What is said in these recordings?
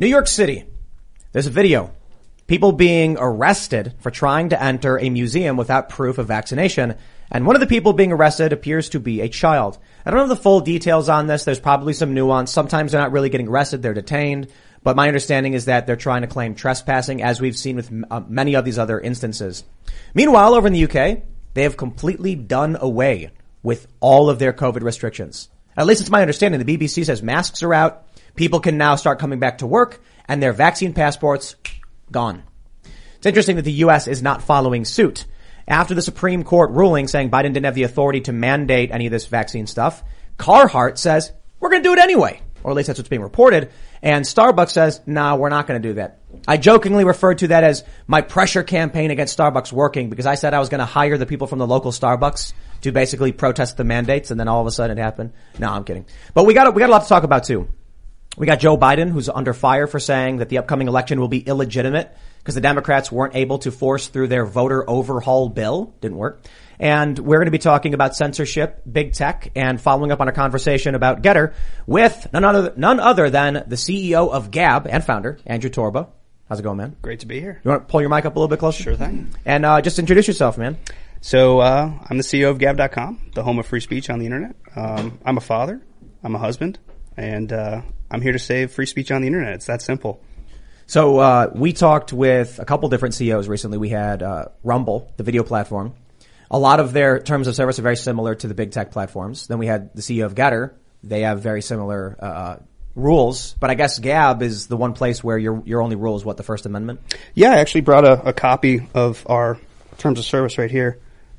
New York City. There's a video. People being arrested for trying to enter a museum without proof of vaccination. And one of the people being arrested appears to be a child. I don't know the full details on this. There's probably some nuance. Sometimes they're not really getting arrested. They're detained. But my understanding is that they're trying to claim trespassing as we've seen with uh, many of these other instances. Meanwhile, over in the UK, they have completely done away with all of their COVID restrictions. At least it's my understanding. The BBC says masks are out. People can now start coming back to work and their vaccine passports gone. It's interesting that the U.S. is not following suit. After the Supreme Court ruling saying Biden didn't have the authority to mandate any of this vaccine stuff, Carhartt says, we're going to do it anyway. Or at least that's what's being reported. And Starbucks says, nah, we're not going to do that. I jokingly referred to that as my pressure campaign against Starbucks working because I said I was going to hire the people from the local Starbucks to basically protest the mandates and then all of a sudden it happened. No, I'm kidding. But we got, we got a lot to talk about too. We got Joe Biden, who's under fire for saying that the upcoming election will be illegitimate because the Democrats weren't able to force through their voter overhaul bill. Didn't work. And we're going to be talking about censorship, big tech, and following up on a conversation about Gettr with none other, none other than the CEO of Gab and founder, Andrew Torba. How's it going, man? Great to be here. You want to pull your mic up a little bit closer? Sure thing. And uh, just introduce yourself, man. So uh, I'm the CEO of Gab.com, the home of free speech on the internet. Um, I'm a father. I'm a husband, and uh, I'm here to save free speech on the internet. It's that simple. So uh, we talked with a couple different CEOs recently. We had uh, Rumble, the video platform. A lot of their terms of service are very similar to the big tech platforms. Then we had the CEO of Gettr. They have very similar uh, rules, but I guess Gab is the one place where your your only rule is what the First Amendment. Yeah, I actually brought a, a copy of our terms of service right here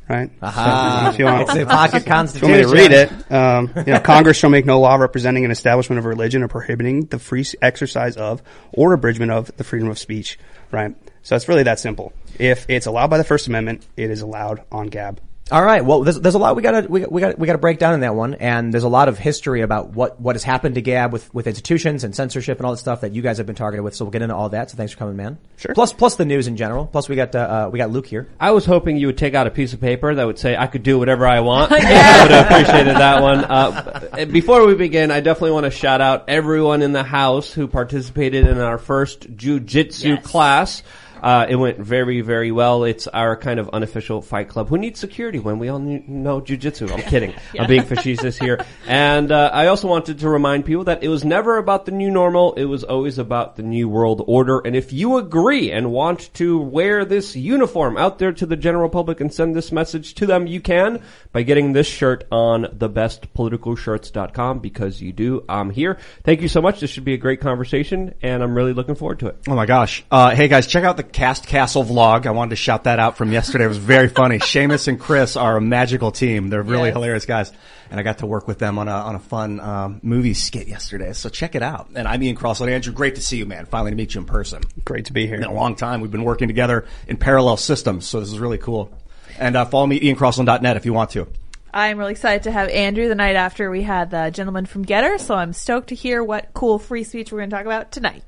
right? Aha. So if you want, It's a pocket if you want me to read it, um, you know, Congress shall make no law representing an establishment of religion or prohibiting the free exercise of or abridgment of the freedom of speech, right? So it's really that simple. If it's allowed by the First Amendment, it is allowed on Gab. All right. Well, there's, there's a lot we gotta, we, we got we gotta break down in that one. And there's a lot of history about what, what has happened to Gab with, with institutions and censorship and all that stuff that you guys have been targeted with. So we'll get into all that. So thanks for coming, man. Sure. Plus, plus the news in general. Plus we got, uh, uh we got Luke here. I was hoping you would take out a piece of paper that would say I could do whatever I want. I would have appreciated that one. Uh, before we begin, I definitely want to shout out everyone in the house who participated in our first jujitsu class. Uh, it went very, very well. It's our kind of unofficial fight club. Who needs security when we all knew, know jujitsu? I'm kidding. I'm being facetious here. And uh, I also wanted to remind people that it was never about the new normal. It was always about the new world order. And if you agree and want to wear this uniform out there to the general public and send this message to them, you can by getting this shirt on thebestpoliticalshirts.com because you do. I'm here. Thank you so much. This should be a great conversation and I'm really looking forward to it. Oh my gosh. Uh, hey guys, check out the Cast Castle vlog. I wanted to shout that out from yesterday. It was very funny. Seamus and Chris are a magical team. They're really Yes. hilarious guys. And I got to work with them on a, on a fun, um, movie skit yesterday. So check it out. And I'm Ian Crossland. Andrew, great to see you, man. Finally to meet you in person. Great to be here. It's Been a long time. We've been working together in parallel systems. So this is really cool. And, uh, follow me, iancrossland.net if you want to. I'm really excited to have Andrew the night after we had the gentleman from Gettr, so I'm stoked to hear what cool free speech we're going to talk about tonight.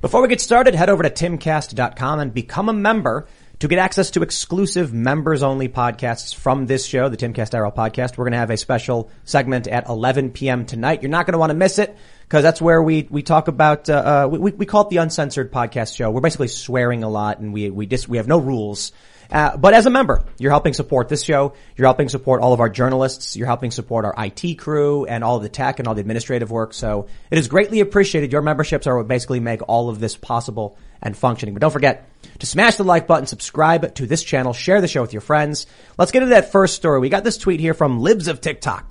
Before we get started, head over to timcast.com and become a member to get access to exclusive members only podcasts from this show, the Timcast IRL podcast. We're going to have a special segment at 11 p.m. tonight. You're not going to want to miss it because that's where we, we talk about, uh, uh, we, we call it the uncensored podcast show. We're basically swearing a lot and we, we just, we have no rules. Uh, but as a member, you're helping support this show. You're helping support all of our journalists. You're helping support our IT crew and all the tech and all the administrative work. So it is greatly appreciated. Your memberships are what basically make all of this possible and functioning. But don't forget to smash the like button, subscribe to this channel, share the show with your friends. Let's get into that first story. We got this tweet here from Libs of TikTok.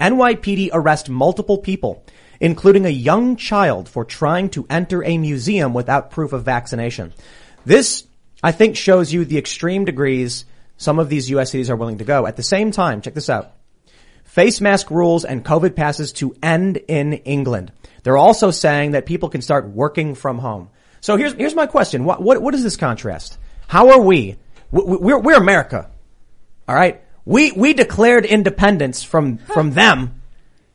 NYPD arrest multiple people, including a young child for trying to enter a museum without proof of vaccination. This, I think, shows you the extreme degrees some of these U.S. cities are willing to go. At the same time, check this out. Face mask rules and COVID passes to end in England. They're also saying that people can start working from home. So here's here's my question. What what what is this contrast? How are we? we- We're we're America. All right. We we declared independence from from them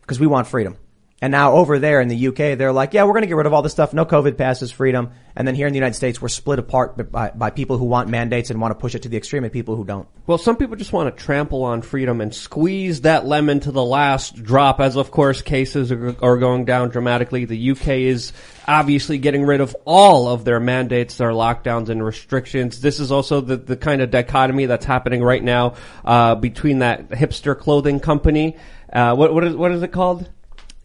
because we want freedom. And now over there in the UK, they're like, yeah, we're going to get rid of all this stuff. No COVID passes, freedom. And then here in the United States, we're split apart by, by people who want mandates and want to push it to the extreme and people who don't. Well, some people just want to trample on freedom and squeeze that lemon to the last drop, as of course cases are, are going down dramatically. The UK is obviously getting rid of all of their mandates, their lockdowns and restrictions. This is also the, the kind of dichotomy that's happening right now, uh, between that hipster clothing company, uh, what, what is, what is it called?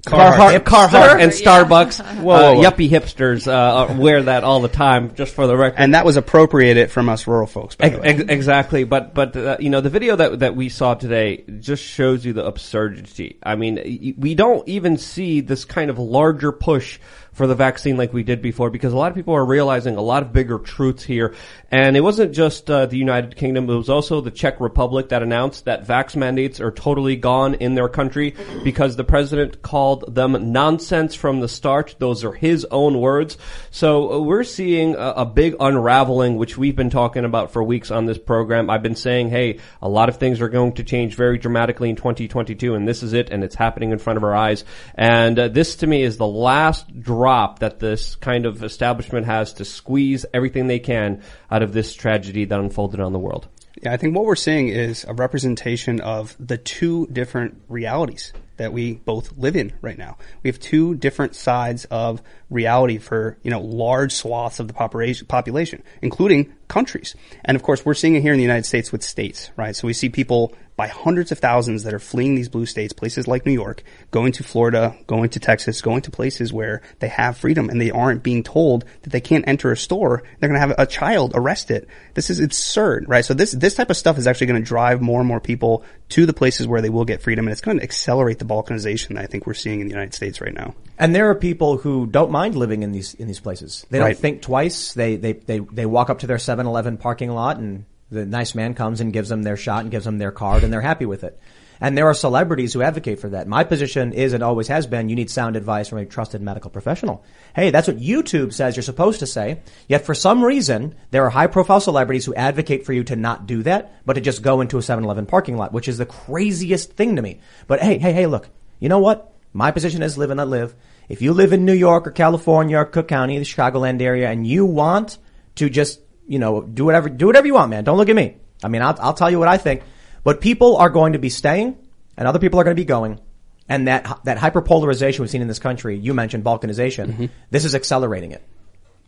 Carhartt. Carhartt and Starbucks. Whoa, whoa, whoa. Uh, yuppie hipsters, uh, wear that all the time, just for the record. And that was appropriated from us rural folks, by the way. Ex- exactly, but but uh, you know the video that that we saw today just shows you the absurdity. I mean, y- we don't even see this kind of larger push for the vaccine like we did before because a lot of people are realizing a lot of bigger truths here. And it wasn't just uh, the United Kingdom; it was also the Czech Republic that announced that vax mandates are totally gone in their country because the president called them nonsense from the start. Those are his own words. So uh, we're seeing a, a big unraveling, which we've been talking about for weeks on this program. I've been saying, hey, a lot of things are going to change very dramatically in 2022, and this is it, and it's happening in front of our eyes. And uh, this, to me, is the last drop that this kind of establishment has to squeeze everything they can out of this tragedy that unfolded on the world. Yeah, I think what we're seeing is a representation of the two different realities that we both live in right now. We have two different sides of reality for, you know, large swaths of the population, including countries. And of course, we're seeing it here in the United States with states, right? So we see people by hundreds of thousands that are fleeing these blue states, places like New York, going to Florida, going to Texas, going to places where they have freedom and they aren't being told that they can't enter a store. They're going to have a child arrested. This is absurd, right? So this, this type of stuff is actually going to drive more and more people to the places where they will get freedom and it's going to accelerate the balkanization that I think we're seeing in the United States right now. And there are people who don't mind living in these in these places. They don't Right. think twice. They they they they walk up to their 7-Eleven parking lot and the nice man comes and gives them their shot and gives them their card and they're happy with it. And there are celebrities who advocate for that. My position is and always has been you need sound advice from a trusted medical professional. Hey, that's what YouTube says you're supposed to say. Yet for some reason, there are high profile celebrities who advocate for you to not do that, but to just go into a 7-Eleven parking lot, which is the craziest thing to me. But hey, hey, hey, look, you know what? My position is live and let live. If you live in New York or California or Cook County, the Chicagoland area, and you want to just, you know, do whatever, do whatever you want, man. Don't look at me. I mean, I'll, I'll tell you what I think. But people are going to be staying and other people are going to be going. And that, that hyperpolarization we've seen in this country, you mentioned balkanization, mm-hmm. this is accelerating it.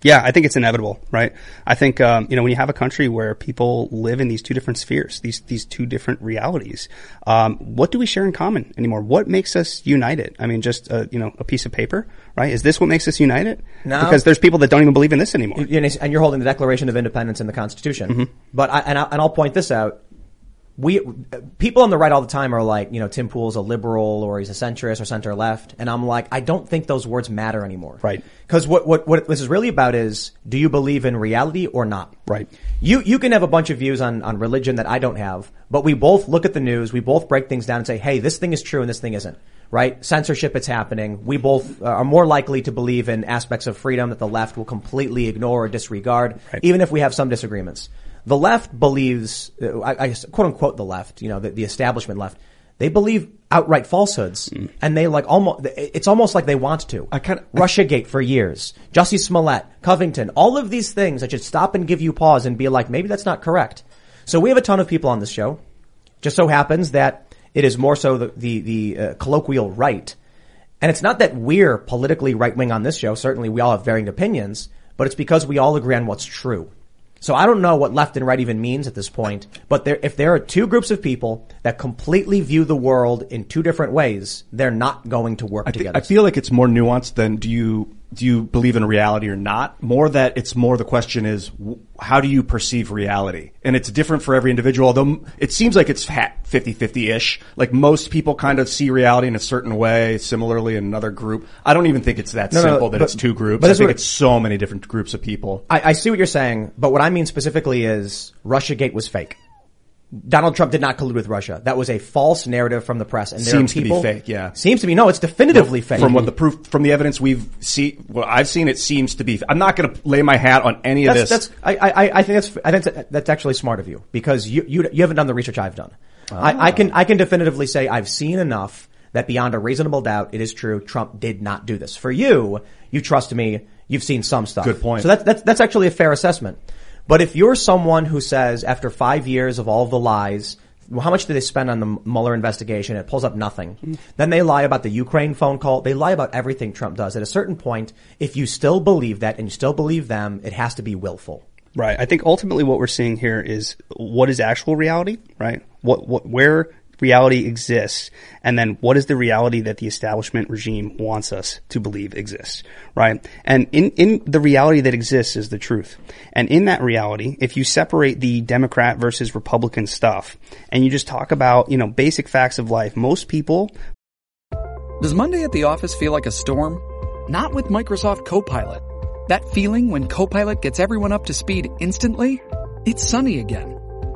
Yeah, I think it's inevitable, right? I think um, you know when you have a country where people live in these two different spheres, these these two different realities, um, what do we share in common anymore? What makes us united? I mean, just a, you know a piece of paper, right? Is this what makes us united? No. because there's people that don't even believe in this anymore. And you're holding the Declaration of Independence and the Constitution. But I, and, I, and I'll point this out. We people on the right all the time are like, you know, Tim Pool's a liberal or he's a centrist or center left, and I'm like, I don't think those words matter anymore. Right. Because what what what this is really about is, do you believe in reality or not? Right. You you can have a bunch of views on on religion that I don't have, but we both look at the news, we both break things down and say, hey, this thing is true and this thing isn't. Right? Censorship, it's happening. We both uh, are more likely to believe in aspects of freedom that the left will completely ignore or disregard, Right. even if we have some disagreements. The left believes, I, I quote unquote, the left, you know, the, the establishment left. They believe outright falsehoods, and they like almost. It's almost like they want to. I kinda- RussiaGate for years, Jussie Smollett, Covington, all of these things that should stop and give you pause and be like, maybe that's not correct. So we have a ton of people on this show. Just so happens that it is more so the the, the uh, colloquial right, and it's not that we're politically right wing on this show. Certainly, we all have varying opinions, but it's because we all agree on what's true. So I don't know what left and right even means at this point, but there, if there are two groups of people that completely view the world in two different ways, they're not going to work I, together. I feel like it's more nuanced than do you do you believe in reality or not? More that it's more the question is how do you perceive reality? And it's different for every individual. Although it seems like it's 50-50 ish. Like most people kind of see reality in a certain way. Similarly, in another group, I don't even think it's that No, no, simple that but- it's two groups. but I think it's so many different groups of people. I, I see what you're saying, but what I mean specifically is RussiaGate was fake. Donald Trump did not collude with Russia. That was a false narrative from the press. And there Seems are to be fake, yeah. Seems to be. No, it's definitively fake. From what the proof, from the evidence we've see, well, I've seen, it seems to be. I'm not going to lay my hat on any of this. that's, I, I, I think that's, I think that's, that's actually smart of you because you, you, you haven't done the research I've done. I, I can, I can definitively say I've seen enough that beyond a reasonable doubt, it is true. Trump did not do this. For you, you trust me. You've seen some stuff. Good point. So that's, that's, that's actually a fair assessment. But if you're someone who says after five years of all the lies, how much did they spend on the Mueller investigation? It pulls up nothing. Then they lie about the Ukraine phone call. They lie about everything Trump does. At a certain point, if you still believe that and you still believe them, it has to be willful. Right. I think ultimately what we're seeing here is what is actual reality, right? What, what, where reality exists and then what is the reality that the establishment regime wants us to believe exists, right? And in, in the reality that exists is the truth. And in that reality, if you separate the Democrat versus Republican stuff and you just talk about, you know, basic facts of life, most people Does Monday at the office feel like a storm? Not with Microsoft Copilot. That feeling when Copilot gets everyone up to speed instantly? It's sunny again.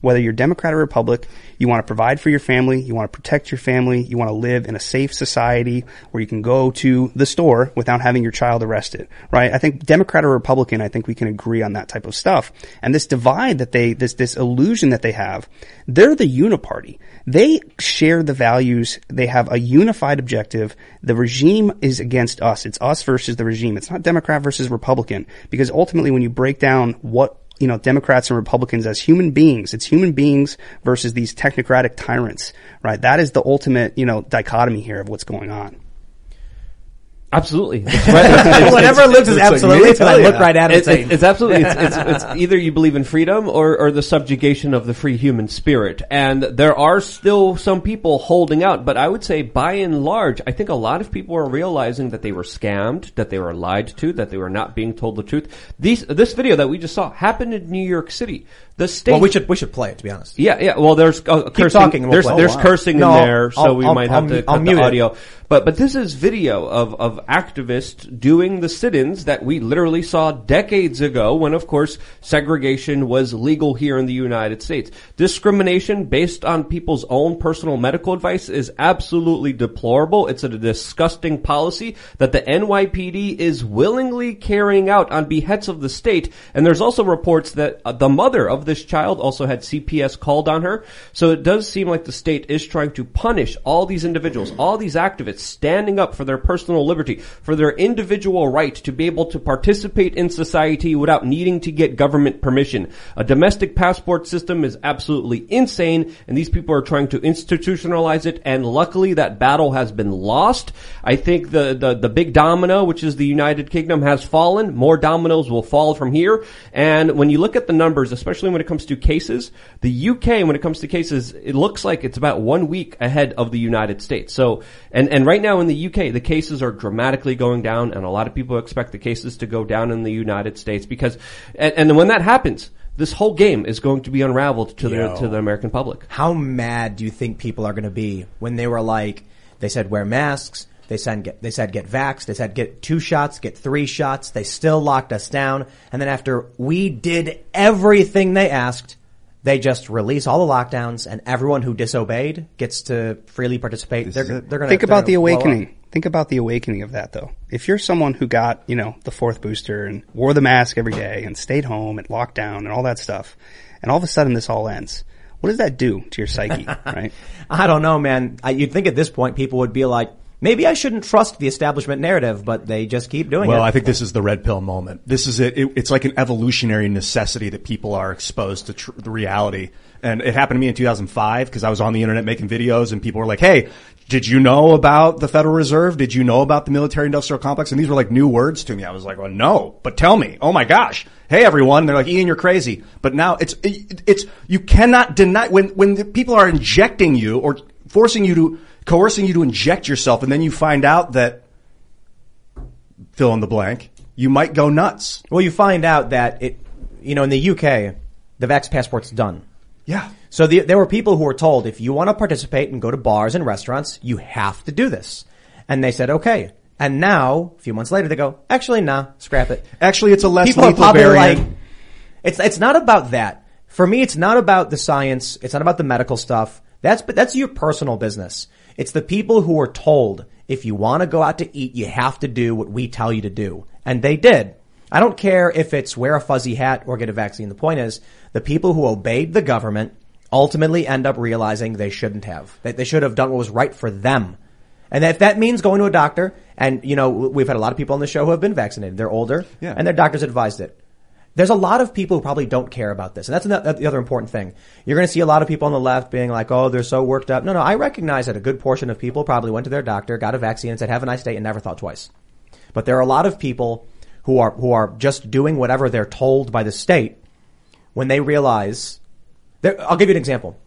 Whether you're Democrat or Republic, you want to provide for your family, you want to protect your family, you want to live in a safe society where you can go to the store without having your child arrested, right? I think Democrat or Republican, I think we can agree on that type of stuff. And this divide that they, this, this illusion that they have, they're the uniparty. They share the values. They have a unified objective. The regime is against us. It's us versus the regime. It's not Democrat versus Republican because ultimately when you break down what you know, Democrats and Republicans as human beings. It's human beings versus these technocratic tyrants, right? That is the ultimate, you know, dichotomy here of what's going on. Absolutely. It's right. It's- it's- Whatever it's- looks is it's like absolutely, I look right at it It's, saying, it's, it's absolutely it's, it's, it's either you believe in freedom or, or the subjugation of the free human spirit and there are still some people holding out but i would say by and large i think a lot of people are realizing that they were scammed that they were lied to that they were not being told the truth these this video that we just saw happened in new york city the well, we should, we should play it, to be honest. yeah, yeah. Well, there's uh, cursing. talking we'll there's play. there's Oh, wow. cursing No, in there, so I'll- we I'll- might have I'll to I'll cut mute the it. audio. But but this is video of of activists doing the sit-ins that we literally saw decades ago, when of course segregation was legal here in the United States. Discrimination based on people's own personal medical advice is absolutely deplorable. It's a disgusting policy that the NYPD is willingly carrying out on behests of the state. And there's also reports that uh, the mother of this child also had CPS called on her. So it does seem like the state is trying to punish all these individuals, all these activists standing up for their personal liberty, for their individual right to be able to participate in society without needing to get government permission. A domestic passport system is absolutely insane and these people are trying to institutionalize it and luckily that battle has been lost. I think the, the, the big domino, which is the United Kingdom has fallen. More dominoes will fall from here. And when you look at the numbers, especially when it comes to cases, the UK, when it comes to cases, it looks like it's about one week ahead of the United States. So, and, and right now in the UK, the cases are dramatically going down and a lot of people expect the cases to go down in the United States because, and, and when that happens, this whole game is going to be unraveled to the, to the American public. How mad do you think people are going to be when they were like, they said wear masks, they said get, they said get vaxxed, they said get two shots, get three shots, they still locked us down, and then after we did everything they asked, they just release all the lockdowns and everyone who disobeyed gets to freely participate. They're, they're going to Think about the awakening. Think about the awakening of that though. If you're someone who got, you know, the fourth booster and wore the mask every day and stayed home and locked down and all that stuff, and all of a sudden this all ends, what does that do to your psyche, right? I don't know, man. I, you'd think at this point people would be like, maybe I shouldn't trust the establishment narrative, but they just keep doing it. Well, I think this is the red pill moment. This is it. it it's like an evolutionary necessity that people are exposed to tr- the reality. And it happened to me in 2005 because I was on the internet making videos and people were like, Hey, did you know about the Federal Reserve? Did you know about the military industrial complex? And these were like new words to me. I was like, well, no, but tell me. Oh my gosh. Hey everyone. They're like, Ian, you're crazy. But now it's, it, it's, you cannot deny when, when the people are injecting you or forcing you to, coercing you to inject yourself and then you find out that fill in the blank, you might go nuts. Well, you find out that it, you know, in the UK, the Vax passport's done. Yeah. So the, there were people who were told, if you want to participate and go to bars and restaurants, you have to do this. And they said, okay. And now, a few months later, they go, actually, nah, scrap it. Actually, it's a less People are lethal probably variant. like, it's, it's not about that. For me, it's not about the science. It's not about the medical stuff. That's, but that's your personal business. It's the people who are told, if you want to go out to eat, you have to do what we tell you to do. And they did. I don't care if it's wear a fuzzy hat or get a vaccine. The point is, the people who obeyed the government ultimately end up realizing they shouldn't have. That they should have done what was right for them. And if that means going to a doctor, and you know, we've had a lot of people on the show who have been vaccinated. They're older, Yeah. and their doctors advised it. There's a lot of people who probably don't care about this, and that's the the other important thing. You're going to see a lot of people on the left being like, "Oh, they're so worked up." No, no, I recognize that a good portion of people probably went to their doctor, got a vaccine, and said, "Have a nice day," and never thought twice. But there are a lot of people who are who are just doing whatever they're told by the state when they realize. there- I'll give you an example.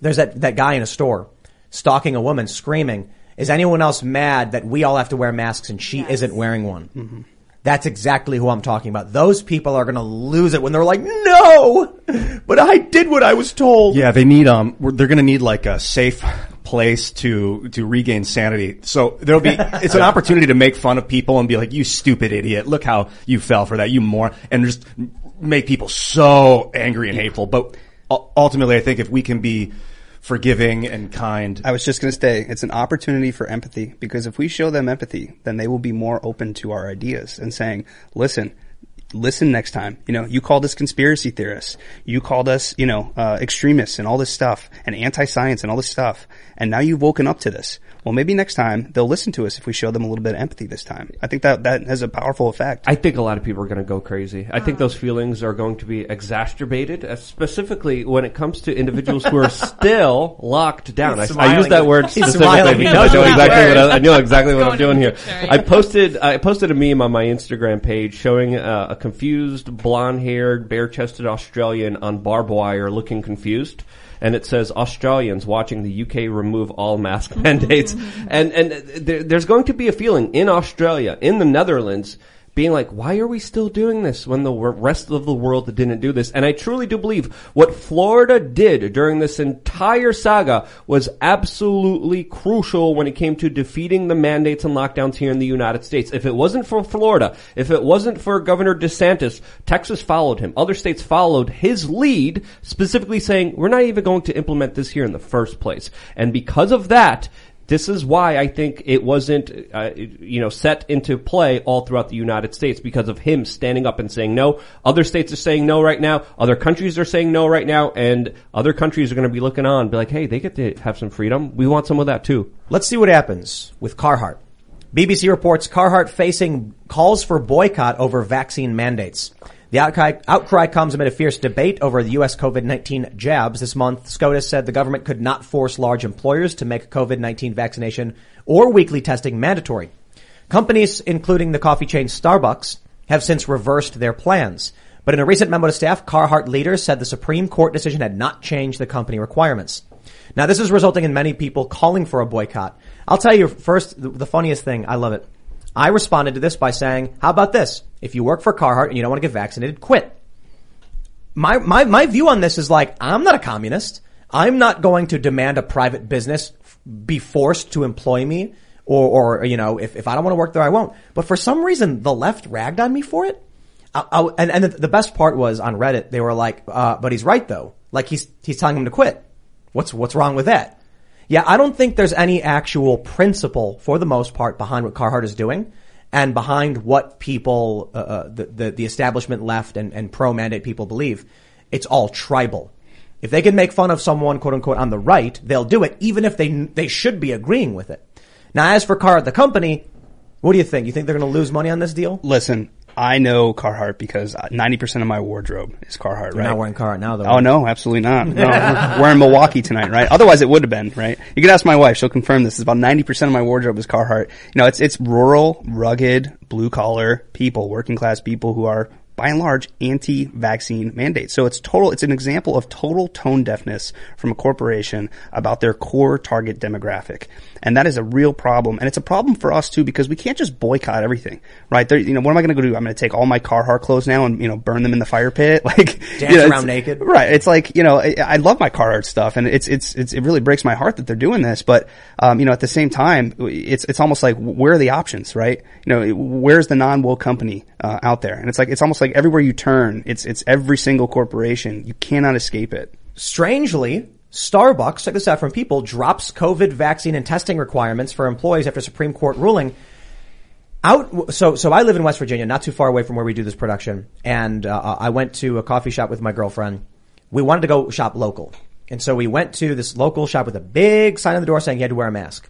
There's that that guy in a store stalking a woman, screaming, "Is anyone else mad that we all have to wear masks and she isn't wearing one?" Mm-hmm. That's exactly who I'm talking about. Those people are going to lose it when they're like, "No, but I did what I was told." Yeah, they need um. They're going to need like a safe place to to regain sanity. So there'll be it's an opportunity to make fun of people and be like, "You stupid idiot! Look how you fell for that, you more," and just make people so angry and hateful. But ultimately, I think if we can be forgiving and kind, I was just going to say it's an opportunity for empathy because if we show them empathy, then they will be more open to our ideas and saying, listen, listen next time. You know, you called us conspiracy theorists. You called us, you know, uh, extremists and all this stuff and anti-science and all this stuff. And now you've woken up to this. Well, maybe next time they'll listen to us if we show them a little bit of empathy this time. I think that that has a powerful effect. I think a lot of people are going to go crazy. I think those feelings are going to be exacerbated, uh, specifically when it comes to individuals who are still locked down. I, He's I use that word specifically smiling. Because I know exactly what I, I know exactly what I'm doing here. I posted I posted a meme on my Instagram page showing uh, a confused, blonde-haired, bare-chested Australian on barbed wire, looking confused and it says Australians watching the UK remove all mask mandates. And, and there, there's going to be a feeling in Australia, in the Netherlands, being like, why are we still doing this when the rest of the world didn't do this? And I truly do believe what Florida did during this entire saga was absolutely crucial when it came to defeating the mandates and lockdowns here in the United States. If it wasn't for Florida, if it wasn't for Governor DeSantis, Texas followed him. Other states followed his lead, specifically saying, we're not even going to implement this here in the first place. And because of that, this is why I think it wasn't, uh, you know, set into play all throughout the United States because of him standing up and saying no. Other states are saying no right now. Other countries are saying no right now, and other countries are going to be looking on, be like, hey, they get to have some freedom. We want some of that too. Let's see what happens with Carhartt. BBC reports Carhartt facing calls for boycott over vaccine mandates. The outcry, outcry comes amid a fierce debate over the U.S. COVID-19 jabs. This month, SCOTUS said the government could not force large employers to make COVID-19 vaccination or weekly testing mandatory. Companies, including the coffee chain Starbucks, have since reversed their plans. But in a recent memo to staff, Carhartt leaders said the Supreme Court decision had not changed the company requirements. Now, this is resulting in many people calling for a boycott. I'll tell you first, the, the funniest thing, I love it. I responded to this by saying, how about this? If you work for Carhartt and you don't want to get vaccinated, quit. My, my, my view on this is like, I'm not a communist. I'm not going to demand a private business be forced to employ me or, or, you know, if, if I don't want to work there, I won't. But for some reason, the left ragged on me for it. I, I, and, and the, best part was on Reddit, they were like, uh, but he's right though. Like he's, he's telling him to quit. What's, what's wrong with that? Yeah, I don't think there's any actual principle for the most part behind what Carhartt is doing and behind what people, uh, uh, the, the, the establishment left and, and pro mandate people believe. It's all tribal. If they can make fun of someone, quote unquote, on the right, they'll do it, even if they, they should be agreeing with it. Now, as for Carhartt, the company, what do you think? You think they're going to lose money on this deal? Listen, I know Carhartt because 90% of my wardrobe is Carhartt, You're right? not wearing Carhartt now, though. Oh no, absolutely not. No, we're- in Milwaukee tonight, right? Otherwise, it would have been, right? You can ask my wife; she'll confirm this. Is about ninety percent of my wardrobe is Carhartt. You know, it's it's rural, rugged, blue collar people, working class people who are by and large anti-vaccine mandates. So it's total, it's an example of total tone deafness from a corporation about their core target demographic. And that is a real problem. And it's a problem for us too because we can't just boycott everything, right? There, you know, what am I going to go do? I'm going to take all my Carhartt clothes now and, you know, burn them in the fire pit. Like, Dance you know, around naked. Right. It's like, you know, I, I love my Carhartt stuff and it's, it's, it's, it really breaks my heart that they're doing this. But, um, you know, at the same time, it's, it's almost like, where are the options, right? You know, where's the non-woke company, uh, out there? And it's like, it's almost like everywhere you turn, it's, it's every single corporation. You cannot escape it. Strangely, Starbucks, check this out from people, drops COVID vaccine and testing requirements for employees after Supreme Court ruling. Out, so, so I live in West Virginia, not too far away from where we do this production. And, uh, I went to a coffee shop with my girlfriend. We wanted to go shop local. And so we went to this local shop with a big sign on the door saying you had to wear a mask.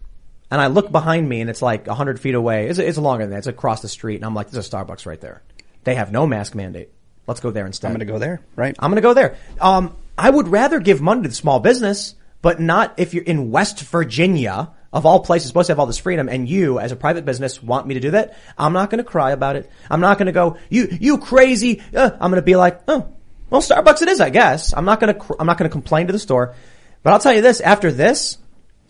And I look behind me and it's like hundred feet away. It's, it's longer than that. It's across the street. And I'm like, there's a Starbucks right there. They have no mask mandate. Let's go there instead. I'm going to go there, right? I'm going to go there. Um, I would rather give money to the small business, but not if you're in West Virginia, of all places, supposed to have all this freedom, and you, as a private business, want me to do that. I'm not going to cry about it. I'm not going to go, you, you crazy. Uh, I'm going to be like, oh, well, Starbucks it is, I guess. I'm not going to, cr- I'm not going to complain to the store. But I'll tell you this: after this,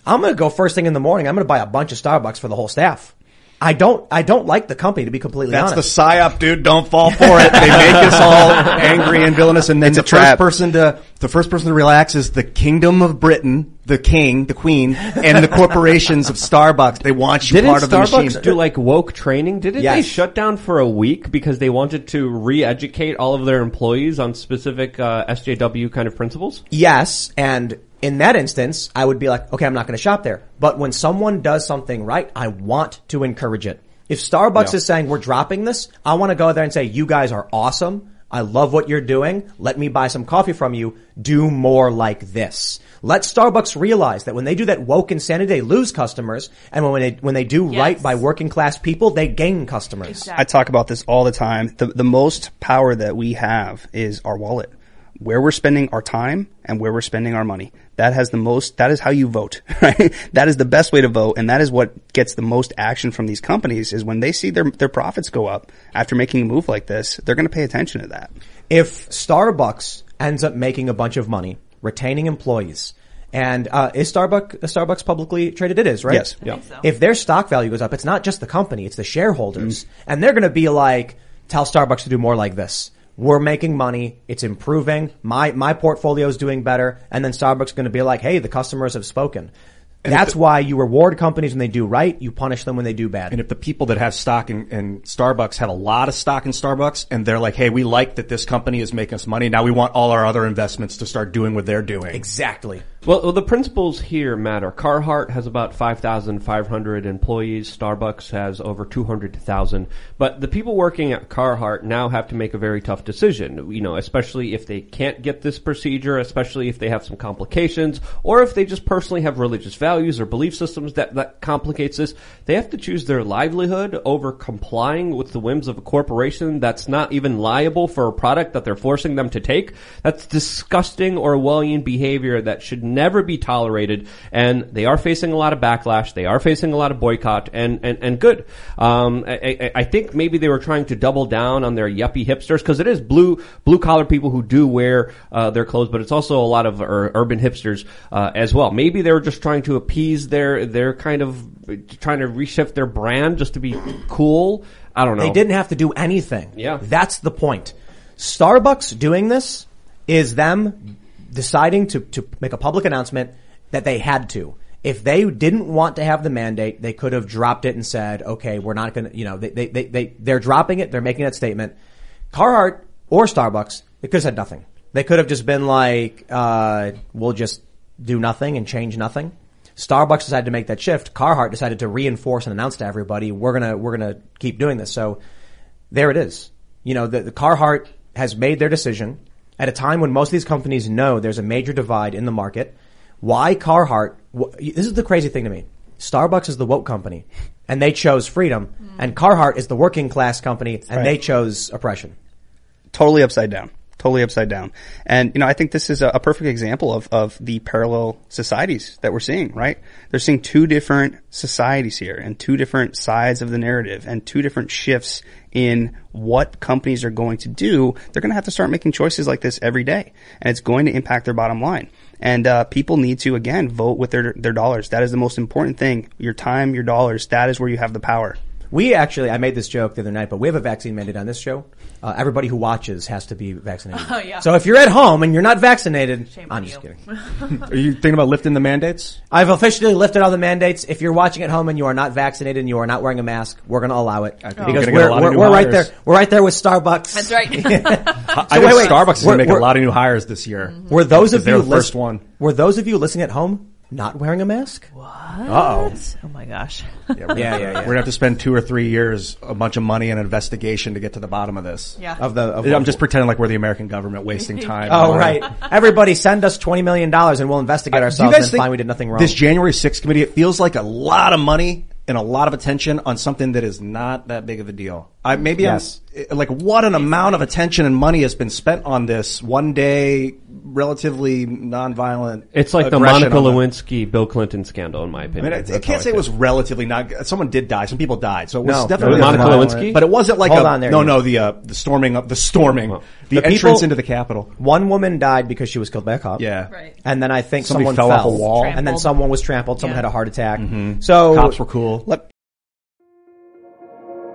I'm going to go first thing in the morning. I'm going to buy a bunch of Starbucks for the whole staff. I don't, I don't like the company to be completely That's honest. That's the psyop, dude. Don't fall for it. They make us all angry and villainous, and then It's a the first person to the first person to relax is the Kingdom of Britain, the King, the Queen, and the corporations of Starbucks. They want you Didn't part of the Starbucks machine. do like woke training? Didn't Yes. they shut down for a week because they wanted to re-educate all of their employees on specific uh, SJW kind of principles? Yes, and in that instance, I would be like, okay, I'm not going to shop there. But when someone does something right, I want to encourage it. If Starbucks is saying we're dropping this, I want to go there and say, you guys are awesome. I love what you're doing. Let me buy some coffee from you. Do more like this. Let Starbucks realize that when they do that woke insanity, they lose customers. And when they, when they do Yes. right by working class people, they gain customers. Exactly. I talk about this all the time. The, the most power that we have is our wallet. Where we're spending our time and where we're spending our money. That has the most, that is how you vote, right? That is the best way to vote and that is what gets the most action from these companies is when they see their, their profits go up after making a move like this, they're going to pay attention to that. if Starbucks ends up making a bunch of money, retaining employees, and uh, is Starbucks Starbucks publicly traded? It is, right? Yes. Yeah. so. If their stock value goes up, it's not just the company; it's the shareholders, and they're going to be like, "Tell Starbucks to do more like this." We're making money. It's improving. My my portfolio is doing better, and then Starbucks is going to be like, "Hey, the customers have spoken." That's why you reward companies when they do right. You punish them when they do bad. And if the people that have stock in, in Starbucks have a lot of stock in Starbucks and they're like, hey, we like that this company is making us money. Now we want all our other investments to start doing what they're doing. exactly. Well, well, the principles here matter. Carhartt has about 5,500 employees. Starbucks has over 200,000. But the people working at Carhartt now have to make a very tough decision, you know, especially if they can't get this procedure, especially if they have some complications, or if they just personally have religious values or belief systems that, that complicates this. They have to choose their livelihood over complying with the whims of a corporation that's not even liable for a product that they're forcing them to take. That's disgusting Orwellian behavior that should never be tolerated. And they are facing a lot of backlash. They are facing a lot of boycott and, and, and good. Um, I, I, think maybe they were trying to double down on their yuppie hipsters because it is blue, blue collar people who do wear, uh, their clothes, but it's also a lot of ur- urban hipsters, uh, as well. Maybe they were just trying to appease their, their kind of, trying to reshift their brand just to be cool. I don't know. They didn't have to do anything. Yeah. That's the point. Starbucks doing this is them deciding to, to make a public announcement that they had to. If they didn't want to have the mandate, they could have dropped it and said, okay, we're not gonna, you know, they, they, they, they, they're dropping it, they're making that statement. Carhartt or Starbucks, they could have said nothing. They could have just been like, uh, we'll just do nothing and change nothing. Starbucks decided to make that shift. Carhartt decided to reinforce and announce to everybody, we're gonna, we're gonna keep doing this. So there it is. You know, the, the Carhartt has made their decision at a time when most of these companies know there's a major divide in the market. Why Carhartt? wh- This is the crazy thing to me. Starbucks is the woke company and they chose freedom hmm. and Carhartt is the working class company and they chose oppression. Totally upside down. Totally upside down. And, you know, I think this is a, a perfect example of, of the parallel societies that we're seeing, right? They're seeing two different societies here and two different sides of the narrative and two different shifts in what companies are going to do. They're going to have to start making choices like this every day and it's going to impact their bottom line. And, uh, people need to, again, vote with their, their dollars. That is the most important thing. Your time, your dollars, that is where you have the power. We actually, I made this joke the other night, but we have a vaccine mandate on this show. Uh, everybody who watches has to be vaccinated. Oh, yeah. So if you're at home and you're not vaccinated, Shame I'm on just you. kidding. Are you thinking about lifting the mandates? I've officially lifted all the mandates. If you're watching at home and you are not vaccinated and you are not wearing a mask, we're going to allow it think we're because gonna get a we're, we're, we're right there. We're right there with Starbucks. That's right. I So think wait, wait. Starbucks is We're- going to make a lot of new hires this year. Were those of you the first lis- one. Were those of you listening at home not wearing a mask? Uh-oh. oh my gosh. Yeah, we're, Yeah, yeah, yeah. We're gonna have to spend two or three years, a bunch of money and an investigation to get to the bottom of this. Yeah. Of the, of I'm just pretending like we're the American government wasting time. Oh, on- right. Everybody send us $20 million and we'll investigate uh, Do ourselves guys and think find we did nothing wrong. This January 6th committee, it feels like a lot of money and a lot of attention on something that is not that big of a deal. I maybe Yes. I'm like what an amount of attention and money has been spent on this one day relatively nonviolent. It's like the Monica on the- Lewinsky, Bill Clinton scandal, in my opinion. I opinion. mean, I, I can't say it feel. was relatively not. Someone did die. Some people died. So it was No, definitely no, Monica violent. Lewinsky? But it wasn't like Hold a, on there, no, no, the uh, the storming of the storming, the, The entrance people- into the Capitol. One woman died because she was killed by a cop. Yeah, Right. And then I think Somebody someone fell off a wall. and then someone was trampled. Someone Yeah. had a heart attack. So Cops were cool. Let,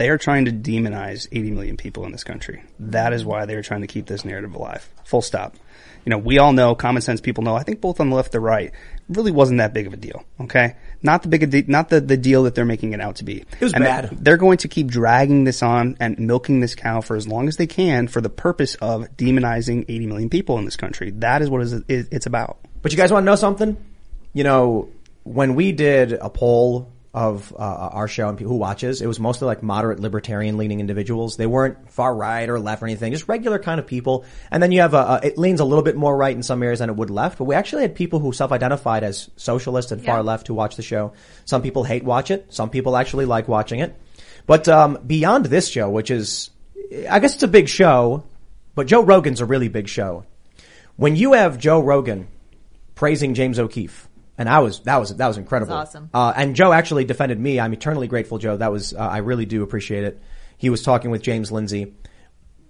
They are trying to demonize 80 million people in this country. That is why they are trying to keep this narrative alive. Full stop. You know, we all know, common sense people know, I think both on the left and the right, really wasn't that big of a deal. Okay? Not the big, de- not the, the deal that they're making it out to be. It was And bad. They're going to keep dragging this on and milking this cow for as long as they can for the purpose of demonizing 80 million people in this country. That is what is- it's about. But you guys want to know something? You know, when we did a poll of uh, our show and people who watches, it was mostly like moderate libertarian leaning individuals. They weren't far right or left or anything, just regular kind of people. And then you have a, a it leans a little bit more right in some areas than it would left. But we actually had people who self-identified as socialist and far left who watch the show. Some people hate watch it. Some people actually like watching it. But um, beyond this show, which is, I guess it's a big show, but Joe Rogan's a really big show. When you have Joe Rogan praising James O'Keefe. And I was, that was, that was incredible. That's awesome. Uh, and Joe actually defended me. I'm eternally grateful, Joe. That was, uh, I really do appreciate it. He was talking with James Lindsay.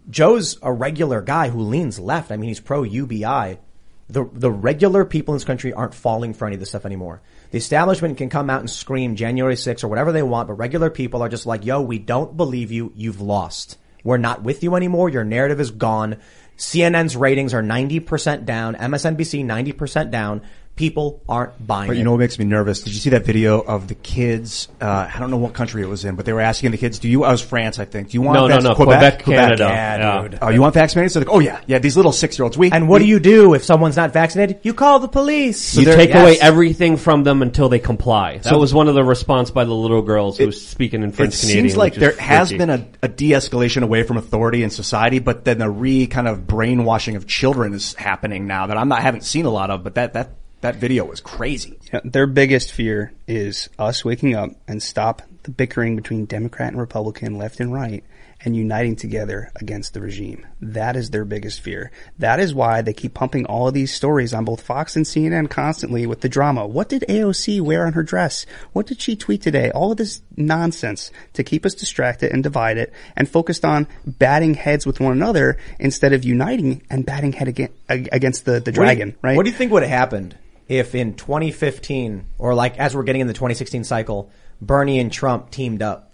Joe's a regular guy who leans left. I mean, he's pro UBI. The, the regular people in this country aren't falling for any of this stuff anymore. The establishment can come out and scream January 6th or whatever they want, but regular people are just like, yo, we don't believe you. You've lost. We're not with you anymore. Your narrative is gone. CNN's ratings are 90% down. MSNBC 90% down. People aren't buying But it. you know what makes me nervous? Did you see that video of the kids? Uh, I don't know what country it was in, but they were asking the kids, "Do you?" I was France, I think. Do you want? No, no, vac- no, Quebec, Quebec, Canada. Yeah, Yeah. dude. Oh, you want vaccinated? So they're like, oh yeah, yeah. These little six year olds. We And what we- do you do if someone's not vaccinated? You call the police. you take yes. away everything from them until they comply. That was one of the response by the little girls who was speaking in French It Canadian. seems like there has freaky. been a, a de-escalation away from authority in society, but then the re kind of brainwashing of children is happening now that I'm not haven't seen a lot of. But that that that video was crazy. Yeah, their biggest fear is us waking up and stop the bickering between Democrat and Republican, left and right, and uniting together against the regime. That is their biggest fear. That is why they keep pumping all of these stories on both Fox and CNN constantly with the drama. What did AOC wear on her dress? What did she tweet today? All of this nonsense to keep us distracted and divided and focused on batting heads with one another instead of uniting and batting head against, against the, the What do you- dragon, right? What do you think would have happened if in 2015 or like as we're getting in the 2016 cycle, Bernie and Trump teamed up?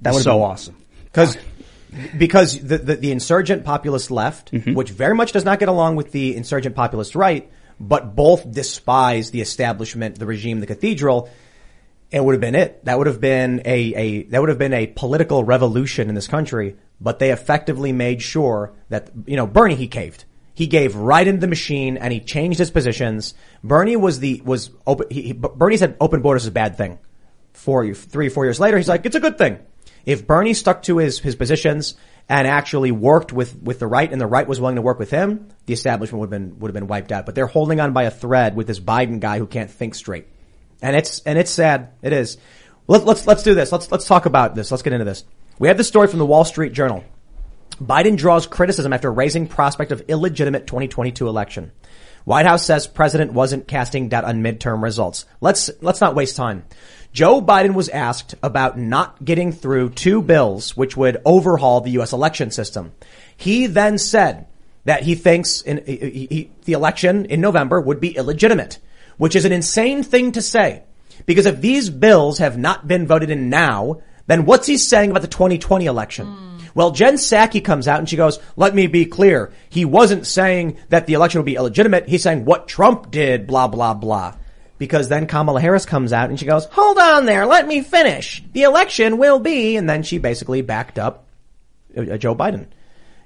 That would've so been- awesome. Because because the, the the insurgent populist left, Mm-hmm. which very much does not get along with the insurgent populist right, but both despise the establishment, the regime, the cathedral. It would have been it. That would have been a, a that would have been a political revolution in this country. But they effectively made sure that you know Bernie he caved. He gave right into the machine and he changed his positions. Bernie was the was open. He, Bernie said open borders is a bad thing. Four, three, four years later, he's like, it's a good thing. If Bernie stuck to his, his positions and actually worked with, with the right and the right was willing to work with him, the establishment would have been, would have been wiped out. But they're holding on by a thread with this Biden guy who can't think straight. And it's, and it's sad. It is. Let, let's, let's do this. Let's, let's talk about this. Let's get into this. We have this story from the Wall Street Journal. Biden draws criticism after raising prospect of illegitimate 2022 election. White House says president wasn't casting doubt on midterm results. Let's, let's not waste time. Joe Biden was asked about not getting through two bills which would overhaul the U.S. election system. He then said that he thinks in, he, he, the election in November would be illegitimate, which is an insane thing to say. Because if these bills have not been voted in now, then what's he saying about the 2020 election? Hmm. Well, Jen Psaki comes out and she goes, let me be clear. He wasn't saying that the election would be illegitimate. He's saying what Trump did, blah, blah, blah. Because then Kamala Harris comes out and she goes, hold on there, let me finish. The election will be, and then she basically backed up uh, Joe Biden.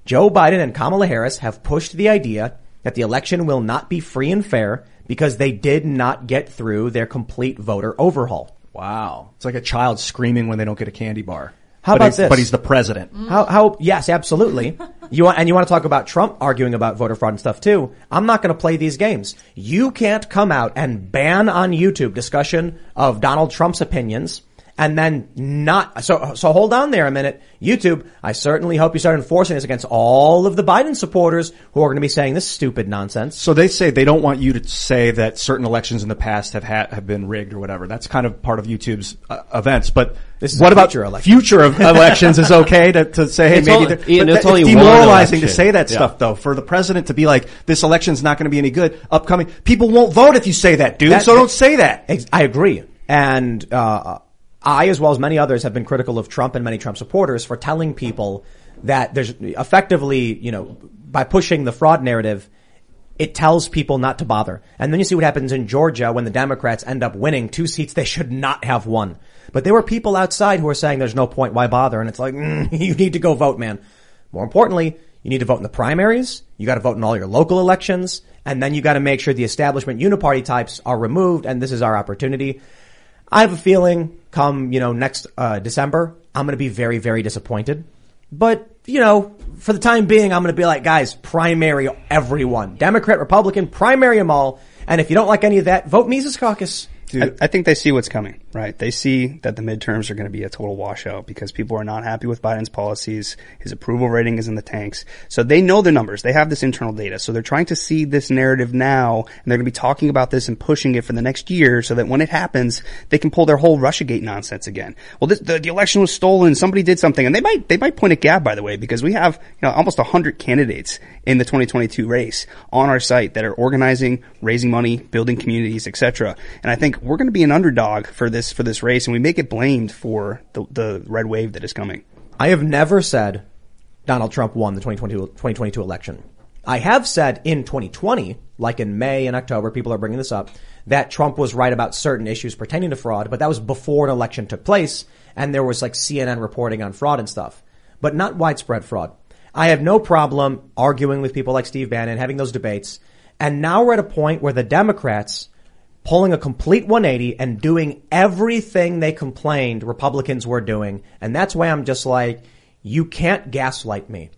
Joe Biden and Kamala Harris have pushed the idea that the election will not be free and fair because they did not get through their complete voter overhaul. Wow. It's like a child screaming when they don't get a candy bar. How But about this? But he's the president. Mm. How, how, yes, absolutely. You want, and you want to talk about Trump arguing about voter fraud and stuff too. I'm not going to play these games. You can't come out and ban on YouTube discussion of Donald Trump's opinions and then not, so, so hold on there a minute. YouTube, I certainly hope you start enforcing this against all of the Biden supporters who are going to be saying this stupid nonsense. So they say they don't want you to say that certain elections in the past have had, have been rigged or whatever. That's kind of part of YouTube's uh, events. But This is what about future election. future of elections is okay to, to say, hey, It's maybe only- they're- Ian, it's that- only it's one demoralizing to say that Yeah. stuff though. For the president to be like, this election's not going to be any good. Upcoming people won't vote if you say that, dude. That- so don't say that. Ex- I agree. And uh, I, as well as many others, have been critical of Trump and many Trump supporters for telling people that there's effectively, you know, by pushing the fraud narrative, it tells people not to bother. And then you see what happens in Georgia when the Democrats end up winning two seats they should not have won. But there were people outside who were saying there's no point, why bother? And it's like, mm, you need to go vote, man. More importantly, you need to vote in the primaries. You got to vote in all your local elections. And then you got to make sure the establishment uniparty types are removed. And this is our opportunity. I have a feeling come, you know, next, uh, December, I'm going to be very, very disappointed. But, you know, for the time being, I'm going to be like, guys, primary everyone. Democrat, Republican, primary them all. And if you don't like any of that, vote Mises Caucus. I, I think they see what's coming, right? They see that the midterms are going to be a total washout because people are not happy with Biden's policies. His approval rating is in the tanks. So they know the numbers. They have this internal data. So they're trying to see this narrative now and they're going to be talking about this and pushing it for the next year so that when it happens, they can pull their whole Russiagate nonsense again. Well, this, the, the election was stolen. Somebody did something and they might, they might point at Gab, by the way, because we have, you know, almost a hundred candidates in the 2022 race on our site that are organizing, raising money, building communities, etc. And I think we're going to be an underdog for this for this race, and we make it blamed for the the red wave that is coming. I have never said Donald Trump won the 2022, 2022 election. I have said in 2020, like in May and October, people are bringing this up, that Trump was right about certain issues pertaining to fraud, but that was before an election took place and there was like CNN reporting on fraud and stuff, but not widespread fraud. I have no problem arguing with people like Steve Bannon, having those debates. And now we're at a point where the Democrats pulling a complete 180 and doing everything they complained Republicans were doing. And that's why I'm just like, you can't gaslight me.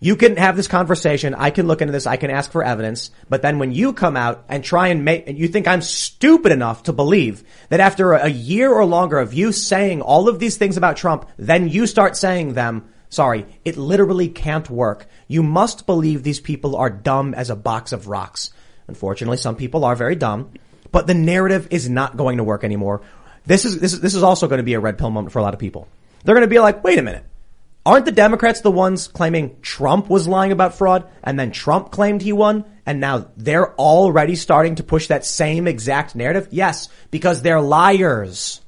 You can have this conversation. I can look into this. I can ask for evidence. But then when you come out and try and make, you think I'm stupid enough to believe that after a year or longer of you saying all of these things about Trump, then you start saying them, Sorry, it literally can't work. You must believe these people are dumb as a box of rocks. Unfortunately, some people are very dumb, but the narrative is not going to work anymore. This is, this is, this is also going to be a red pill moment for a lot of people. They're going to be like, wait a minute. Aren't the Democrats the ones claiming Trump was lying about fraud and then Trump claimed he won and now they're already starting to push that same exact narrative? Yes, because they're liars.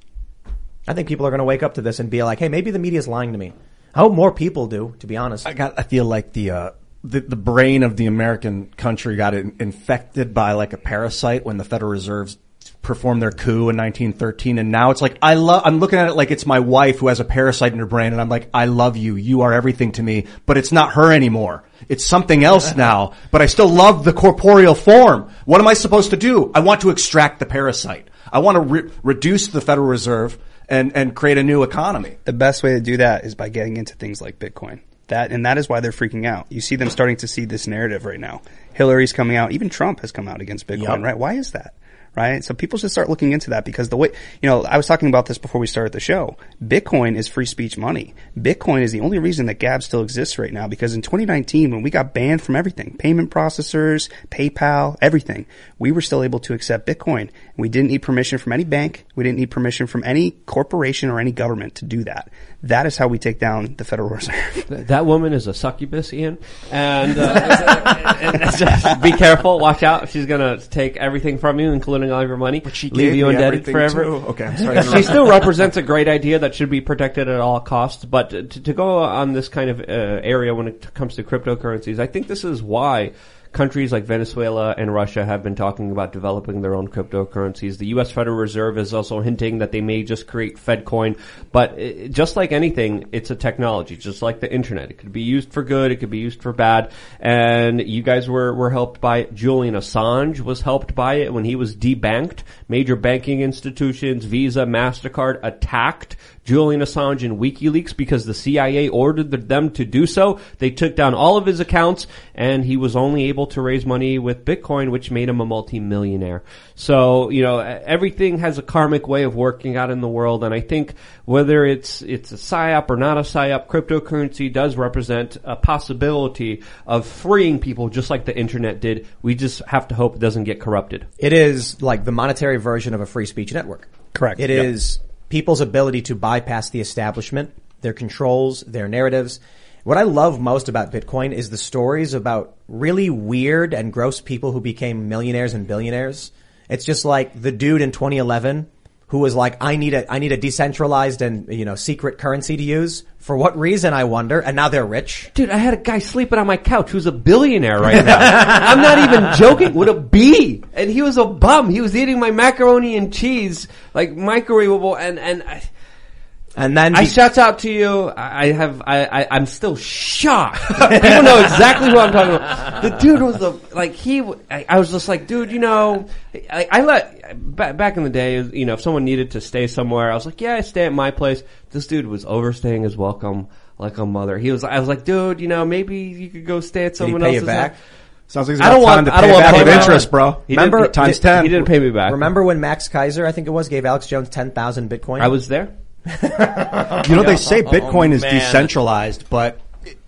I think people are going to wake up to this and be like, hey, maybe the media's lying to me. I hope more people do, to be honest. I got. I feel like the uh, the, the brain of the American country got in, infected by like a parasite when the Federal Reserve performed their coup in 1913, and now it's like I love. I'm looking at it like it's my wife who has a parasite in her brain, and I'm like, I love you. You are everything to me, but it's not her anymore. It's something else now. But I still love the corporeal form. What am I supposed to do? I want to extract the parasite. I want to re- reduce the Federal Reserve and and create a new economy. The best way to do that is by getting into things like Bitcoin. That and that is why they're freaking out. You see them starting to see this narrative right now. Hillary's coming out. Even Trump has come out against Bitcoin. Yep. Right? Why is that? Right? So people should start looking into that because the way you know I was talking about this before we started the show. Bitcoin is free speech money. Bitcoin is the only reason that Gab still exists right now because in 2019 when we got banned from everything, payment processors, PayPal, everything, we were still able to accept Bitcoin. We didn't need permission from any bank. We didn't need permission from any corporation or any government to do that. That is how we take down the Federal Reserve. That woman is a succubus, Ian, and, uh, just be careful. Watch out. She's gonna take everything from you, including all of your money, but She leave you indebted forever. too. Okay, I'm sorry. she still represents a great idea that should be protected at all costs. But to, to go on this kind of uh, area when it comes to cryptocurrencies, I think this is why countries like Venezuela and Russia have been talking about developing their own cryptocurrencies. The U.S. Federal Reserve is also hinting that they may just create FedCoin. But uh, just like anything, it's a technology, just like the internet. It could be used for good, it could be used for bad. And you guys were, were helped by it. Julian Assange was helped by it when he was debanked. Major banking institutions, Visa, MasterCard attacked Julian Assange and WikiLeaks because the CIA ordered them to do so. They took down all of his accounts and he was only able to raise money with Bitcoin, which made him a multimillionaire. So, you know, everything has a karmic way of working out in the world. And I think whether it's, it's a PSYOP or not a PSYOP, cryptocurrency does represent a possibility of freeing people just like the internet did. We just have to hope it doesn't get corrupted. It is like the monetary version of a free speech network. Correct. It Yep. is people's ability to bypass the establishment, their controls, their narratives. What I love most about Bitcoin is the stories about really weird and gross people who became millionaires and billionaires. It's just like the dude in 2011 who was like, I need a, I need a decentralized and, you know, secret currency to use. For what reason, I wonder? And now they're rich. Dude, I had a guy sleeping on my couch who's a billionaire right now. I'm not even joking. With a B, and he was a bum. He was eating my macaroni and cheese, like microwavable, and and I, And then, I be- shouts out to you. I I have I, I I'm still shocked. People know exactly who I'm talking about. The dude was a like he. w- I, I was just like, dude, you know, I, I let back back in the day, you know, if someone needed to stay somewhere, I was like, yeah, I stay at my place. This dude was overstaying his welcome like a mother. He was. I was like, dude, you know, maybe you could go stay at did he someone pay you else's back? house. Sounds like he's I got don't time want- to I don't pay want back with payback. interest, bro. He Remember- didn't, times he- 10. He didn't pay me back. remember when Max Keiser, I think it was, gave Alex Jones 10,000 Bitcoin? I was there. You know, they say oh, Bitcoin is man. decentralized, but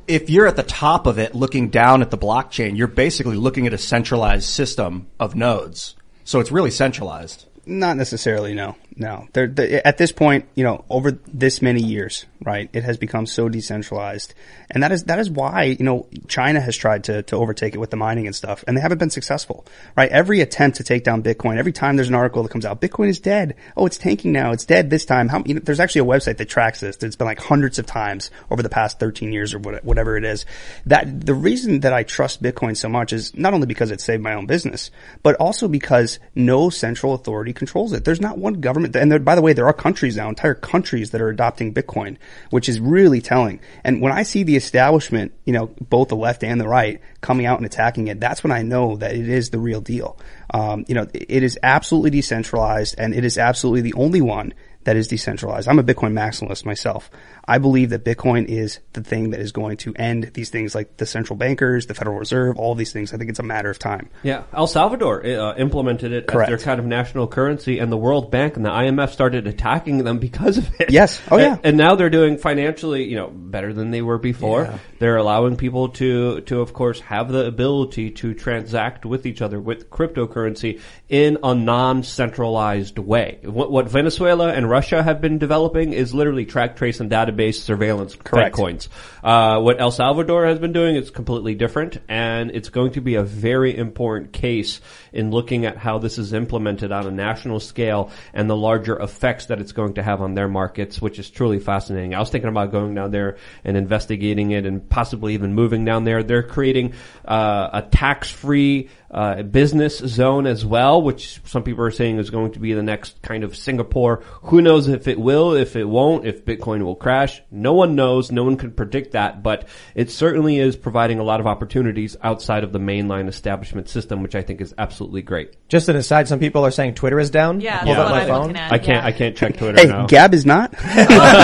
if you're at the top of it looking down at the blockchain, you're basically looking at a centralized system of nodes. So it's really centralized. Not necessarily, no. No. They're, they at this point, you know, over this many years, right, it has become so decentralized. And that is, that is why, you know, China has tried to, to overtake it with the mining and stuff, and they haven't been successful, right? Every attempt to take down Bitcoin, every time there's an article that comes out, Bitcoin is dead. Oh, it's tanking now. It's dead this time. How, you know, there's actually a website that tracks this. It's been like hundreds of times over the past 13 years or what, whatever it is. That, the reason that I trust Bitcoin so much is not only because it saved my own business, but also because no central authority controls it. There's not one government, and there, by the way, there are countries now, entire countries that are adopting Bitcoin, which is really telling. And when I see the establishment, you know, both the left and the right coming out and attacking it, that's when I know that it is the real deal. Um, you know, it is absolutely decentralized and it is absolutely the only one that is decentralized. I'm a Bitcoin maximalist myself. I believe that Bitcoin is the thing that is going to end these things like the central bankers, the Federal Reserve, all these things. I think it's a matter of time. Yeah, El Salvador uh, implemented it Correct. as their kind of national currency, and the World Bank and the IMF started attacking them because of it. Yes. Oh, yeah. And, and now they're doing financially, you know, better than they were before. They're allowing people to, to of course, have the ability to transact with each other with cryptocurrency in a non-centralized way. What, what Venezuela and Russia have been developing is literally track, trace, and database surveillance Correct. coins. Uh, what El Salvador has been doing is completely different, and it's going to be a very important case in looking at how this is implemented on a national scale and the larger effects that it's going to have on their markets, which is truly fascinating. I was thinking about going down there and investigating it and possibly even moving down there. They're creating uh, a tax-free uh, business zone as well, which some people are saying is going to be the next kind of Singapore. Who knows if it will, if it won't, if Bitcoin will crash. No one knows. No one can predict that, but it certainly is providing a lot of opportunities outside of the mainline establishment system, which I think is absolutely great. Just an aside, some people are saying Twitter is down. Yeah, I pulled that's up what my I'm phone. at. I can't. Yeah. I can't check Twitter Hey, now. Gab is not.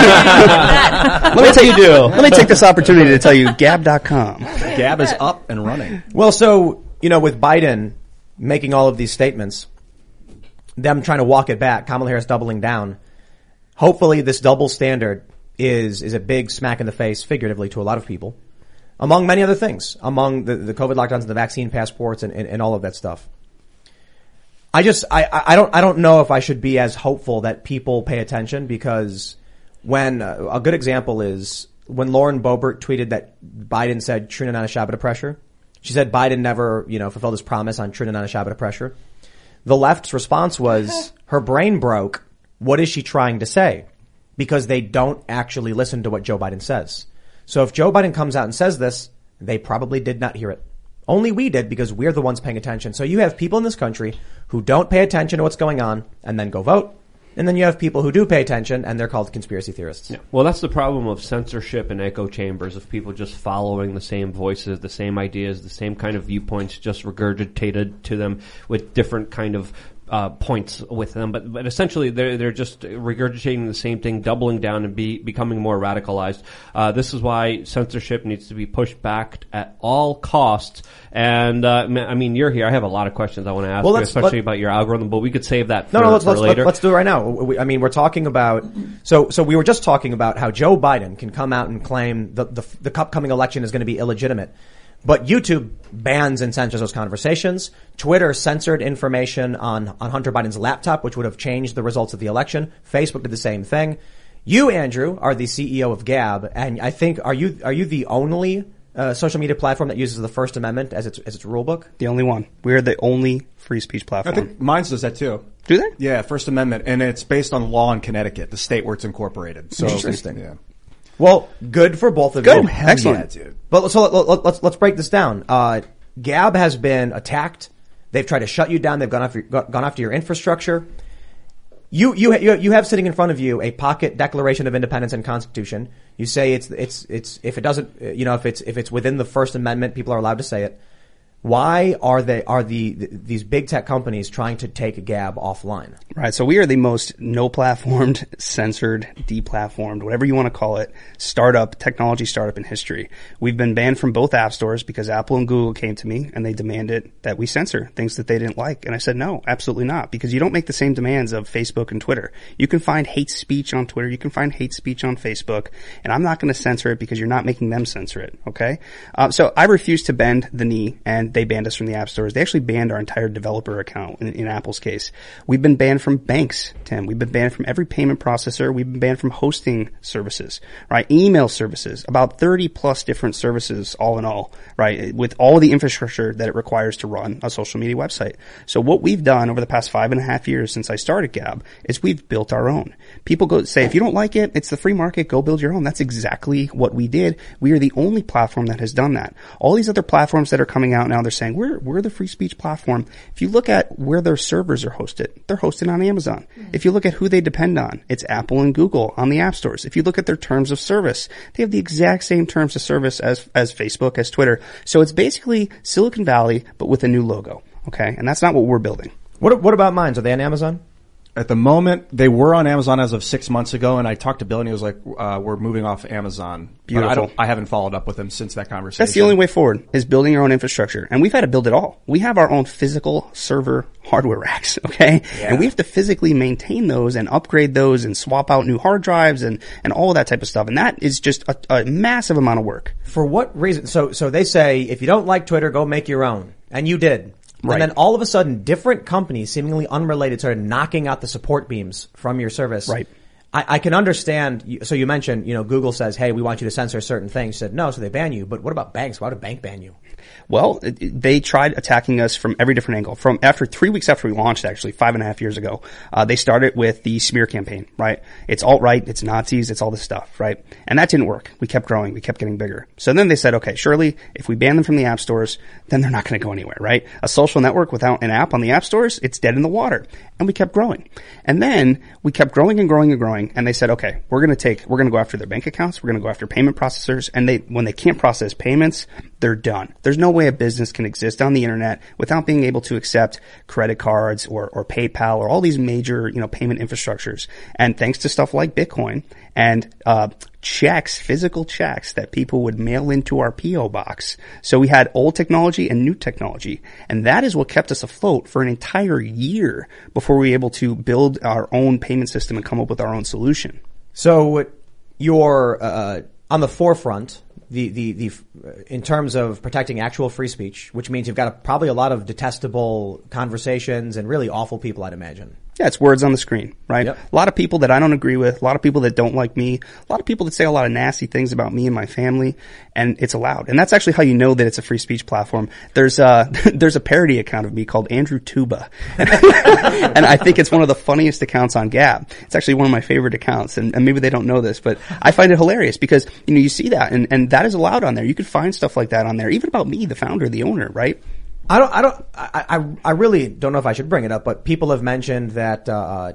Let me take you do. Let me take this opportunity to tell you Gab.com. Gab is up and running. Well, so, you know, with Biden making all of these statements, them trying to walk it back, Kamala Harris doubling down, hopefully this double standard is, is a big smack in the face, figuratively, to a lot of people, among many other things, among the, the COVID lockdowns and the vaccine passports and, and, and all of that stuff. I just, I, I don't, I don't know if I should be as hopeful that people pay attention because when, uh, a good example is when Lauren Boebert tweeted that Biden said Trina not a Shabbat pressure. She said Biden never, you know, fulfilled his promise on Trina not a Shabbat pressure. The left's response was her brain broke. What is she trying to say? Because they don't actually listen to what Joe Biden says. So if Joe Biden comes out and says this, they probably did not hear it. Only we did because we're the ones paying attention. So you have people in this country who don't pay attention to what's going on and then go vote. And then you have people who do pay attention and they're called conspiracy theorists. Yeah. Well, that's the problem of censorship and echo chambers of people just following the same voices, the same ideas, the same kind of viewpoints, just regurgitated to them with different kind of uh, points with them. But but essentially, they're they're just regurgitating the same thing, doubling down and be becoming more radicalized. Uh, this is why censorship needs to be pushed back at all costs. And uh, I mean, you're here. I have a lot of questions I want to ask Well, you, especially about your algorithm. But we could save that. For, No, no, let's let's, later. let's do it right now. We, I mean, we're talking about so so we were just talking about how Joe Biden can come out and claim the the, the upcoming election is going to be illegitimate, but YouTube bans and censors those conversations. Twitter censored information on on Hunter Biden's laptop, which would have changed the results of the election. Facebook did the same thing. You, Andrew, are the CEO of Gab, and I think are you are you the only uh, social media platform that uses the First Amendment as its as its rule book? The only one. We're the only free speech platform. I platform. think mine does that too. Do they? Yeah, First Amendment, and it's based on law in Connecticut, the state where it's incorporated. So Interesting. Yeah. Well, good for both of Good. you. Excellent. Yeah, dude. But so let, let, let's let's break this down. Uh, Gab has been attacked. They've tried to shut you down. They've gone after gone after your infrastructure. You you you you have sitting in front of you a pocket Declaration of Independence and Constitution. You say it's it's it's if it doesn't you know if it's if it's within the First Amendment, people are allowed to say it. Why are they are the these big tech companies trying to take a Gab offline? Right. So we are the most no platformed, censored, deplatformed, whatever you want to call it, startup, technology startup in history. We've been banned from both app stores because Apple and Google came to me and they demanded that we censor things that they didn't like. And I said, no, absolutely not, because you don't make the same demands of Facebook and Twitter. You can find hate speech on Twitter. You can find hate speech on Facebook. And I'm not going to censor it because you're not making them censor it. Okay. Uh, so I refuse to bend the knee and they banned us from the app stores. They actually banned our entire developer account in, in Apple's case. We've been banned from banks, Tim. We've been banned from every payment processor. We've been banned from hosting services, right? Email services, about 30 plus different services all in all, right? With all the infrastructure that it requires to run a social media website. So what we've done over the past five and a half years since I started Gab is we've built our own. People go say, if you don't like it, it's the free market, go build your own. That's exactly what we did. We are the only platform that has done that. All these other platforms that are coming out now, they're saying, we're, we're the free speech platform. If you look at where their servers are hosted, they're hosted on Amazon. Mm-hmm. If you look at who they depend on, it's Apple and Google on the app stores. If you look at their terms of service, they have the exact same terms of service as, as Facebook, as Twitter. So it's basically Silicon Valley, but with a new logo. Okay. And that's not what we're building. What what about Minds? Are they on Amazon? At the moment, they were on Amazon as of six months ago, and I talked to Bill, and he was like, uh, "We're moving off Amazon." But I don't. I haven't followed up with him since that conversation. That's the only way forward is building your own infrastructure. And we've had to build it all. We have our own physical server hardware racks, okay? And we have to physically maintain those and upgrade those and swap out new hard drives and, and all that type of stuff. And that is just a, a massive amount of work. For what reason? So, so they say if you don't like Twitter, go make your own, and you did. Right. And then all of a sudden, different companies, seemingly unrelated, started knocking out the support beams from your service. Right. I, I can understand. So you mentioned, you know, Google says, "Hey, we want you to censor certain things." You said no, so they ban you. But what about banks? Why would a bank ban you? Well, they tried attacking us from every different angle. From after three weeks after we launched, actually five and a half years ago, uh, they started with the smear campaign. Right? It's alt right, it's Nazis, it's all this stuff. Right? And that didn't work. We kept growing, we kept getting bigger. So then they said, okay, surely if we ban them from the app stores, then they're not going to go anywhere. Right? A social network without an app on the app stores, it's dead in the water. And we kept growing. And then we kept growing and growing and growing. And they said, okay, we're going to take, we're going to go after their bank accounts. We're going to go after payment processors. And they, when they can't process payments, they're done. There's no way a business can exist on the internet without being able to accept credit cards or, or PayPal or all these major, you know, payment infrastructures. And thanks to stuff like Bitcoin and, uh, checks, physical checks that people would mail into our PO box. So we had old technology and new technology. And that is what kept us afloat for an entire year before we were able to build our own payment system and come up with our own solution. So you're uh, on the forefront, the, the, the, in terms of protecting actual free speech, which means you've got a, probably a lot of detestable conversations and really awful people, I'd imagine. Yeah, it's words on the screen, right? Yep. A lot of people that I don't agree with, a lot of people that don't like me, a lot of people that say a lot of nasty things about me and my family, and it's allowed. And that's actually how you know that it's a free speech platform. There's a, there's a parody account of me called Andrew Tuba. and I think it's one of the funniest accounts on Gab. It's actually one of my favorite accounts, and, and maybe they don't know this, but I find it hilarious because, you know, you see that, and, and that is allowed on there. You could find stuff like that on there, even about me, the founder, the owner, right? I don't, I don't, I, I, I really don't know if I should bring it up, but people have mentioned that, uh,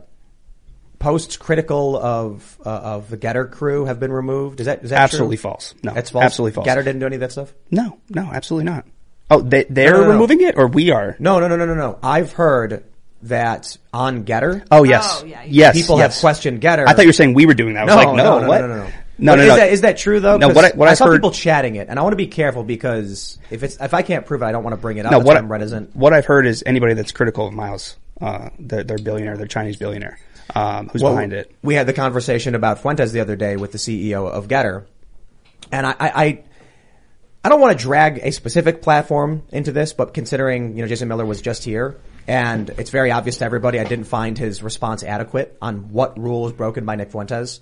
posts critical of, uh, of the Gettr crew have been removed. Is that, is that Absolutely true? false. No, That's false. absolutely false. Gettr didn't do any of that stuff? No, no, absolutely not. Oh, they, they're No, no, no, no. removing it, or we are? No, no, no, no, no, no. I've heard that on Gettr, Oh yes, Oh, yeah. yes. people yes. have questioned Gettr. I thought you were saying we were doing that. I was No, like, no, no, no, what? no, no, no. No, But no, is no. that is that true though? No, what I- what I I've saw heard- people chatting it, and I want to be careful because if it's if I can't prove it, I don't want to bring it up. no, what, I'm reticent. what I've heard is anybody that's critical of Miles, uh, they're, they're billionaire, they're Chinese billionaire, um, who's Well, behind it. We had the conversation about Fuentes the other day with the CEO of Gettr, and I, I, I, I don't want to drag a specific platform into this, but considering you know Jason Miller was just here, and it's very obvious to everybody, I didn't find his response adequate on what rule was broken by Nick Fuentes.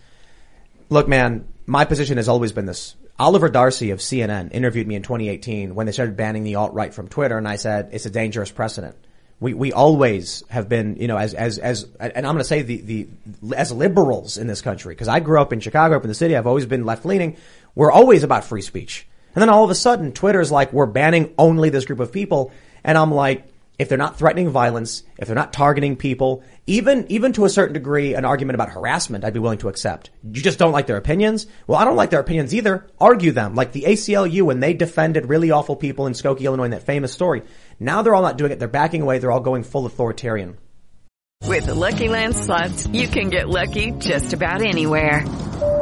Look, man, my position has always been this. Oliver Darcy of CNN interviewed me in 2018 when they started banning the alt-right from Twitter, and I said it's a dangerous precedent. We we always have been, you know, as as as, and I'm going to say the the as liberals in this country because I grew up in Chicago, up in the city. I've always been left leaning. We're always about free speech, and then all of a sudden, Twitter's like we're banning only this group of people, and I'm like, if they're not threatening violence, if they're not targeting people, even even to a certain degree, an argument about harassment, I'd be willing to accept. You just don't like their opinions. Well, I don't like their opinions either. Argue them, like the ACLU when they defended really awful people in Skokie, Illinois, in that famous story. Now they're all not doing it. They're backing away. They're all going full authoritarian. With the Lucky Land slots, you can get lucky just about anywhere.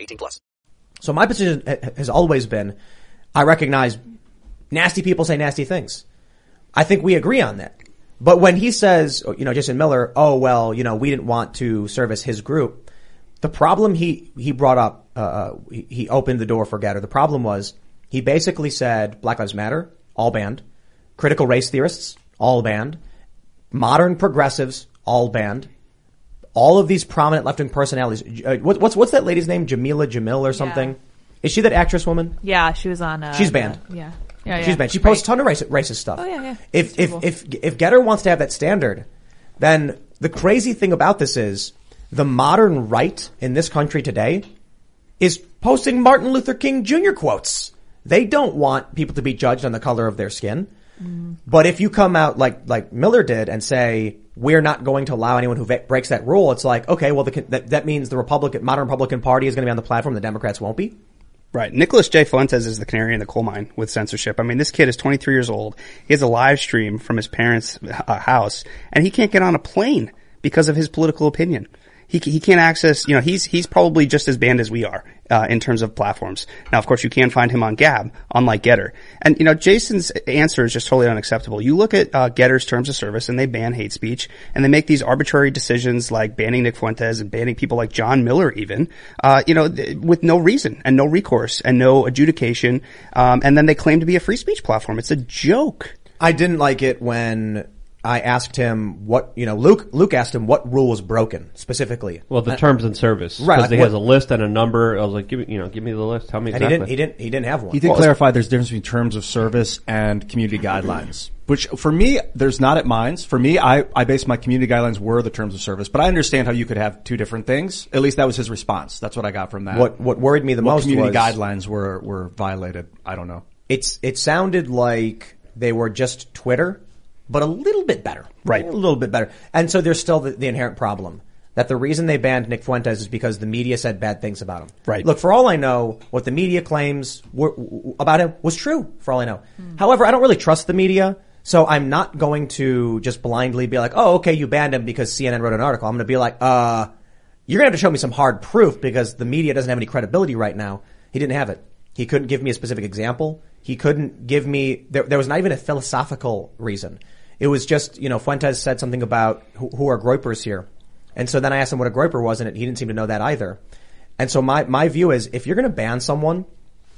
18 plus. So my position has always been, I recognize nasty people say nasty things. I think we agree on that. But when he says, you know, Jason Miller, oh well, you know, we didn't want to service his group. The problem he he brought up uh, he, he opened the door for Gettr. The problem was he basically said Black Lives Matter, all banned. Critical race theorists, all banned. Modern progressives, all banned. All of these prominent left wing personalities. Uh, what, what's what's that lady's name? Jameela Jamil or something? Is she that actress woman? Yeah, she was on. Uh, She's banned. the- yeah. Yeah, yeah. She's banned. She posts a ton of racist, racist stuff. Oh, yeah, yeah. If if if if Gettr wants to have that standard, then the crazy thing about this is the modern right in this country today is posting Martin Luther King Jr. quotes. They don't want people to be judged on the color of their skin. But if you come out like like Miller did and say we're not going to allow anyone who va- breaks that rule, it's like okay, well the, that that means the Republican modern Republican Party is going to be on the platform, the Democrats won't be. Right. Nicholas J. Fuentes is the canary in the coal mine with censorship. I mean, this kid is 23 years old. He has a live stream from his parents' house and he can't get on a plane because of his political opinion. He, he can't access, you know, he's, he's probably just as banned as we are, uh, in terms of platforms. Now, of course, you can find him on Gab, unlike Gettr. And, you know, Jason's answer is just totally unacceptable. You look at, uh, Gettr's terms of service and they ban hate speech and they make these arbitrary decisions like banning Nick Fuentes and banning people like John Miller even, uh, you know, th- with no reason and no recourse and no adjudication. Um, and then they claim to be a free speech platform. It's a joke. I didn't like it when I asked him what, you know, Luke, Luke asked him what rule was broken specifically. Well, the Uh, terms and service, Right, Because like he has a list and a number. I was like, give me, you know, give me the list. Tell me And he didn't, he didn't, he didn't have one. He did clarify there's a difference between terms of service and community guidelines, which for me, there's not at Minds. For me, I, I base my community guidelines were the terms of service, but I understand how you could have two different things. At least that was his response. That's what I got from that. What- what worried me the What most community was- guidelines were, were violated. I don't know. It's, it sounded like they were just Twitter, but a little bit better. Right. A little bit better. And so there's still the, the inherent problem that the reason they banned Nick Fuentes is because the media said bad things about him. Right. Look, for all I know, what the media claims were, about him was true, for all I know. However, I don't really trust the media, so I'm not going to just blindly be like, oh, okay, you banned him because CNN wrote an article. I'm going to be like, uh, you're going to have to show me some hard proof because the media doesn't have any credibility right now. He didn't have it. He couldn't give me a specific example. He couldn't give me, there, there was not even a philosophical reason. It was just, you know, Fuentes said something about who, who are groypers here. And so then I asked him what a groyper was and he didn't seem to know that either. And so my, my view is if you're going to ban someone,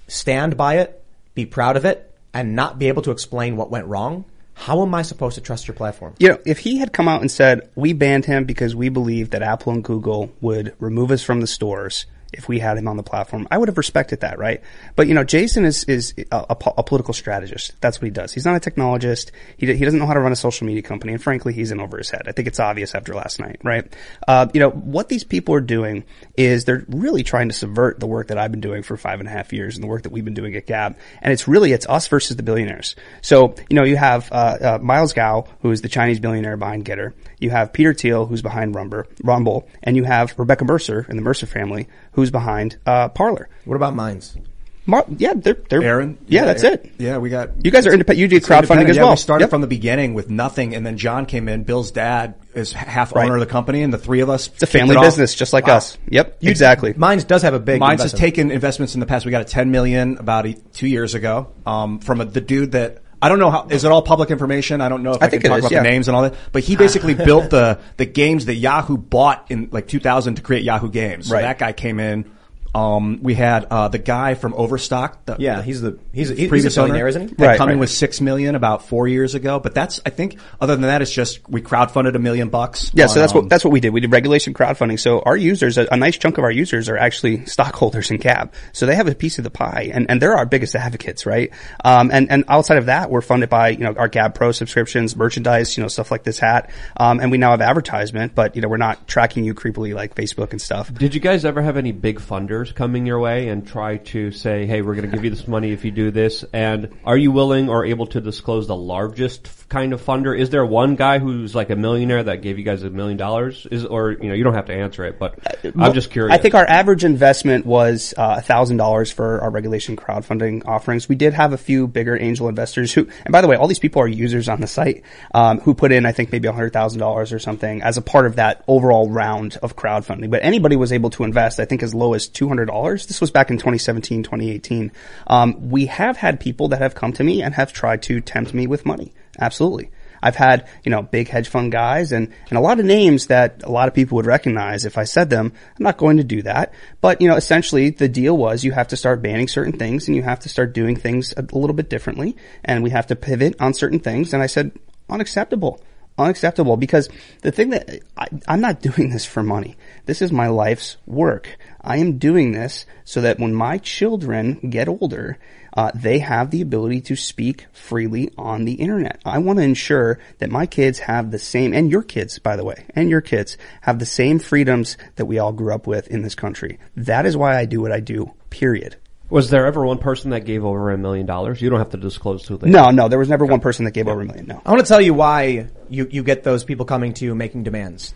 stand by it, be proud of it, and not be able to explain what went wrong. How am I supposed to trust your platform? You know, if he had come out and said, we banned him because we believe that Apple and Google would remove us from the stores if we had him on the platform, I would have respected that, right? But you know, Jason is is a, a, a political strategist. That's what he does. He's not a technologist. He he doesn't know how to run a social media company, and frankly, he's in over his head. I think it's obvious after last night, right? Uh, you know, what these people are doing is they're really trying to subvert the work that I've been doing for five and a half years and the work that we've been doing at Gab. And it's really it's us versus the billionaires. So you know, you have uh, uh, Miles Guo, who is the Chinese billionaire behind Gettr. You have Peter Thiel, who's behind Rumber, Rumble, and you have Rebecca Mercer and the Mercer family, who's behind uh, Parler. What about Minds? Mar- yeah, they're they're Aaron? Yeah, that's Aaron- it. Yeah, we got. You guys are independent. You do It's crowdfunding independent. as yeah, well. We started Yep. from the beginning with nothing, and then John came in. Bill's dad is half Right. owner of the company, and the three of us. It's a family business, just like us. Yep, exactly. Minds does have a big. Minds has taken investments in the past. We got a 10 million about a, two years ago um, from a, the dude that I don't know how is it all public information. I don't know if I I, think can talk is, about yeah. the names and all that. But he basically built the the games that Yahoo bought in like 2000 to create Yahoo games. So Right. that guy came in. Um, we had uh, the guy from Overstock. The, Yeah, he's the he's a, he's previous a billionaire, owner, isn't he? That Right, coming right. with six million about four years ago. But that's I think other than that, it's just we crowdfunded a million bucks. Yeah, so that's um, what that's what we did. We did regulation crowdfunding. So our users, a, a nice chunk of our users, are actually stockholders in Gab. So they have a piece of the pie, and, and they're our biggest advocates, right? Um, and and outside of that, we're funded by you know our Gab Pro subscriptions, merchandise, you know stuff like this hat, um, and we now have advertisement. But you know we're not tracking you creepily like Facebook and stuff. Did you guys ever have any big funders coming your way and try to say, "Hey, we're going to give you this money if you do this"? And are you willing or able to disclose the largest f- kind of funder? Is there one guy who's like a millionaire that gave you guys a million dollars? Is or you know you don't have to answer it, but I'm just curious. I think our average investment was uh, thousand dollars for our regulation crowdfunding offerings. We did have a few bigger angel investors who, and by the way, all these people are users on the site um, who put in, I think, maybe hundred thousand dollars or something as a part of that overall round of crowdfunding. But anybody was able to invest, I think, as low as two hundred dollars. This was back in 2017, 2018. Um, we have had people that have come to me and have tried to tempt me with money. Absolutely. I've had, you know, big hedge fund guys and, and a lot of names that a lot of people would recognize if I said them. I'm not going to do that. But, you know, essentially the deal was you have to start banning certain things and you have to start doing things a little bit differently and we have to pivot on certain things. And I said, unacceptable unacceptable because the thing that I, I'm not doing this for money. This is my life's work. I am doing this so that when my children get older, uh, they have the ability to speak freely on the internet. I want to ensure that my kids have the same, and your kids, by the way, and your kids have the same freedoms that we all grew up with in this country. That is why I do what I do, period. Was there ever one person that gave over a million dollars? You don't have to disclose who they No, no, there was never one person that gave over a million. No. I want to tell you why you, you get those people coming to you making demands.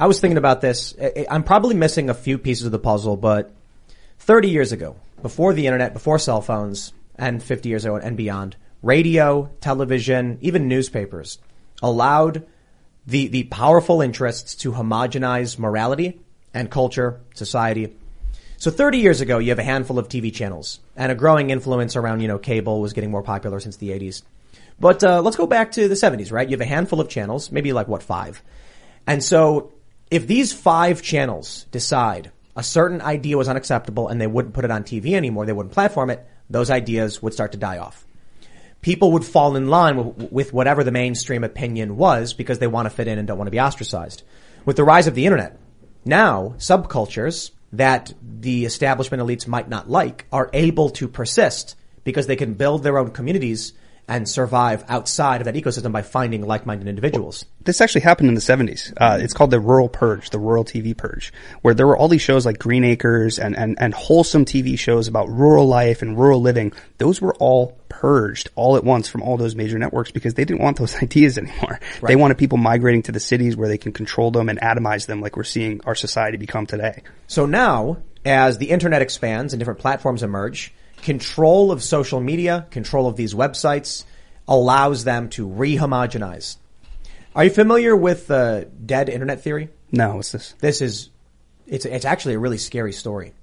I was thinking about this. I'm probably missing a few pieces of the puzzle, but 30 years ago, before the internet, before cell phones, and 50 years ago and beyond, radio, television, even newspapers allowed the, the powerful interests to homogenize morality and culture, society. So 30 years ago, you have a handful of TV channels and a growing influence around, you know, cable was getting more popular since the 80s. But, uh, let's go back to the 70s, right? You have a handful of channels, maybe like what, five? And so if these five channels decide a certain idea was unacceptable and they wouldn't put it on TV anymore, they wouldn't platform it, those ideas would start to die off. People would fall in line with, whatever the mainstream opinion was because they want to fit in and don't want to be ostracized. With the rise of the internet, now subcultures that the establishment elites might not like are able to persist because they can build their own communities and survive outside of that ecosystem by finding like-minded individuals. This actually happened in the 70s. Uh, it's called the rural purge, the rural TV purge, where there were all these shows like Green Acres and, and, and wholesome TV shows about rural life and rural living. Those were all purged all at once from all those major networks because they didn't want those ideas anymore. They wanted people migrating to the cities where they can control them and atomize them like we're seeing our society become today. So now, as the internet expands and different platforms emerge, control of social media, control of these websites allows them to rehomogenize. Are you familiar with the dead internet theory? No, what's this? This is, it's, it's actually a really scary story.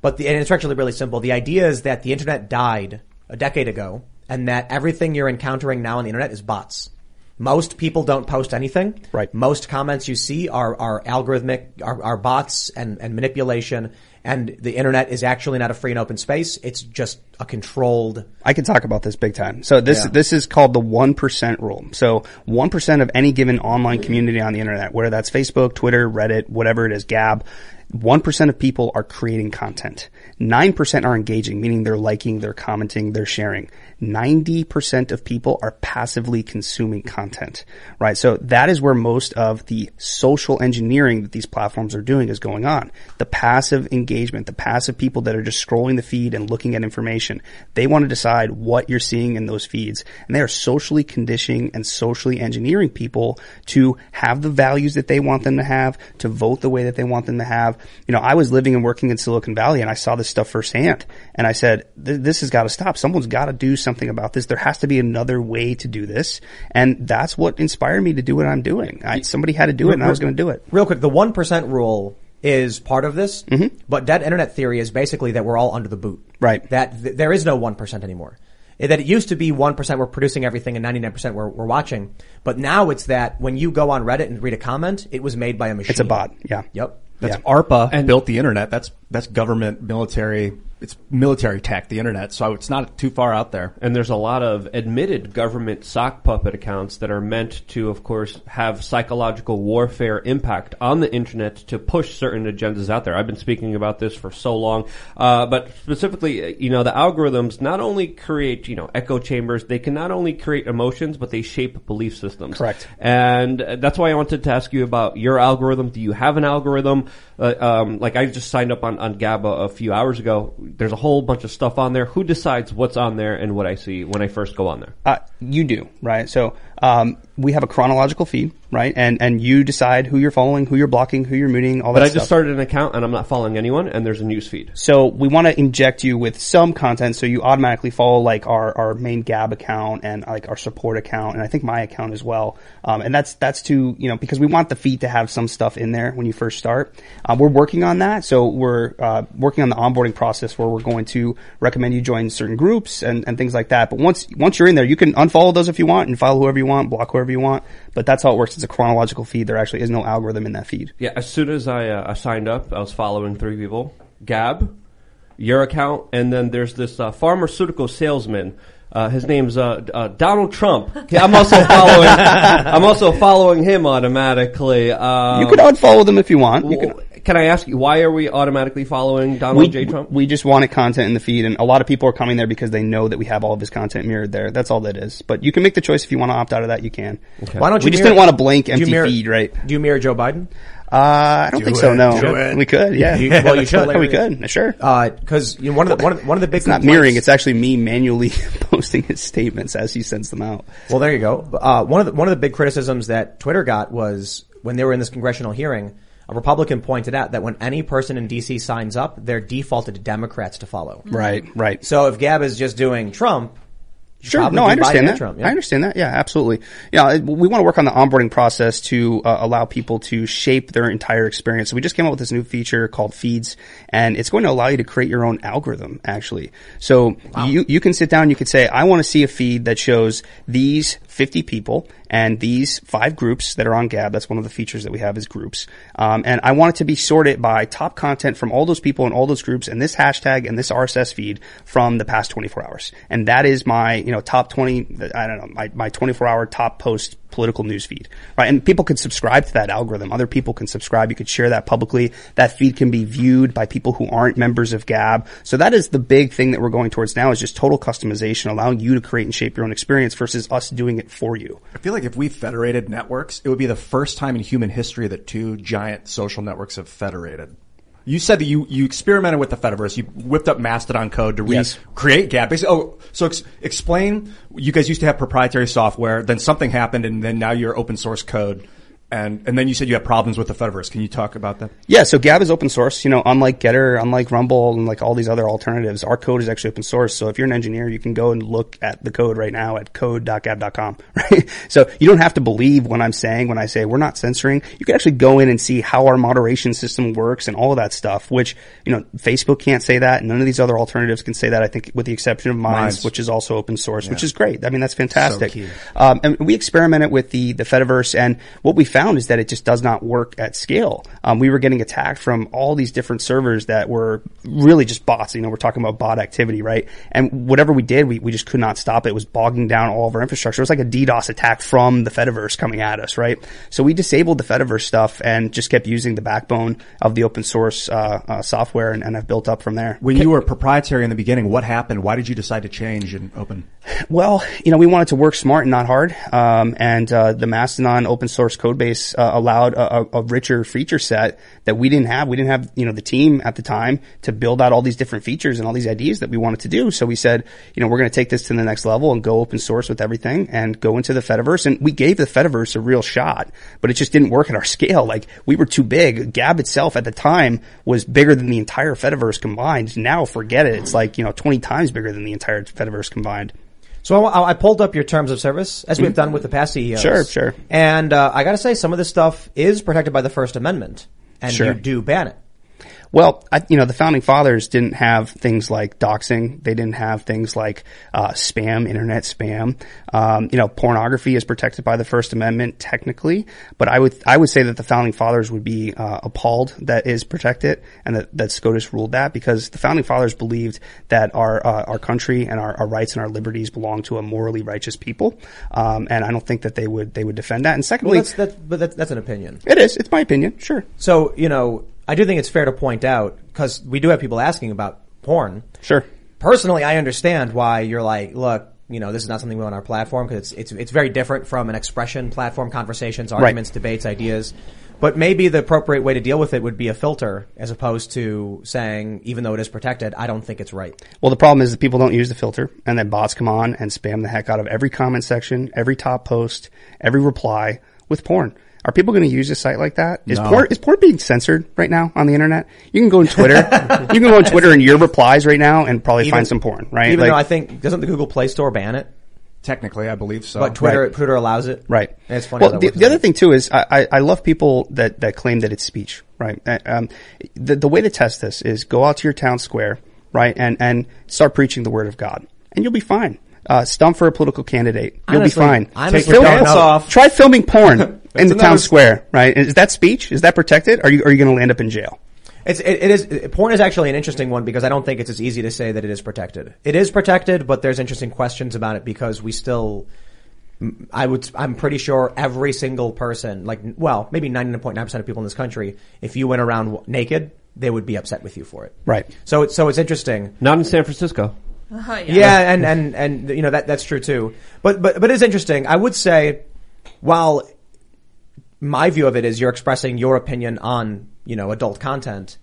But the, and it's actually really simple. The idea is that the internet died a decade ago and that everything you're encountering now on the internet is bots. Most people don't post anything. Right. Most comments you see are, are algorithmic, are, are bots and, and manipulation. And the internet is actually not a free and open space. It's just a controlled. I can talk about this big time. So this Yeah. this is called the one percent rule. So one percent of any given online community on the internet, whether that's Facebook, Twitter, Reddit, whatever it is, Gab, one percent of people are creating content. Nine percent are engaging, meaning they're liking, they're commenting, they're sharing. Ninety percent of people are passively consuming content, right? So that is where most of the social engineering that these platforms are doing is going on. The passive engagement, the passive people that are just scrolling the feed and looking at information. They want to decide what you're seeing in those feeds. And they are socially conditioning and socially engineering people to have the values that they want them to have, to vote the way that they want them to have. You know, I was living and working in Silicon Valley and I saw this stuff firsthand. And I said, this has got to stop. Someone's got to do something about this. There has to be another way to do this. And that's what inspired me to do what I'm doing. I, somebody had to do it and I was going to do it. Real quick, the 1% rule is part of this, Mm-hmm. but dead internet theory is basically that we're all under the boot. Right. That th- there is no 1% anymore. That it used to be 1% we're producing everything and 99% we're, we're watching. But now it's that when you go on Reddit and read a comment, it was made by a machine. It's a bot. Yeah. Yep. That's Yeah. ARPA built the internet. That's that's government, military. It's military tech, the internet. So it's not too far out there. And there's a lot of admitted government sock puppet accounts that are meant to, of course, have psychological warfare impact on the internet to push certain agendas out there. I've been speaking about this for so long, uh, but specifically, uh, you know, the algorithms not only create, you know, echo chambers, they can not only create emotions, but they shape belief systems. Correct. And uh, that's why I wanted to ask you about your algorithm. Do you have an algorithm? Uh, um, like I just signed up on, on GABA a few hours ago. There's a whole bunch of stuff on there. Who decides what's on there and what I see when I first go on there? Uh, you do, right? So um, we have a chronological feed. right? And and you decide who you're following, who you're blocking, who you're muting, all that. But I stuff. just started an account and I'm not following anyone, and there's a news feed. So we want to inject you with some content so you automatically follow like our, our main Gab account and like our support account and I think my account as well. Um, and that's, that's to, you know, because we want the feed to have some stuff in there when you first start. Um, we're working on that. So we're, uh, working on the onboarding process where we're going to recommend you join certain groups and, and things like that. But once, once you're in there, you can unfollow those if you want and follow whoever you want, block whoever you want. But that's how it works. It's a chronological feed. There actually is no algorithm in that feed. Yeah, as soon as I, uh, I signed up, I was following three people: Gab, your account, and then there's this uh, pharmaceutical salesman. Uh, his name's uh, uh, Donald Trump. I'm also following. I'm also following him automatically. Um, You could unfollow them if you want. You w- can I ask you why are we automatically following Donald we, J. Trump? we just wanted content in the feed, and a lot of people are coming there because they know that we have all of his content mirrored there. That's all that is. But you can make the choice if you want to opt out of that. You can. Why don't you We just mirror- didn't want a blank empty mirror- feed, right? Do you mirror Joe Biden? Uh, I don't Do think so. No, do we could. Yeah, You- well, you should. We could. Sure. Because you know, one of the one of the, one of the big It's not complaints- mirroring. It's actually me manually posting his statements as he sends them out. Well, there you go. Uh, one of the one of the big criticisms that Twitter got was when they were in this congressional hearing. A Republican pointed out that when any person in DC signs up, they're defaulted to Democrats to follow. Right. Right. So if Gab is just doing Trump, Sure. No, I understand that. Trump, yeah. I understand that. Yeah, absolutely. Yeah, we want to work on the onboarding process to uh, allow people to shape their entire experience. So we just came up with this new feature called Feeds, and it's going to allow you to create your own algorithm. Actually, so you you can sit down, you could say, I want to see a feed that shows these 50 people and these five groups that are on Gab. That's one of the features that we have is groups. Um, and I want it to be sorted by top content from all those people and all those groups and this hashtag and this RSS feed from the past 24 hours. And that is my, you know, top 20, I don't know, my, my 24 hour top post political news feed, right? And people can subscribe to that algorithm. Other people can subscribe. You could share that publicly. That feed can be viewed by people who aren't members of Gab. So that is the big thing that we're going towards now is just total customization, allowing you to create and shape your own experience versus us doing it for you. I feel like if we federated networks, it would be the first time in human history that two giant social networks have federated. You said that you, you experimented with the Fediverse. You whipped up Mastodon code to Yes. recreate Gab. Basically, oh, so ex- explain. You guys used to have proprietary software. Then something happened, and then now you're open source code. And and then you said you had problems with the Fediverse. Can you talk about that? Yeah, so Gab is open source. You know, unlike Gettr, unlike Rumble, and like all these other alternatives, our code is actually open source. So if you're an engineer, you can go and look at the code right now at code.gab.com, right? So you don't have to believe what I'm saying, when I say we're not censoring, you can actually go in and see how our moderation system works and all of that stuff, which, you know, Facebook can't say that. None of these other alternatives can say that, I think, with the exception of Minds, Minds. which is also open source, which is great. I mean, that's fantastic. key. Um, and we experimented with the, the Fediverse and what we found is that it just does not work at scale. Um, we were getting attacked from all these different servers that were really just bots. You know, we're talking about bot activity, right? And whatever we did, we, we just could not stop it. It was bogging down all of our infrastructure. It was like a DDoS attack from the Fediverse coming at us, right? So we disabled the Fediverse stuff and just kept using the backbone of the open source, uh, uh, software and, and have built up from there. When you were proprietary in the beginning, what happened? Why did you decide to change and open? Well, you know, we wanted to work smart and not hard. Um, and uh, the Mastodon open source code base uh, allowed a, a, a richer feature set that we didn't have. We didn't have, you know, the team at the time to build out all these different features and all these ideas that we wanted to do. So we said, you know, we're going to take this to the next level and go open source with everything and go into the Fediverse. And we gave the Fediverse a real shot, but it just didn't work at our scale. Like we were too big. Gab itself at the time was bigger than the entire Fediverse combined. Now forget it. It's like, you know, 20 times bigger than the entire Fediverse combined. So I, I pulled up your terms of service, as we've done with the past CEOs. Sure, sure. And uh, I got to say, some of this stuff is protected by the First Amendment, and Sure. you do ban it. Well, I, you know, the founding fathers didn't have things like doxing. They didn't have things like uh, spam, internet spam. Um, you know, pornography is protected by the First Amendment technically, but I would I would say that the founding fathers would be uh, appalled that is protected and that, that SCOTUS ruled that because the founding fathers believed that our uh, our country and our, our rights and our liberties belong to a morally righteous people, um, and I don't think that they would they would defend that. And secondly, Well, that's, that's, but that's, that's an opinion. it is it's my opinion, sure. So, you know, I do think it's fair to point out, because we do have people asking about porn. Sure. Personally, I understand why you're like, look, you know, this is not something we want on our platform because it's, it's, it's very different from an expression platform, conversations, arguments, debates, ideas. But maybe the appropriate way to deal with it would be a filter as opposed to saying, even though it is protected, I don't think it's right. Well, the problem is that people don't use the filter and then bots come on and spam the heck out of every comment section, every top post, every reply with porn. Are people going to use a site like that? Is No. porn is porn being censored right now on the internet? You can go on Twitter. you can go on Twitter and your replies right now and probably Even- find some porn, right? Even Like- though I think doesn't the Google Play Store ban it, Technically, I believe so. but Twitter Right. Twitter allows it. Right. And it's funny. Well, the, the other thing too is I, I, I love people that, that claim that it's speech, right? Uh, Um, the, the way to test this is go out to your town square, right, and, and start preaching the word of God, and you'll be fine. Uh, stump for a political candidate, you'll Honestly- be fine. honestly Take your don't pants off. Try filming porn in the town square, right? Is that speech? Is that protected? Are you are you going to land up in jail? It's, it, it is, it- porn is actually an interesting one because I don't think it's as easy to say that it is protected. It is protected, but there's interesting questions about it because we still, I would, I'm pretty sure every single person, like, well, maybe 99.9% of people in this country, if you went around naked, they would be upset with you for it. Right. So it's, so it's interesting. Not in San Francisco. Uh, Yeah, and, and, and, you know, that, that's true too. But, but, but it's interesting. I would say, while my view of it is you're expressing your opinion on, you know, adult content,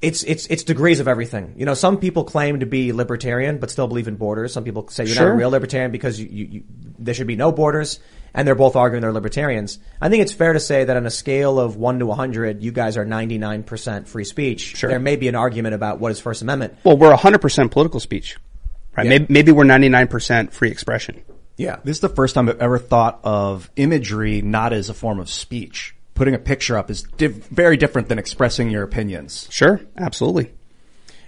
it's, it's, it's degrees of everything. You know, some people claim to be libertarian, but still believe in borders. Some people say you're not a real libertarian because you, you, you, there should be no borders. And they're both arguing they're libertarians. I think it's fair to say that on a scale of 1 to 100, you guys are 99% free speech. Sure. There may be an argument about what is First Amendment. Well, we're 100% political speech, right? Yeah. Maybe, maybe we're 99% free expression. Yeah. This is the first time I've ever thought of imagery not as a form of speech. Putting a picture up is diff- very different than expressing your opinions. Sure, absolutely.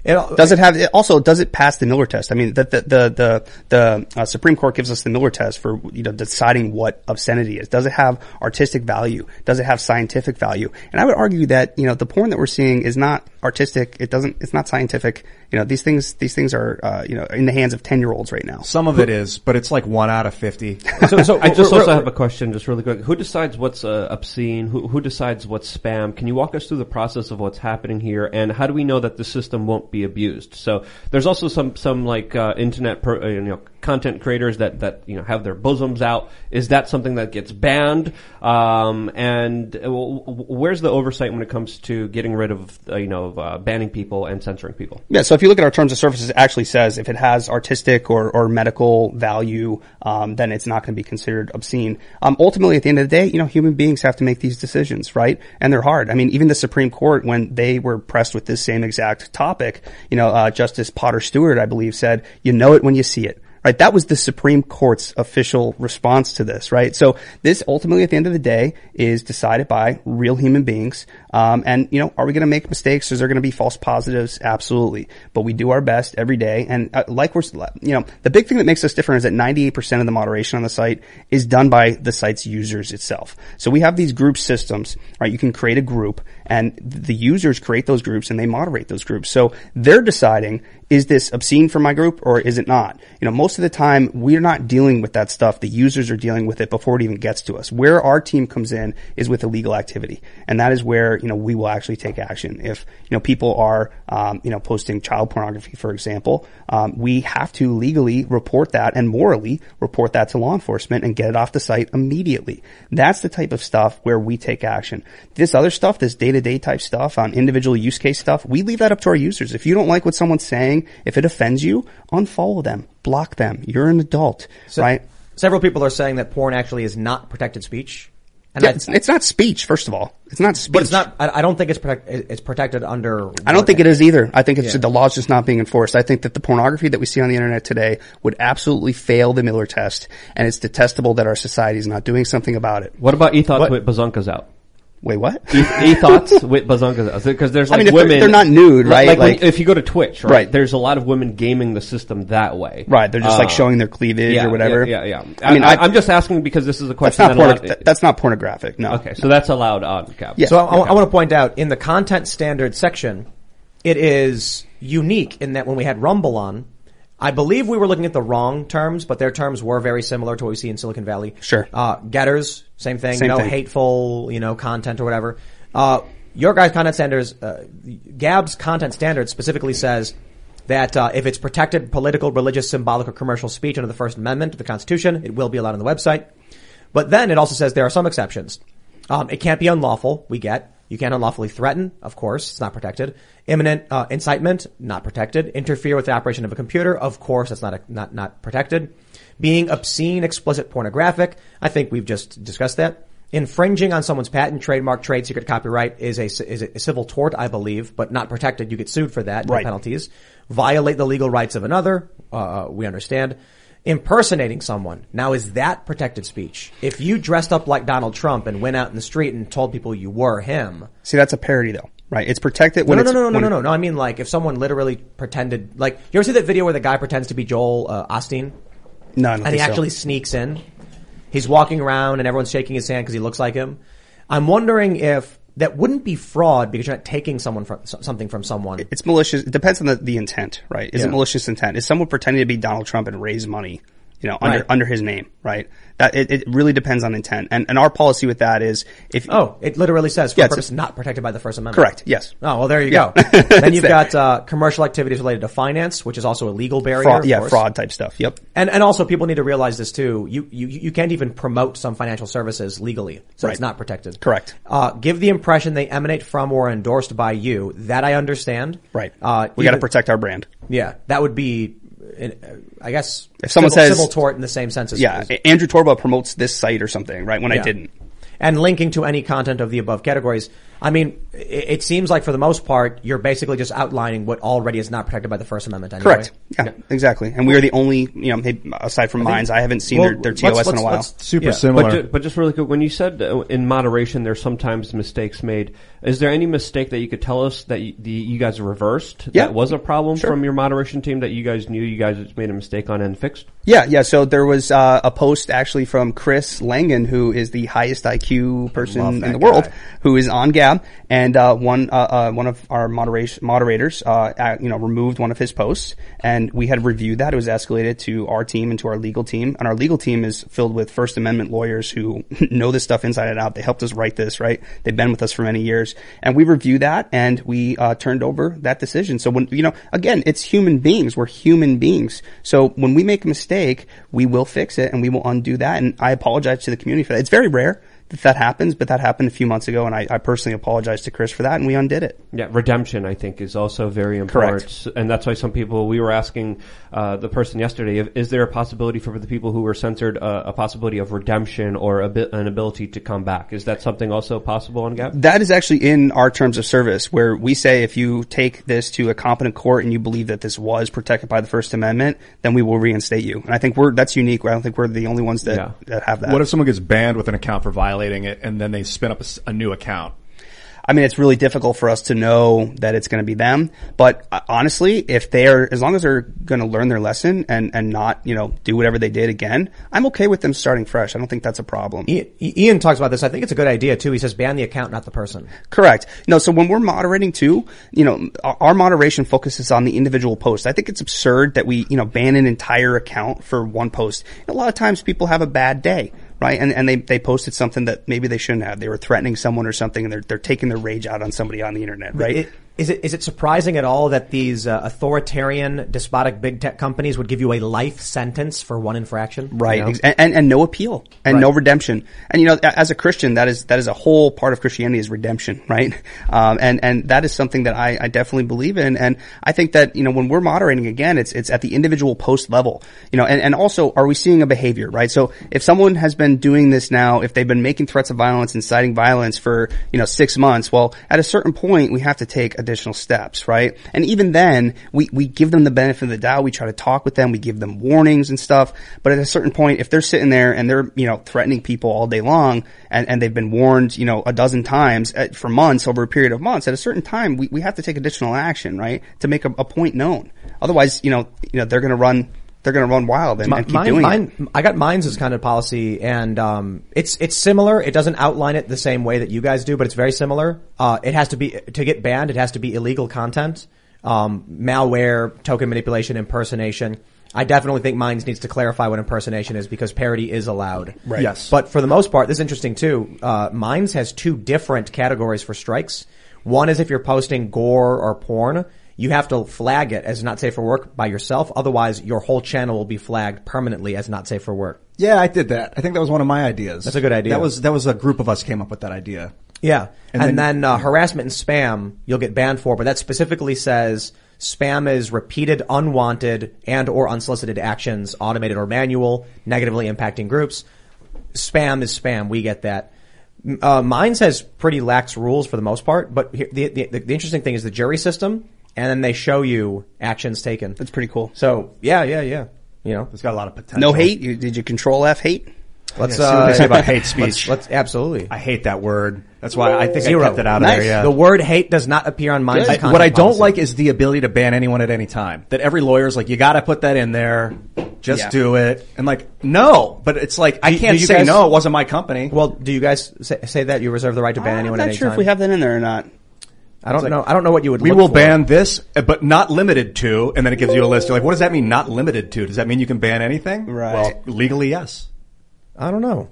It, Does it have it also? Does it pass the Miller test? I mean, the the the the, the uh, Supreme Court gives us the Miller test for you know deciding what obscenity is. Does it have artistic value? Does it have scientific value? And I would argue that you know the porn that we're seeing is not artistic. It doesn't. It's not scientific. You know these things. These things are uh, you know in the hands of ten year olds right now. Some of it is, but it's like one out of 50. so, so I just also have a question, just really quick. Who decides what's uh, obscene? Who, who decides what's spam? Can you walk us through the process of what's happening here, and how do we know that the system won't be abused? So there's also some some like uh, internet per, uh, you know content creators that that you know have their bosoms out. Is that something that gets banned? Um, and uh, where's the oversight when it comes to getting rid of uh, you know uh, banning people and censoring people? Yeah, so if you look at our terms of services, it actually says if it has artistic or, or medical value, um, then it's not going to be considered obscene. Um, ultimately, at the end of the day, you know, human beings have to make these decisions, right? And they're hard. I mean, even the Supreme Court, when they were pressed with this same exact topic, you know, uh, Justice Potter Stewart, I believe, said, "You know it when you see it." Right, that was the Supreme Court's official response to this, right? So this ultimately, at the end of the day, is decided by real human beings. Um, and you know, are we going to make mistakes? Is there going to be false positives? Absolutely. But we do our best every day. And uh, like we're, you know, the big thing that makes us different is that 98% of the moderation on the site is done by the site's users itself. So we have these group systems, right? You can create a group and the users create those groups and they moderate those groups. So they're deciding, is this obscene for my group or is it not? You know, most of the time we're not dealing with that stuff. The users are dealing with it before it even gets to us. Where our team comes in is with illegal activity. And that is where, you know, we will actually take action. If, you know, people are, um, you know, posting child pornography, for example, um, we have to legally report that and morally report that to law enforcement and get it off the site immediately. That's the type of stuff where we take action. This other stuff, this day to day type stuff on individual use case stuff, we leave that up to our users. If you don't like what someone's saying, if it offends you, unfollow them, block them. You're an adult, So- right? Several people are saying that porn actually is not protected speech. And Yeah, it's, it's not speech, first of all. It's not speech. but it's not. I, I don't think it's protect, it's protected under. I don't think it is either. I think it's Yeah. the law's just not being enforced. I think that the pornography that we see on the internet today would absolutely fail the Miller test, and it's detestable that our society is not doing something about it. What about e-thoughts with bazunkas out? Wait, what? E thoughts with bazunkas out because there's I like mean, if they're- women. they're not nude, right? Like, when- Like- if you go to Twitch, right, Right. There's a lot of women gaming the system that way. Right, they're just like Uh, showing their cleavage yeah, or whatever. Yeah, yeah. yeah. I mean, I, I- am just asking because this is a That's question not that porno- lot- that- that's not pornographic. No. Okay, so that's allowed on Gab. Yeah. So I, I want to point out in the content standard section, it is unique in that when we had Rumble on, I believe we were looking at the wrong terms, but their terms were very similar to what we see in Silicon Valley. Sure. Uh, Gettr's, same thing. Same no thing. hateful, you know, content or whatever. Uh, your guys' content standards, uh, Gab's content standard specifically says that uh, if it's protected political, religious, symbolic, or commercial speech under the First Amendment of the Constitution, it will be allowed on the website. But then it also says there are some exceptions. Um, it can't be unlawful. We get you can't unlawfully threaten. Of course, it's not protected. Imminent uh, incitement, not protected. Interfere with the operation of a computer. Of course, that's not a, not not protected. Being obscene, explicit, pornographic. I think we've just discussed that. Infringing on someone's patent, trademark, trade secret, copyright is a, is a civil tort, I believe, but not protected. You get sued for that. No Right. penalties. Violate the legal rights of another. Uh, we understand. Impersonating someone. Now is that protected speech? If you dressed up like Donald Trump and went out in the street and told people you were him. See, that's a parody though, right? It's protected when no, it's no, no, no, when no, no, no. I mean like if someone literally pretended, like, you ever see that video where the guy pretends to be Joel uh, Osteen? No, I don't And he think so. actually sneaks in. He's walking around and everyone's shaking his hand because he looks like him. I'm wondering if that wouldn't be fraud because you're not taking someone from something from someone. It's malicious. It depends on the, the intent, right? Is Yeah. it malicious intent? Is someone pretending to be Donald Trump and raise money, you know, under Right. under his name, right? That it, it really depends on intent. And and our policy with that is if Oh, it literally says for Yeah, purpose not protected by the First Amendment. Correct, yes. Oh well, there you Yeah. go. then you've got uh, commercial activities related to finance, which is also a legal barrier. fraud, yeah, course. fraud type stuff. Yep. And and also people need to realize this too. You you you can't even promote some financial services legally, so Right. it's not protected. Correct. Uh, give the impression they emanate from or are endorsed by you. That I understand. Right. Uh, we got to protect our brand. Yeah, that would be, I guess, If someone civil, says- civil tort in the same sense as Yeah, as- Andrew Torba promotes this site or something, right? When I didn't. and linking to any content of the above categories. I mean, it, it seems like for the most part, you're basically just outlining what already is not protected by the First Amendment. Anyway. Correct. Yeah, exactly. And we are the only, you know, aside from Minds, I haven't seen well, their, their let's- TOS in let's- a while. let's- Super Yeah. similar. But, ju- but just really quick, when you said uh, in moderation, there's sometimes mistakes made. Is there any mistake that you could tell us that you, the, you guys reversed Yeah. that was a problem Sure. from your moderation team that you guys knew you guys made a mistake on and fixed? Yeah, yeah. So there was uh, a post actually from Chris Langan, who is the highest IQ person in that the world, who is on Gab, and uh, one uh, uh, one of our moderators, uh, uh, you know, removed one of his posts, and we had reviewed that. It was escalated to our team and to our legal team, and our legal team is filled with First Amendment lawyers who know this stuff inside and out. They helped us write this, right? They've been with us for many years, and we reviewed that, and we uh, turned over that decision. So when you know, again, it's human beings. We're human beings. So when we make a mistake, we will fix it and we will undo that. And I apologize to the community for that. It's very rare that that happens, but that happened a few months ago, and I, I personally apologize to Chris for that, and we undid it. Yeah, redemption I think is also very important, Correct. and that's why some people. We were asking uh, the person yesterday: if, Is there a possibility for the people who were censored uh, a possibility of redemption or a bit, an ability to come back? Is that something also possible on Gab? That is actually in our terms of service, where we say if you take this to a competent court and you believe that this was protected by the First Amendment, then we will reinstate you. And I think we're that's unique. I don't think we're the only ones that Yeah. that have that. What if someone gets banned with an account for violating it, and then they spin up a new account? I mean, it's really difficult for us to know that it's going to be them. But uh, honestly, if they're, as long as they're going to learn their lesson and, and not, you know, do whatever they did again, I'm okay with them starting fresh. I don't think that's a problem. Ian, Ian talks about this. I think it's a good idea too. He says ban the account, not the person. Correct. No, so when we're moderating too, you know, our, our moderation focuses on the individual post. I think it's absurd that we, you know, ban an entire account for one post. A lot of times people have a bad day. Right, and and they they posted something that maybe they shouldn't have. They were threatening someone or something, and they're they're taking their rage out on somebody on the internet. Right? It- Is it is it surprising at all that these uh, authoritarian, despotic big tech companies would give you a life sentence for one infraction? Right, You know? and, and and no appeal and Right. no redemption. And you know, as a Christian, that is that is a whole part of Christianity is redemption, right? Um, and and that is something that I, I definitely believe in. And I think that you know when we're moderating again, it's it's at the individual post level, you know, and and also are we seeing a behavior, right? So if someone has been doing this now, if they've been making threats of violence, inciting violence for you know six months, well, at a certain point we have to take additional steps, right? And even then, we we give them the benefit of the doubt. We try to talk with them. We give them warnings and stuff. But at a certain point, if they're sitting there and they're you know threatening people all day long, and and they've been warned you know a dozen times uh, for months over a period of months, at a certain time we we have to take additional action, right, to make a, a point known. Otherwise, you know you know they're going to run. They're going to run wild and, Mi- and keep mine, doing it. I got mine's as kind of policy, and um, it's it's similar. It doesn't outline it the same way that you guys do, but it's very similar. Uh, it has to be to get banned. It has to be illegal content, um, malware, token manipulation, impersonation. I definitely think Minds needs to clarify what impersonation is because parody is allowed. Right. Yes. But for the most part, this is interesting too. Uh, Minds has two different categories for strikes. One is if you're posting gore or porn, you have to flag it as not safe for work by yourself. Otherwise, your whole channel will be flagged permanently as not safe for work. Yeah, I did that. I think that was one of my ideas. That's a good idea. That was that was a group of us came up with that idea. Yeah. And, And then, then- uh, harassment and spam, you'll get banned for, but that specifically says Spam is repeated, unwanted, and or unsolicited actions, automated or manual, negatively impacting groups. Spam is spam. We get that. Uh, mine says pretty lax rules for the most part, but here, the, the, the interesting thing is the jury system, and then they show you actions taken. That's pretty cool. So yeah, yeah, yeah. You know, It's got a lot of potential. No hate. You, did you control F hate? let's Yeah, see what uh, they say about hate speech. Let's, let's absolutely. I hate that word. That's why I think Zero. I kept it out Nice. of there. Yeah. The word hate does not appear on mine. I- what I don't like is the ability to ban anyone at any time. That every lawyer's like, you got to put that in there. Just Yeah. do it. And like, no, but it's like I can't you say guys- no. It wasn't my company. Well, do you guys say, say that you reserve the right to ban anyone I'm at not any sure time? if we have that in there or not. I don't know. I don't know what you would. we will for. ban this, uh, but not limited to. And then it gives you a list. You're like, what does that mean? Not limited to? Does that mean you can ban anything? Right. Well, legally, yes. I don't know.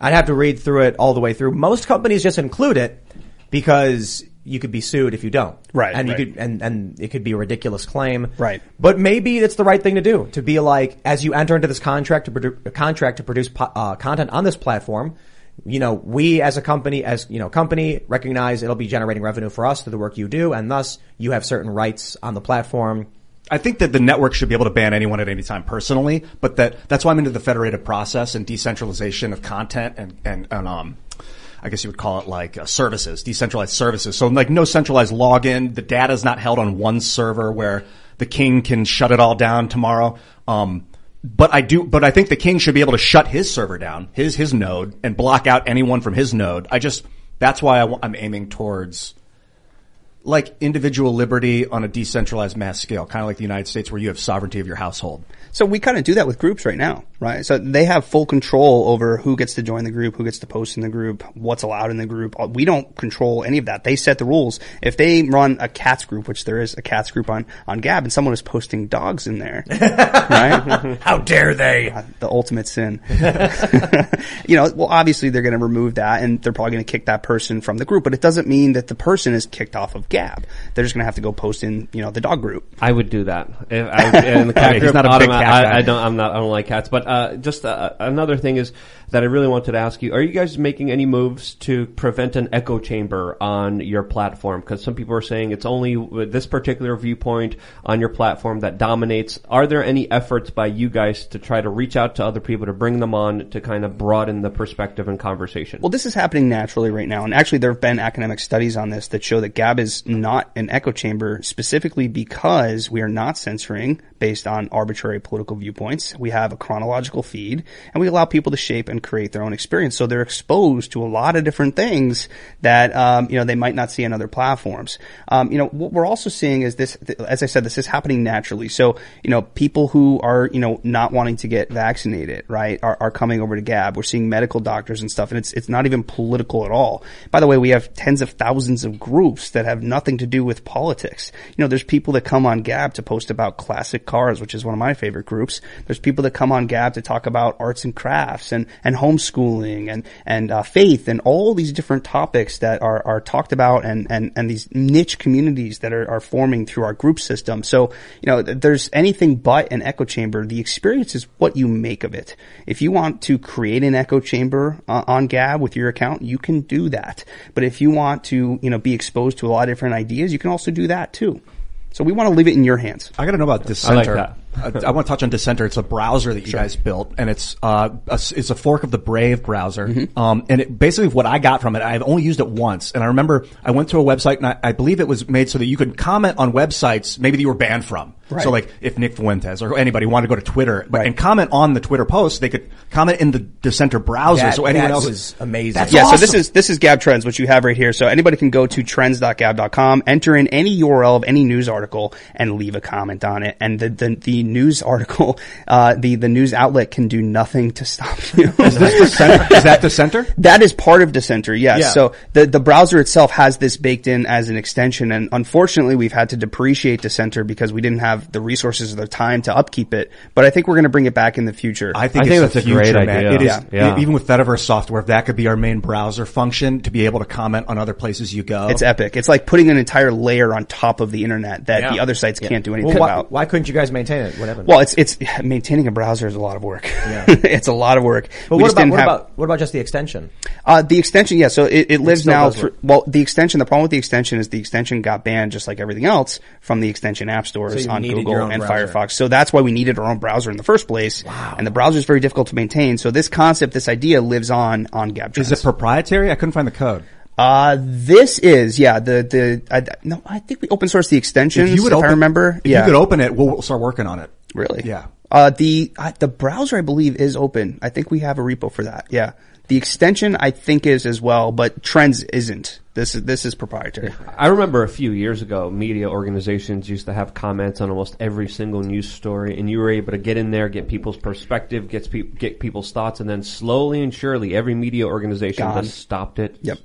I'd have to read through it all the way through. Most companies just include it because you could be sued if you don't. Right, And right. you could, and, and it could be a ridiculous claim. Right. But maybe it's the right thing to do to be like, as you enter into this contract to produce, contract to produce uh, content on this platform, you know, we as a company, as, you know, company recognize it'll be generating revenue for us through the work you do and thus you have certain rights on the platform. I think that the network should be able to ban anyone at any time personally, but that that's why I'm into the federated process and decentralization of content and and, and um. I guess you would call it like uh, services, decentralized services. So like no centralized login. The data is not held on one server where the king can shut it all down tomorrow. Um, but I do, but I think the king should be able to shut his server down, his, his node and block out anyone from his node. I just, that's why I, am aiming towards like individual liberty on a decentralized mass scale, kind of like the United States where you have sovereignty of your household. So we kind of do that with groups right now, right? So they have full control over who gets to join the group, who gets to post in the group, what's allowed in the group. Uh, We don't control any of that. They set the rules. If they run a cats group, which there is a cats group on, on Gab and someone is posting dogs in there, right? How dare they? Uh, the ultimate sin. you know, well, obviously they're going to remove that and they're probably going to kick that person from the group, but it doesn't mean that the person is kicked off of Gab. They're just going to have to go post in, you know, the dog group. I would do that. If I, in the cat Okay, he's group, not a big cat guy. I, I don't. I'm not. I don't like cats. But uh, just uh, another thing is that I really wanted to ask you: Are you guys making any moves to prevent an echo chamber on your platform? Because some people are saying it's only this particular viewpoint on your platform that dominates. Are there any efforts by you guys to try to reach out to other people to bring them on to kind of broaden the perspective and conversation? Well, this is happening naturally right now. And actually, there have been academic studies on this that show that Gab is not an echo chamber specifically because we are not censoring based on arbitrary political viewpoints. We have a chronological feed and we allow people to shape and create their own experience. So they're exposed to a lot of different things that, um, you know, they might not see on other platforms. Um, you know, what we're also seeing is this, as I said, this is happening naturally. So, you know, people who are, you know, not wanting to get vaccinated, right, are, are coming over to Gab. We're seeing medical doctors and stuff and it's, it's not even political at all. By the way, we have tens of thousands of groups that have nothing to do with politics. You know, there's people that come on Gab to post about classic cars, which is one of my favorite groups. There's people that come on Gab to talk about arts and crafts and, and homeschooling and, and, uh, faith and all these different topics that are, are talked about and, and, and these niche communities that are, are forming through our group system. So, you know, there's anything but an echo chamber. The experience is what you make of it. If you want to create an echo chamber uh, on Gab with your account, you can do that. But if you want to, you know, be exposed to a lot of different ideas, you can also do that too. So we want to leave it in your hands. I got to know about I like that. I, I want to touch on Dissenter. It's a browser that you guys built, and it's uh, a, it's a fork of the Brave browser. Mm-hmm. Um, and it, basically, what I got from it, I've only used it once, and I remember I went to a website, and I, I believe it was made so that you could comment on websites maybe that you were banned from. Right. So, like if Nick Fuentes or anybody wanted to go to Twitter but, Right. and comment on the Twitter post, they could comment in the Dissenter browser. That- so anyone that else was amazing. That's yeah, awesome. so this is this is Gab Trends, which you have right here. So anybody can go to trends.gab.com, enter in any URL of any news article, and leave a comment on it. And the the, the news article, uh, the the news outlet can do nothing to stop you. is, that Dissenter? is that Dissenter? That is part of Dissenter, yes. Yeah. So the, the browser itself has this baked in as an extension and unfortunately we've had to depreciate Dissenter because we didn't have have the resources or the time to upkeep it. But I think we're going to bring it back in the future. I think, I think it's that's the a great future, man. idea. It is Yeah. Yeah. even with Fediverse software. If that could be our main browser function to be able to comment on other places you go, it's epic. It's like putting an entire layer on top of the internet that the other sites can't do anything Well, why, about. why couldn't you guys maintain it? What happened? Well, it's it's maintaining a browser is a lot of work. it's a lot of work. but We what just about didn't what have- about what about just the extension? Uh, the extension, yeah. So it, it lives still now. does Through, well, the extension. The problem with the extension is the extension got banned, just like everything else, from the extension app stores So on needed your Google and browser. Firefox. So that's why we needed our own browser in the first place. Wow. And the browser is very difficult to maintain. So this concept, this idea, lives on on GabTrends. is it proprietary? I couldn't find the code. Uh, this is yeah. The the I, no, I think we open source the extensions. If you would if open, I remember, if yeah. you could open it, we'll, we'll start working on it. Really? Yeah. Uh, the uh, the browser I believe is open. I think we have a repo for that. Yeah. The extension I think is as well, but Trends isn't. This is this is proprietary. I remember a few years ago, media organizations used to have comments on almost every single news story, and you were able to get in there, get people's perspective, get pe- get people's thoughts, and then slowly and surely, every media organization Gone. just stopped it. Yep.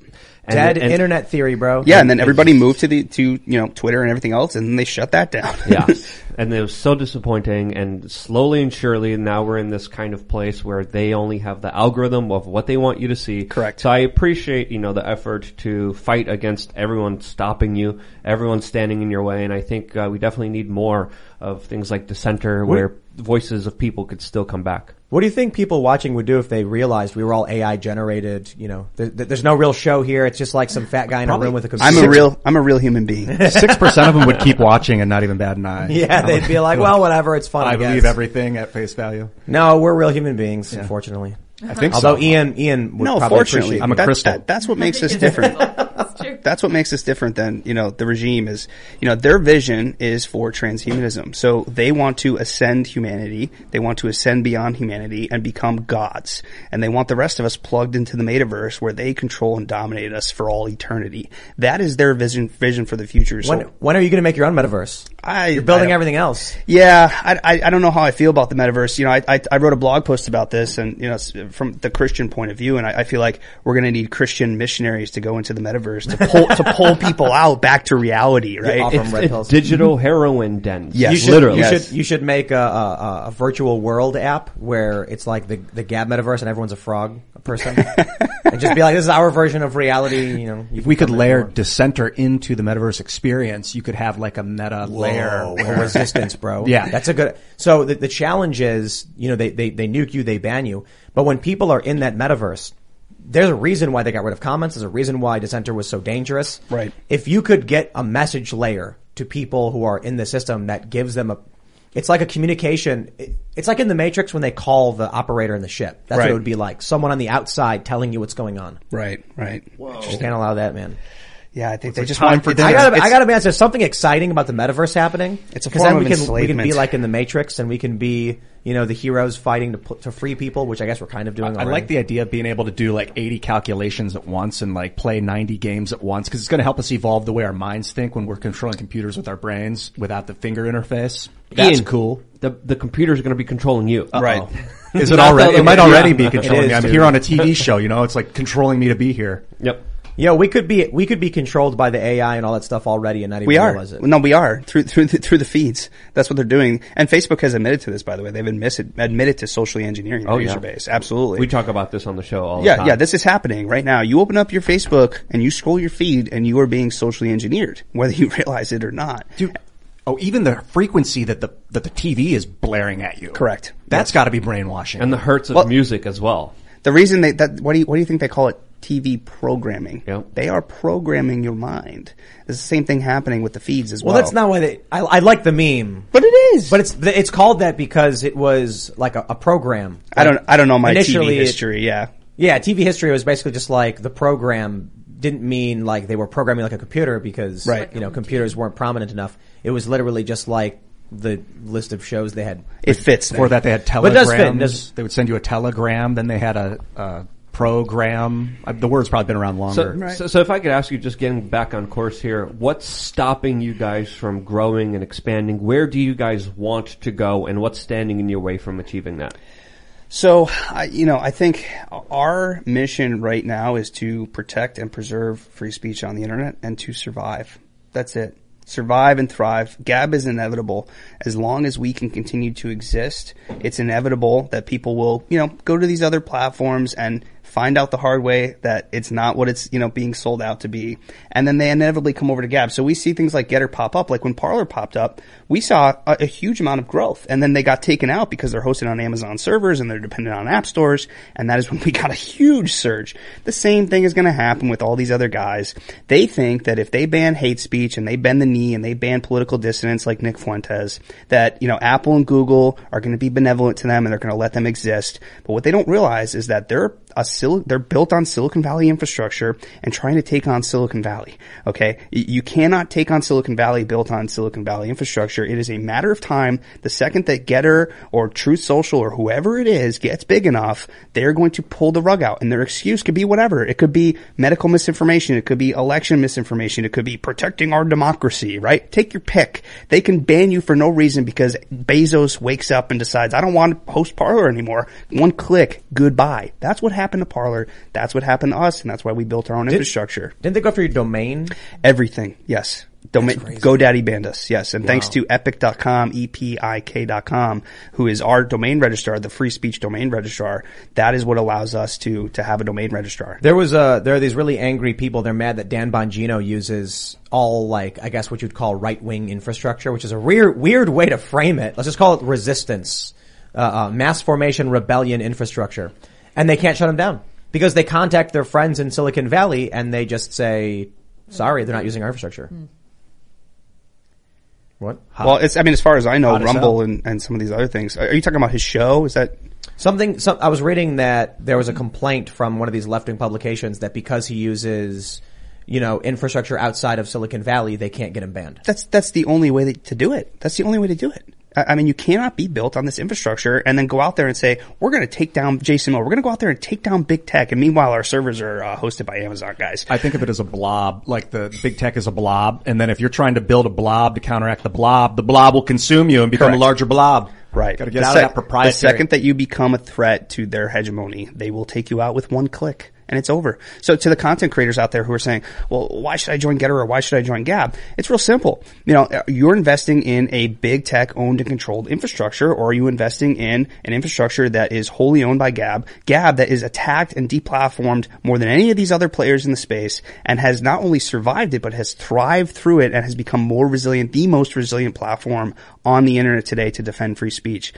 And- Dead and- internet theory, bro. Yeah, and then everybody moved to the to you know Twitter and everything else, and then they shut that down. yeah. And it was so disappointing and slowly and surely now we're in this kind of place where they only have the algorithm of what they want you to see. Correct. So I appreciate, you know, the effort to fight against everyone stopping you, everyone standing in your way, and I think uh, we definitely need more of things like Dissenter where voices of people could still come back. What do you think people watching would do if they realized we were all AI generated? You know, there, there's no real show here. It's just like some fat guy in a room with a computer. I'm a real I'm a real human being. Six percent of them would keep watching and not even bat an eye. Yeah, they'd be like, well, whatever, it's fun. I, I believe everything at face value. No, we're real human beings, unfortunately. I think Although so. Although Ian, Ian would no, probably fortunately, appreciate I'm a that- crystal. that- that's what makes us different. That's what makes us different than you know the regime is. You know their vision is for transhumanism, so they want to ascend humanity. They want to ascend beyond humanity and become gods, and they want the rest of us plugged into the metaverse where they control and dominate us for all eternity. That is their vision vision for the future. So When, when are you going to make your own metaverse? I, You're building don't- everything else. Yeah, I, I, I don't know how I feel about the metaverse. You know, I, I, I wrote a blog post about this and, you know, from the Christian point of view, and I, I feel like we're going to need Christian missionaries to go into the metaverse to pull, to pull people out back to reality, right? offer 'em It's, it's digital heroin dens. Yes. You should, literally. you Yes. should, you should make a, a, a virtual world app where it's like the, the Gab metaverse and everyone's a frog, person. and just be like, this is our version of reality, you know. you If we could layer more. dissenter into the metaverse experience, you could have like a meta layer. Whoa, where- resistance, bro. Yeah. That's a good, so the, the challenge is, you know, they, they, they nuke you, they ban you. But when people are in that metaverse, there's a reason why they got rid of comments. There's a reason why dissenter was so dangerous. Right. If you could get a message layer to people who are in the system that gives them a, it's like a communication. it- It's like in the Matrix when they call the operator in the ship. That's what it would be like. Someone on the outside telling you what's going on. Right, right. You can't allow that, man. Yeah, I think they just time want for it's- I gotta, it's- I gotta be honest. There's something exciting about the metaverse happening. It's a form then we of can, we can be enslavement. like in the Matrix, and we can be, you know, the heroes fighting to put, to free people, which I guess we're kind of doing. I already. like the idea of being able to do like 80 calculations at once and like play 90 games at once because it's going to help us evolve the way our minds think when we're controlling computers with our brains without the finger interface. That's Ian, cool. The, the computer's going to be controlling you. Right. Is it already? It might already around. be controlling me. I'm dude. here on a TV show, you know, it's like controlling me to be here. Yep. Yo, we could be, we could be controlled by the AI and all that stuff already, and not even We are. realize it. No, we are through through the, through the feeds. That's what they're doing. And Facebook has admitted to this, by the way. They've admitted admitted to socially engineering their Oh, user yeah. base. Absolutely. We talk about this on the show all the yeah, time. yeah. This is happening right now. You open up your Facebook and you scroll your feed, and you are being socially engineered, whether you realize it or not. Dude. Oh, even the frequency that the that the TV is blaring at you. Correct. That's got to be brainwashing. and the hertz of Well- music as well. The reason they that what do you what do you think they call it? TV programming. Yep. They are programming your mind. It's the same thing happening with the feeds as well. Well, that's not why they. I, I like the meme, But it is. but it's it's called that because it was like a, a program. I don't I don't know my Initially, TV it- history. yeah. Yeah, TV history was basically just like the program didn't mean like they were programming like a computer because Right. you know computers weren't prominent enough. It was literally just like the list of shows they had. It fits. Before that, they had But it does fit, telegrams. it does- They would send you a telegram. Then they had a, a program. Uh, The word's probably been around So, longer. so, so if I could ask you, just getting back on course here, what's stopping you guys from growing and expanding? Where do you guys want to go, and what's standing in your way from achieving that? So, I, you know, I think our mission right now is to protect and preserve free speech on the internet and to survive. That's it. survive and thrive. Gab is inevitable. As long as we can continue to exist, it's inevitable that people will, you know, go to these other platforms and find out the hard way that it's not what it's, you know, being sold out to be. And then they inevitably come over to Gab. So we see things like Gettr pop up. Like when Parler popped up, we saw a, a huge amount of growth. And then they got taken out because they're hosted on Amazon servers and they're dependent on app stores. And that is when we got a huge surge. The same thing is going to happen with all these other guys. They think that if they ban hate speech and they bend the knee and they ban political dissidents like Nick Fuentes, that, you know, Apple and Google are going to be benevolent to them and they're going to let them exist. But what they don't realize is that they're a sil- they're built on Silicon Valley infrastructure and trying to take on Silicon Valley. Okay. You cannot take on Silicon Valley built on Silicon Valley infrastructure. It is a matter of time. The second that Gettr or Truth Social or whoever it is gets big enough, they're going to pull the rug out and their excuse could be whatever. It could be medical misinformation. It could be election misinformation. It could be protecting our democracy, right? Take your pick. They can ban you for no reason because Bezos wakes up and decides, I don't want to host Parler anymore. One click, goodbye. That's what happened to Parler. That's what happened to us, and that's why we built our own infrastructure. Didn't they go for your domain? Everything, yes. Domain, GoDaddy banned us, yes. And thanks to epik.com, E E-P-I-K.com, who is our domain registrar, the free speech domain registrar. That is what allows us to, to have a domain registrar. There was uh there are these really angry people. They're mad that Dan Bongino uses all like I guess what you'd call right wing infrastructure, which is a weird weird way to frame it. Let's just call it resistance, uh, uh, mass formation, rebellion infrastructure, and they can't shut them down because they contact their friends in Silicon Valley and they just say, "Sorry, they're not using our infrastructure." Hmm. What? Well, it's, I mean, as far as I know, Hot Rumble and, and some of these other things. Are you talking about his show? Is that? Something, some, I was reading that there was a complaint from one of these left-wing publications that because he uses, you know, infrastructure outside of Silicon Valley, they can't get him banned. That's, that's the only way to do it. That's the only way to do it. I mean, you cannot be built on this infrastructure and then go out there and say, we're going to take down Jason Miller. We're going to go out there and take down big tech. And meanwhile, our servers are uh, hosted by Amazon guys. I think of it as a blob, like the big tech is a blob, and then if you're trying to build a blob to counteract the blob, the blob will consume you and become Correct. a larger blob. Right. Got to get The out sec- of that proprietary. The second that you become a threat to their hegemony, they will take you out with one click. And it's over. So to the content creators out there who are saying, well, why should I join Gettr or why should I join Gab? It's real simple. You know, you're investing in a big tech owned and controlled infrastructure or are you investing in an infrastructure that is wholly owned by Gab? Gab that is attacked and deplatformed more than any of these other players in the space and has not only survived it, but has thrived through it and has become more resilient, the most resilient platform on the internet today to defend free speech.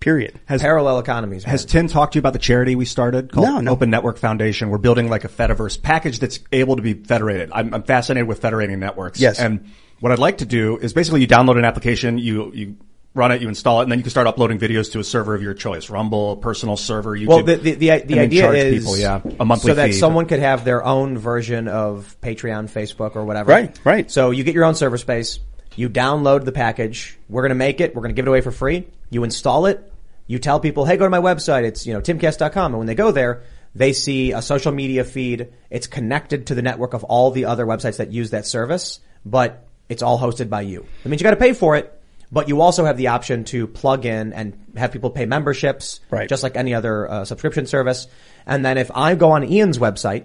Period. Has, Parallel economies. has Tim talked to you about the charity we started called No, no. Open Network Foundation? We're building like a Fediverse package that's able to be federated. I'm, I'm fascinated with federating networks. Yes. And what I'd like to do is basically you download an application, you, you run it, you install it, and then you can start uploading videos to a server of your choice. Rumble, a personal server, YouTube. Well, the the, the, the and then idea charge is people, yeah, a monthly so that fee. someone could have their own version of Patreon, Facebook, or whatever. Right, right. So you get your own server space. You download the package. We're going to make it. We're going to give it away for free. You install it. You tell people, hey, go to my website. It's, you know, timcast.com. And when they go there, they see a social media feed. It's connected to the network of all the other websites that use that service, but it's all hosted by you. That means you got to pay for it, but you also have the option to plug in and have people pay memberships, Right. just like any other uh, subscription service. And then if I go on Ian's website,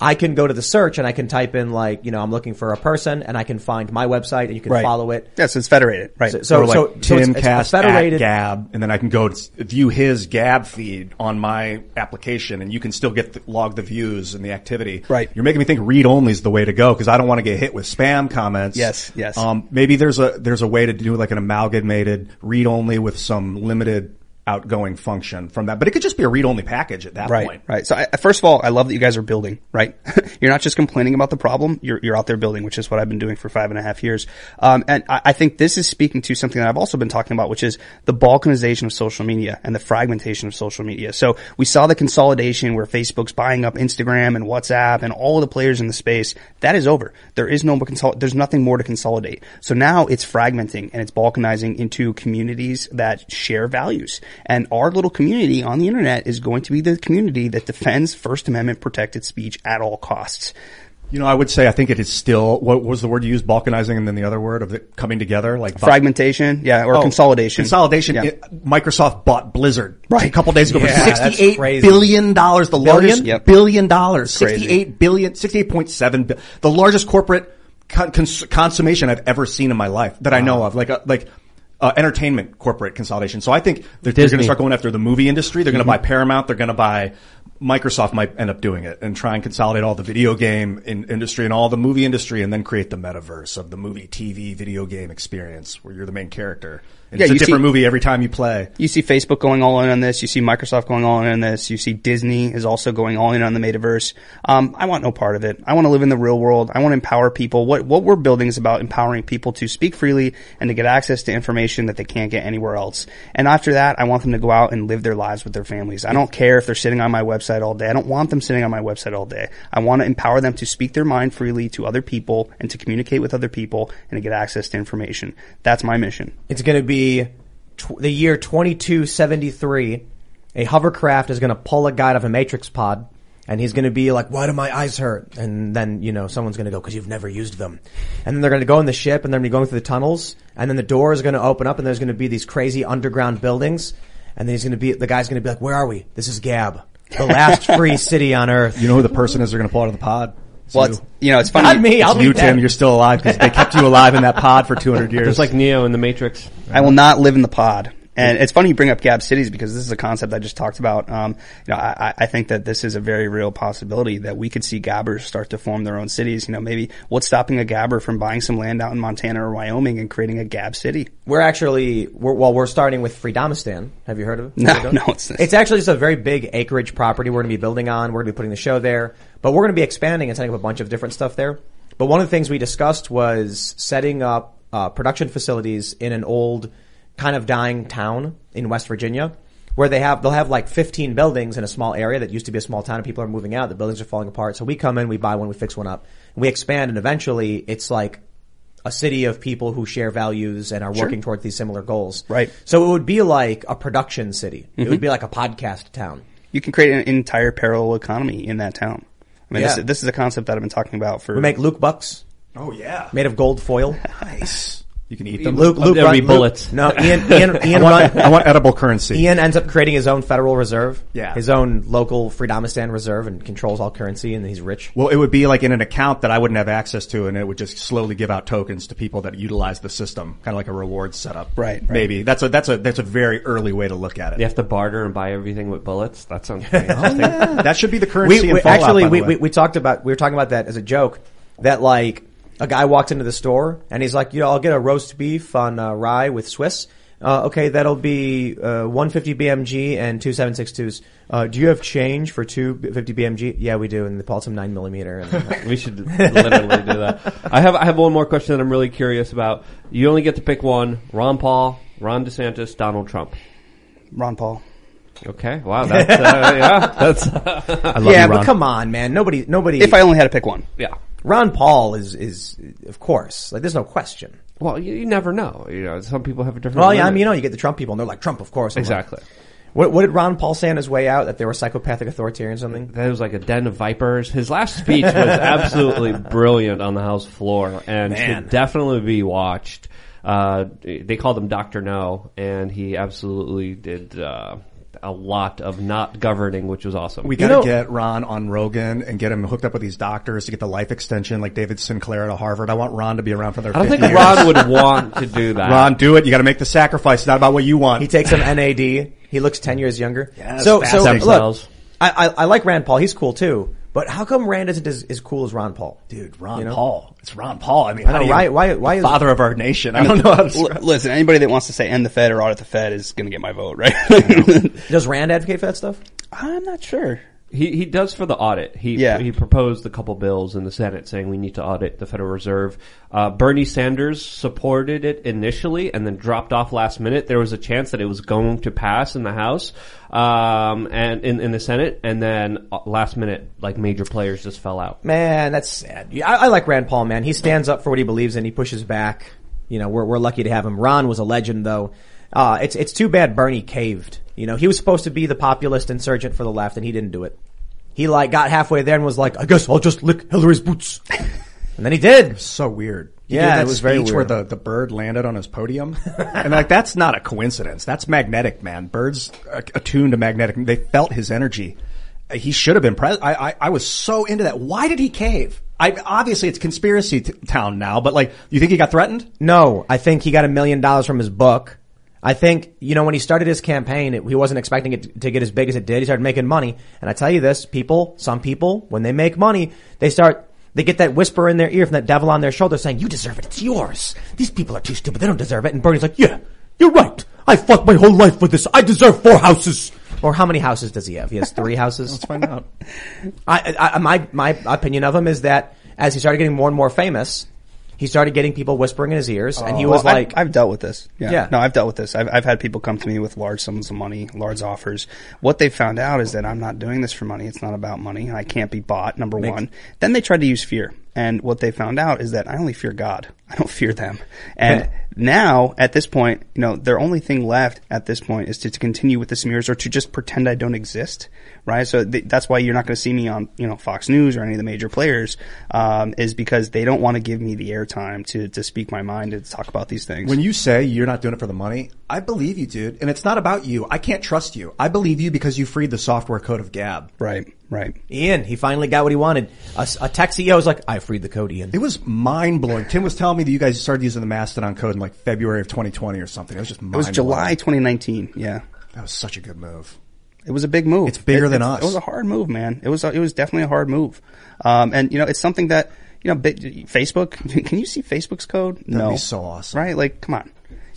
I can go to the search and I can type in like, you know, I'm looking for a person and I can find my website and you can Right. follow it. Yes, it's federated. Right. So, so, like so, so it's, it's federated. at Gab, and then I can go view his Gab feed on my application, and you can still get the, log the views and the activity. Right. You're making me think read only is the way to go because I don't want to get hit with spam comments. Yes, yes. Um, maybe there's a there's a way to do like an amalgamated read only with some limited outgoing function from that, but it could just be a read only package at that Right, point. right. So I, first of all, I love that you guys are building, right? you're not just complaining about the problem, you're, you're out there building, which is what I've been doing for five and a half years. Um, and I, I think this is speaking to something that I've also been talking about, which is the balkanization of social media and the fragmentation of social media. So we saw the consolidation where Facebook's buying up Instagram and WhatsApp and all of the players in the space. That is over. There is no more consol- there's nothing more to consolidate. So now it's fragmenting and it's balkanizing into communities that share values. And our little community on the internet is going to be the community that defends First Amendment protected speech at all costs. You know, I would say I think it is still what was the word you used? Balkanizing, and then the other word of it coming together, like Fragmentation, yeah, or Oh, consolidation. Consolidation. Yeah. It- Microsoft bought Blizzard Right. a couple days ago for Yeah, that's sixty-eight billion dollars. The Billion? largest Yep. billion dollars. Sixty-eight billion. Sixty-eight point seven. The largest corporate con- cons- consummation I've ever seen in my life that I know of, like a, like. Uh, entertainment corporate consolidation. So I think that they're going to start going after the movie industry. They're going to buy Paramount. They're going to buy Microsoft. Might end up doing it and try and consolidate all the video game in- industry and all the movie industry, and then create the metaverse of the movie, TV, video game experience where you're the main character. And Yeah, it's a you see- different movie every time you play. You see Facebook going all in on this. You see Microsoft going all in on this. You see Disney is also going all in on the metaverse. Um, I want no part of it. I want to live in the real world. I want to empower people. What what we're building is about empowering people to speak freely and to get access to information that they can't get anywhere else. And after that, I want them to go out and live their lives with their families. I don't care if they're sitting on my website all day. I don't want them sitting on my website all day. I want to empower them to speak their mind freely to other people and to communicate with other people and to get access to information. That's my mission. It's going to be tw- the year 2273. A hovercraft is going to pull a guy out of a matrix pod and he's going to be like, why do my eyes hurt? And then, you know, someone's going to go, cause you've never used them. And then they're going to go in the ship and they're going to be going through the tunnels and then the door is going to open up and there's going to be these crazy underground buildings. And then he's going to be, the guy's going to be like, where are we? This is Gab. The last free city on earth. You know who the person is they're going to pull out of the pod? It's Well, you. it's, you know, it's funny. Not me. I'll It's you. Tim. You're still alive because they kept you alive in that pod for 200 years. Just like Neo in the Matrix. I will not live in the pod. And it's funny you bring up Gab cities because this is a concept I just talked about. Um, you know, I, I think that this is a very real possibility that we could see Gabbers start to form their own cities. You know, maybe what's stopping a Gabber from buying some land out in Montana or Wyoming and creating a Gab city? We're actually, we're, well, we're starting with Freedomistan. Have you heard of it? No, Freedom? no, it's- It's actually just a very big acreage property we're going to be building on. We're going to be putting the show there, but we're going to be expanding and setting up a bunch of different stuff there. But one of the things we discussed was setting up uh, production facilities in an old, kind of dying town in West Virginia, where they have they'll have like 15 buildings in a small area that used to be a small town, and people are moving out. The buildings are falling apart. So we come in, we buy one, we fix one up, we expand, and eventually it's like a city of people who share values and are Sure. working towards these similar goals. Right. So it would be like a production city. It Mhm. would be like a podcast town. You can create an entire parallel economy in that town. I mean, Yeah. this, this is a concept that I've been talking about for. We make Luke bucks. Oh yeah. Made of gold foil. Nice. You can eat them. Luke, Luke, There'll run- be Luke- bullets. No, Ian, Ian, Ian, I want, run- I want edible currency. Ian ends up creating his own Federal Reserve. Yeah. His own local Freedomistan Reserve and controls all currency and he's rich. Well, it would be like in an account that I wouldn't have access to, and it would just slowly give out tokens to people that utilize the system, kind of like a rewards setup. Right, right. Maybe that's a that's a that's a very early way to look at it. You have to barter and buy everything with bullets. That sounds pretty Oh, interesting. yeah. That should be the currency. We, in we Fallout, actually by the we, way. we we talked about we were talking about that as a joke that like a guy walked into the store and he's like, you know, I'll get a roast beef on uh, rye with Swiss. Uh, okay, that'll be uh, 150 BMG and two 762s. Uh, do you have change for two 50 BMG? Yeah, we do. And they pull some nine millimeter. We should literally do that. I have I have one more question that I'm really curious about. You only get to pick one: Ron Paul, Ron DeSantis, Donald Trump. Ron Paul. Okay, wow, that's uh, yeah, that's I love yeah, you, Ron. but come on, man. Nobody, nobody. If I only had to pick one. yeah. Ron Paul is is of course like there's no question. Well, you, you never know. You know, some people have a different. Well, yeah, I mean, you know, you get the Trump people and they're like Trump, of course. I'm like, exactly. what, what did Ron Paul say on his way out that they were psychopathic authoritarian or something? That was like a den of vipers. His last speech was absolutely brilliant on the House floor and Man. should definitely be watched. Uh, they called him Doctor No, and he absolutely did uh, a lot of not governing, which was awesome. We got to know- get Ron on Rogan and get him hooked up with these doctors to get the life extension, like David Sinclair at Harvard. I want Ron to be around for their. I don't 50 think years. Ron would want to do that. Ron, do it. You got to make the sacrifice. It's not about what you want. He takes some NAD. He looks ten years younger. Yes, so, so look. I, I I like Rand Paul. He's cool too. But how come Rand isn't as, as cool as Ron Paul? Dude, Ron You know? Paul. It's Ron Paul. I mean, I know, do you- why- why- why the is- father of our nation? I don't know how to. L- listen, anybody that wants to say end the Fed or audit the Fed is going to get my vote, right? Does Rand advocate for that stuff? I'm not sure. He he does for the audit. He Yeah. he proposed a couple bills in the Senate saying we need to audit the Federal Reserve. Uh, Bernie Sanders supported it initially and then dropped off last minute. There was a chance that it was going to pass in the House um, and in, in the Senate, and then uh, last minute, like major players just fell out. Man, that's sad. Yeah, I, I like Rand Paul, man. He stands up for what he believes in. He pushes back. You know, we're, we're lucky to have him. Ron was a legend though. Uh, it's, it's too bad Bernie caved. You know, he was supposed to be the populist insurgent for the left and he didn't do it. He like got halfway there and was like, I guess I'll just lick Hillary's boots. and then he did. So weird. He Yeah, that it was very speech where the, the bird landed on his podium, and like that's not a coincidence. That's magnetic, man. Birds are attuned to magnetic. They felt his energy, he should have been president. I, I I was so into that. Why did he cave? I obviously it's conspiracy t- town now, but like, you think he got threatened? No, I think he got a million dollars from his book. I think, you know, when he started his campaign, it, he wasn't expecting it to get as big as it did. He started making money. And I tell you this, people, some people, when they make money, they start, they get that whisper in their ear from that devil on their shoulder saying, you deserve it. It's yours. These people are too stupid. They don't deserve it. And Bernie's like, yeah, you're right. I fought my whole life for this. I deserve four houses. Or how many houses does he have? He has three houses. Let's find out. I, I, my, my opinion of him is that as he started getting more and more famous, he started getting people whispering in his ears and he oh, Well, was like, I've, I've dealt with this. Yeah. Yeah. No, I've dealt with this. I've, I've had people come to me with large sums of money, large offers. What they found out is that I'm not doing this for money. It's not about money. I can't be bought, number one. Then they tried to use fear. And what they found out is that I only fear God. I don't fear them. And now, at this point, you know, their only thing left at this point is to, to continue with the smears or to just pretend I don't exist. Right? So th- that's why you're not going to see me on, you know, Fox News or any of the major players, um, is because they don't want to give me the airtime to, to speak my mind and to talk about these things. When you say you're not doing it for the money, I believe you, dude. And it's not about you. I can't trust you. I believe you because you freed the software code of Gab. Right, right. Ian, he finally got what he wanted. A, a tech CEO was like, I freed the code, Ian. It was mind blowing. Tim was telling me that you guys started using the Mastodon code in like February of 2020 or something. It was just It was. July 2019. Yeah. That was such a good move. It was a big move. It's bigger It- than it- us. It was a hard move, man. It was a, it was definitely a hard move. Um, and you know, it's something that you know, Facebook. Can you see Facebook's code? no, be so awesome. right? Like, come on.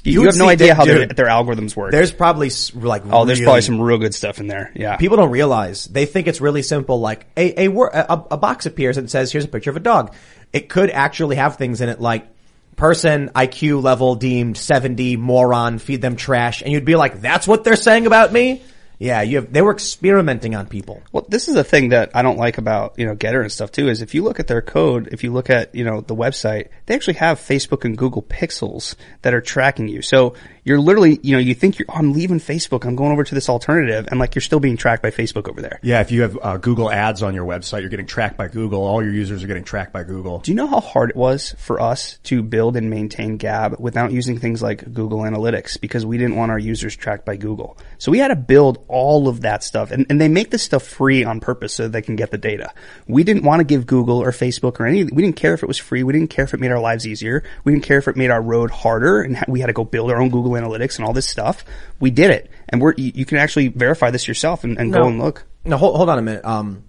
You, You you have no idea that- how their, dude, their algorithms work. There's probably like oh, there's really- probably some real good stuff in there. Yeah. People don't realize they think it's really simple. Like a a, a a box appears and says, "Here's a picture of a dog." It could actually have things in it like person IQ level deemed 70 moron feed them trash, and you'd be like, "That's what they're saying about me." Yeah, you have. They were experimenting on people. Well, this is the thing that I don't like about, you know, Gettr and stuff too, is if you look at their code, if you look at, you know, the website, they actually have Facebook and Google pixels that are tracking you. So you're literally, you know, you think you're, oh, I'm leaving Facebook, I'm going over to this alternative, and like you're still being tracked by Facebook over there. Yeah, if you have uh, Google ads on your website, you're getting tracked by Google. All your users are getting tracked by Google. Do you know how hard it was for us to build and maintain Gab without using things like Google Analytics because we didn't want our users tracked by Google? So we had to build all of that stuff and, and they make this stuff free on purpose so they can get the data. We didn't want to give Google or Facebook or any, we didn't care if it was free. We didn't care if it made our lives easier. We didn't care if it made our road harder and we had to go build our own Google Analytics and all this stuff. We did it. And we're, you, you can actually verify this yourself and, and go and look. No, hold, hold on a minute. Um,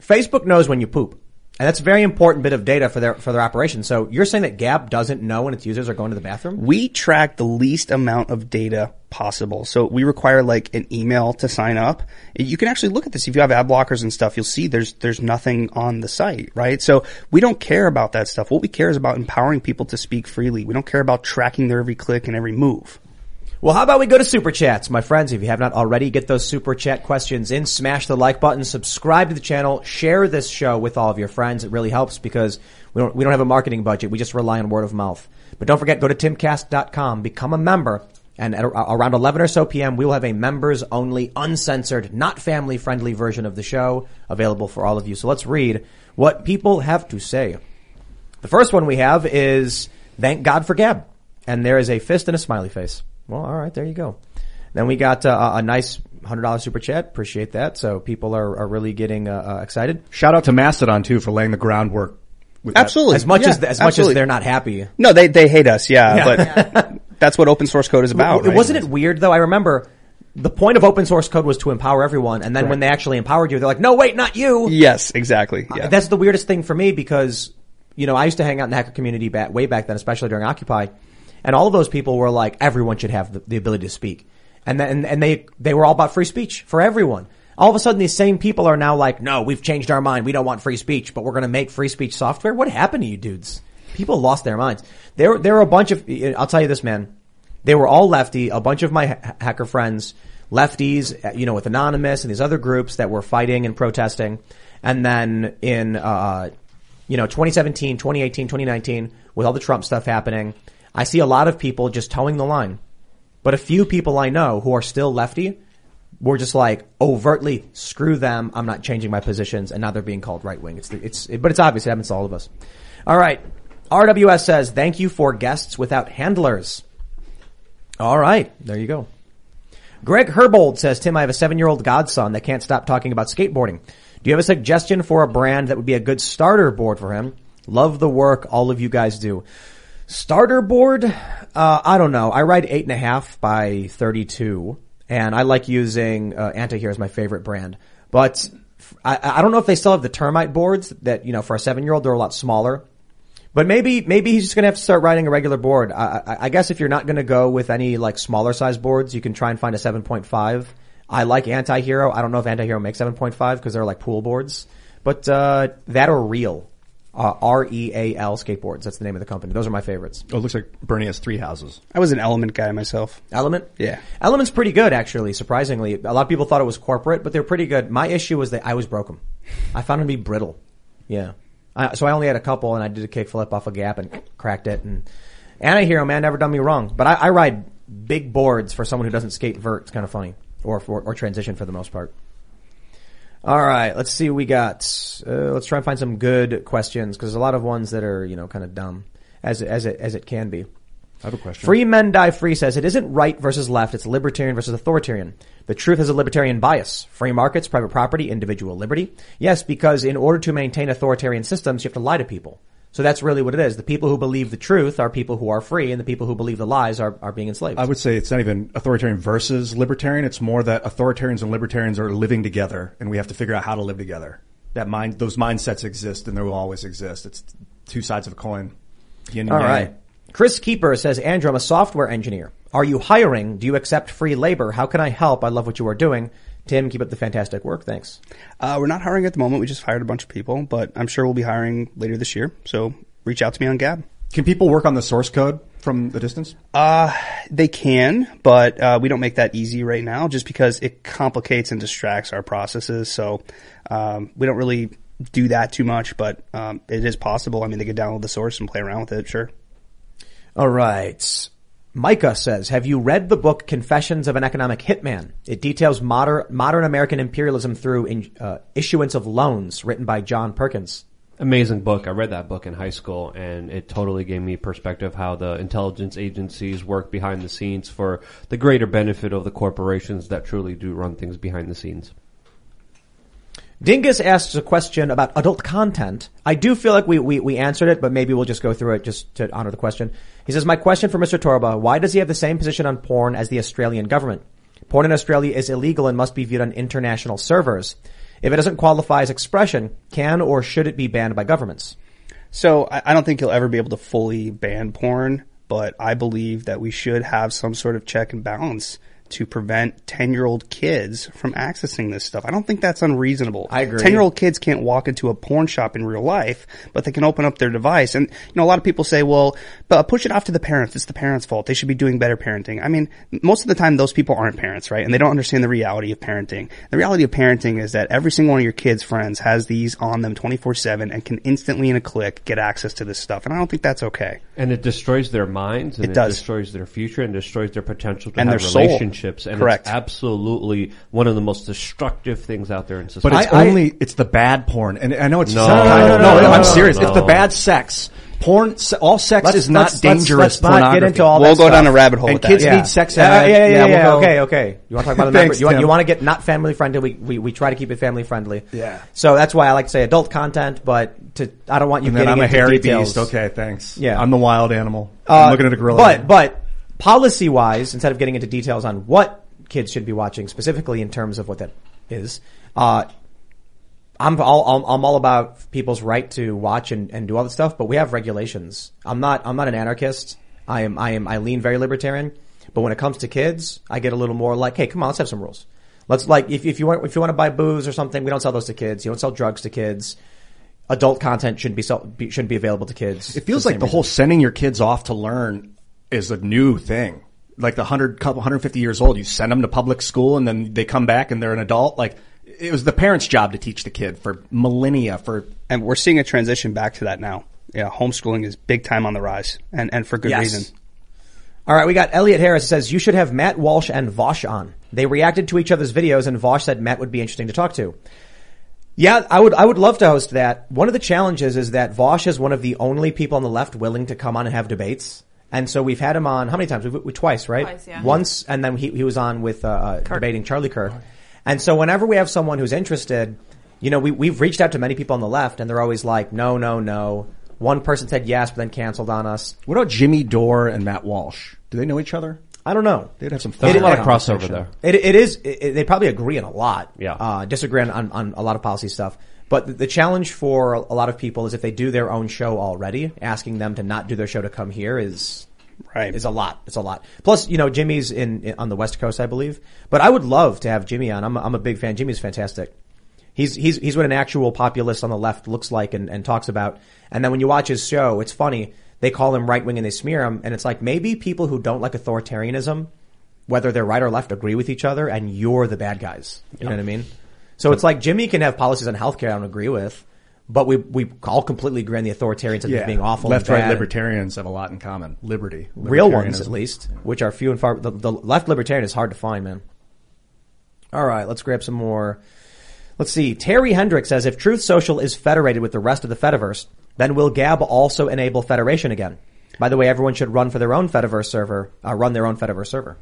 Facebook knows when you poop. And that's a very important bit of data for their, for their operation. So you're saying that Gab doesn't know when its users are going to the bathroom? We track the least amount of data possible. So we require like an email to sign up. You can actually look at this. If you have ad blockers and stuff, you'll see there's, there's nothing on the site, right? So we don't care about that stuff. What we care is about empowering people to speak freely. We don't care about tracking their every click and every move. Well, how about we go to super chats, my friends? If you have not already, get those super chat questions in, smash the like button, subscribe to the channel, share this show with all of your friends. It really helps because we don't, we don't have a marketing budget. We just rely on word of mouth. But don't forget, go to timcast.com, become a member, and around 11 or so p.m., we will have a members only, uncensored, not family friendly version of the show available for all of you. So let's read what people have to say. The first one we have is thank God for Gab. And there is a fist and a smiley face. Well, all right, there you go. Then we got uh, a nice $100 super chat. Appreciate that. So people are, are really getting uh, uh, excited. Shout out to Mastodon too for laying the groundwork. With that. Absolutely. As much Yeah, as as much as they're not happy. No, they, they hate us. Yeah. Yeah. But that's what open source code is about. Right? Wasn't it weird though? I remember the point of open source code was to empower everyone. And then when they actually empowered you, they're like, no, wait, not you. Yes, exactly. Yeah. That's the weirdest thing for me because, you know, I used to hang out in the hacker community back, way back then, especially during Occupy. And all of those people were like, everyone should have the, the ability to speak. And then, and they, they were all about free speech for everyone. All of a sudden these same people are now like, no, we've changed our mind. We don't want free speech, but we're going to make free speech software. What happened to you dudes? People lost their minds. There, there were a bunch of, I'll tell you this, man. They were all lefty. A bunch of my ha- hacker friends, lefties, uh, you know, with Anonymous and these other groups that were fighting and protesting. And then in, uh, you know, 2017, 2018, 2019, with all the Trump stuff happening, I see a lot of people just towing the line. But a few people I know who are still lefty were just like overtly screw them. I'm not changing my positions, and now they're being called right wing. It's the, it's but it's obvious it happens to all of us. All right, RWS says thank you for guests without handlers. All right, there you go. Greg Herbold says, Tim, I have a seven-year-old godson that can't stop talking about skateboarding. Do you have a suggestion for a brand that would be a good starter board for him? Love the work all of you guys do. Starter board? Uh, I don't know. I ride eight and a half by 32 and I like using, uh, Antihero as my favorite brand. But I, I don't know if they still have the termite boards that, you know, for a seven year old, they're a lot smaller. But maybe, maybe he's just gonna have to start riding a regular board. I, I, I guess if you're not gonna go with any like smaller size boards, you can try and find a 7.5. I like Anti-Hero. I don't know if Anti-Hero makes 7.5 because they're like pool boards. But, uh, that or Real. Uh, R-E-A-L skateboards. That's the name of the company. Those are my favorites. Oh, it looks like Bernie has three houses. I was an Element guy myself. Element? Yeah. Element's pretty good, actually, surprisingly. A lot of people thought it was corporate, but they're pretty good. My issue was that I always broke them. I found them to be brittle. Yeah. I, so I only had a couple and I did a kickflip off a gap and cracked it and Anti-Hero, man, never done me wrong. But I, I ride big boards for someone who doesn't skate vert. It's kind of funny. Or, or, or transition for the most part. All right, let's see what we got. Uh, let's try and find some good questions because there's a lot of ones that are, you know, kind of dumb as it, as it, as it can be. I have a question. Free Men Die Free says it isn't right versus left, it's libertarian versus authoritarian. The truth is a libertarian bias. Free markets, private property, individual liberty. Yes, because in order to maintain authoritarian systems, you have to lie to people. So that's really what it is. The people who believe the truth are people who are free, and the people who believe the lies are, are being enslaved. I would say it's not even authoritarian versus libertarian. It's more that authoritarians and libertarians are living together, and we have to figure out how to live together. That mind, those mindsets exist, and they will always exist. It's two sides of a coin. Yin All right. Chris Keeper says, Andrew, I'm a software engineer. Are you hiring? Do you accept free labor? How can I help? I love what you are doing. Tim, keep up the fantastic work. Thanks. Uh, we're not hiring at the moment. We just hired a bunch of people, but I'm sure we'll be hiring later this year. So reach out to me on Gab. Can people work on the source code from the distance? Uh, they can, but uh, we don't make that easy right now just because it complicates and distracts our processes. So um, we don't really do that too much, but um, it is possible. I mean, they could download the source and play around with it, sure. All right. Micah says, have you read the book Confessions of an Economic Hitman? It details modern, modern American imperialism through in, uh, issuance of loans written by John Perkins. Amazing book. I read that book in high school and it totally gave me perspective how the intelligence agencies work behind the scenes for the greater benefit of the corporations that truly do run things behind the scenes. Dingus asks a question about adult content. I do feel like we, we, we answered it, but maybe we'll just go through it just to honor the question. He says, my question for Mr. Torba, why does he have the same position on porn as the Australian government? Porn in Australia is illegal and must be viewed on international servers. If it doesn't qualify as expression, can or should it be banned by governments? So I, I don't think you'll ever be able to fully ban porn, but I believe that we should have some sort of check and balance to prevent 10 year old kids from accessing this stuff. I don't think that's unreasonable. I agree. 10 year old kids can't walk into a porn shop in real life, but they can open up their device. And, you know, a lot of people say, well, but push it off to the parents. It's the parents' fault. They should be doing better parenting. I mean, most of the time those people aren't parents, right? And they don't understand the reality of parenting. The reality of parenting is that every single one of your kids' friends has these on them 24-7 and can instantly in a click get access to this stuff. And I don't think that's okay. And it destroys their minds and It it, does. destroys their future and destroys their potential to And have their soul. Relationships. And Correct. it's absolutely one of the most destructive things out there in society. But it's only it's the bad porn, and I know it's No. kind of- No, no, no, no, no, no, I'm serious. no. It's the bad sex. Porn, all sex Let's- is not let's- let's- dangerous let's not get into all We'll that go down a rabbit hole And with that. kids Yeah. need sex Yeah, ed. yeah, yeah, yeah, we'll yeah, Okay, okay. You want to talk about the Thanks, members? You want, you want to get not family friendly? We, we we try to keep it family friendly. Yeah. So that's why I like to say adult content, but to I don't want you And then getting I'm a into hairy details. beast. Okay, thanks. Yeah. I'm the wild animal. Uh, I'm looking at a gorilla. But but policy wise, instead of getting into details on what kids should be watching specifically in terms of what that is, uh, I'm all I'm, I'm all about people's right to watch and, and do all that stuff, but we have regulations. I'm not I'm not an anarchist. I am I am I lean very libertarian, but when it comes to kids, I get a little more like, hey, come on, let's have some rules. Let's like if if you want if you want to buy booze or something, we don't sell those to kids. You don't sell drugs to kids. Adult content shouldn't be, shouldn't be available to kids. it feels like the whole sending your kids off to learn is a new thing. Like the hundred couple 150 years old, you send them to public school and then they come back and they're an adult. Like it was the parents' job to teach the kid for millennia. For And we're seeing a transition back to that now. Yeah, homeschooling is big time on the rise and, and for good Yes. reason. All right, we got Elliot Harris says you should have Matt Walsh and Vosh on. They reacted to each other's videos, and Vosh said Matt would be interesting to talk to. Yeah, I would. I would love to host that. One of the challenges is that Vosh is one of the only people on the left willing to come on and have debates. And so we've had him on how many times? We, we twice, right? Twice, yeah. Once, and then he, he was on with uh, uh, debating Charlie Kirk. And so whenever we have someone who's interested, you know, we we've reached out to many people on the left, and they're always like, no, no, no. One person said yes, but then canceled on us. What about Jimmy Dore and Matt Walsh? Do they know each other? I don't know. They'd have some It- fun a lot of crossover there. It, it is. It, it- they probably agree on a lot. Yeah. Uh, disagree on, on, on a lot of policy stuff. But the, challenge for a lot of people is if they do their own show already, asking them to not do their show to come here is Right. is a lot. It's a lot. Plus, you know, Jimmy's in, in on the West Coast, I believe. But I would love to have Jimmy on. I'm a, I'm a big fan. Jimmy's fantastic. He's he's he's what an actual populist on the left looks like and, and talks about. And then when you watch his show, it's funny. They call him right wing and they smear him, and it's like maybe people who don't like authoritarianism, whether they're right or left, agree with each other, and you're the bad guys. You know what I mean? So it's like Jimmy can have policies on healthcare I don't agree with, but we we all completely agree on the authoritarians as being awful. Left, right libertarians have a lot in common. Liberty. real ones at least, which are few and far. The, the left libertarian is hard to find, man. All right, let's grab some more. Let's see. Terry Hendricks says if Truth Social is federated with the rest of the Fediverse, then will Gab also enable federation again? By the way, everyone should run for their own Fediverse server, uh, run their own Fediverse server.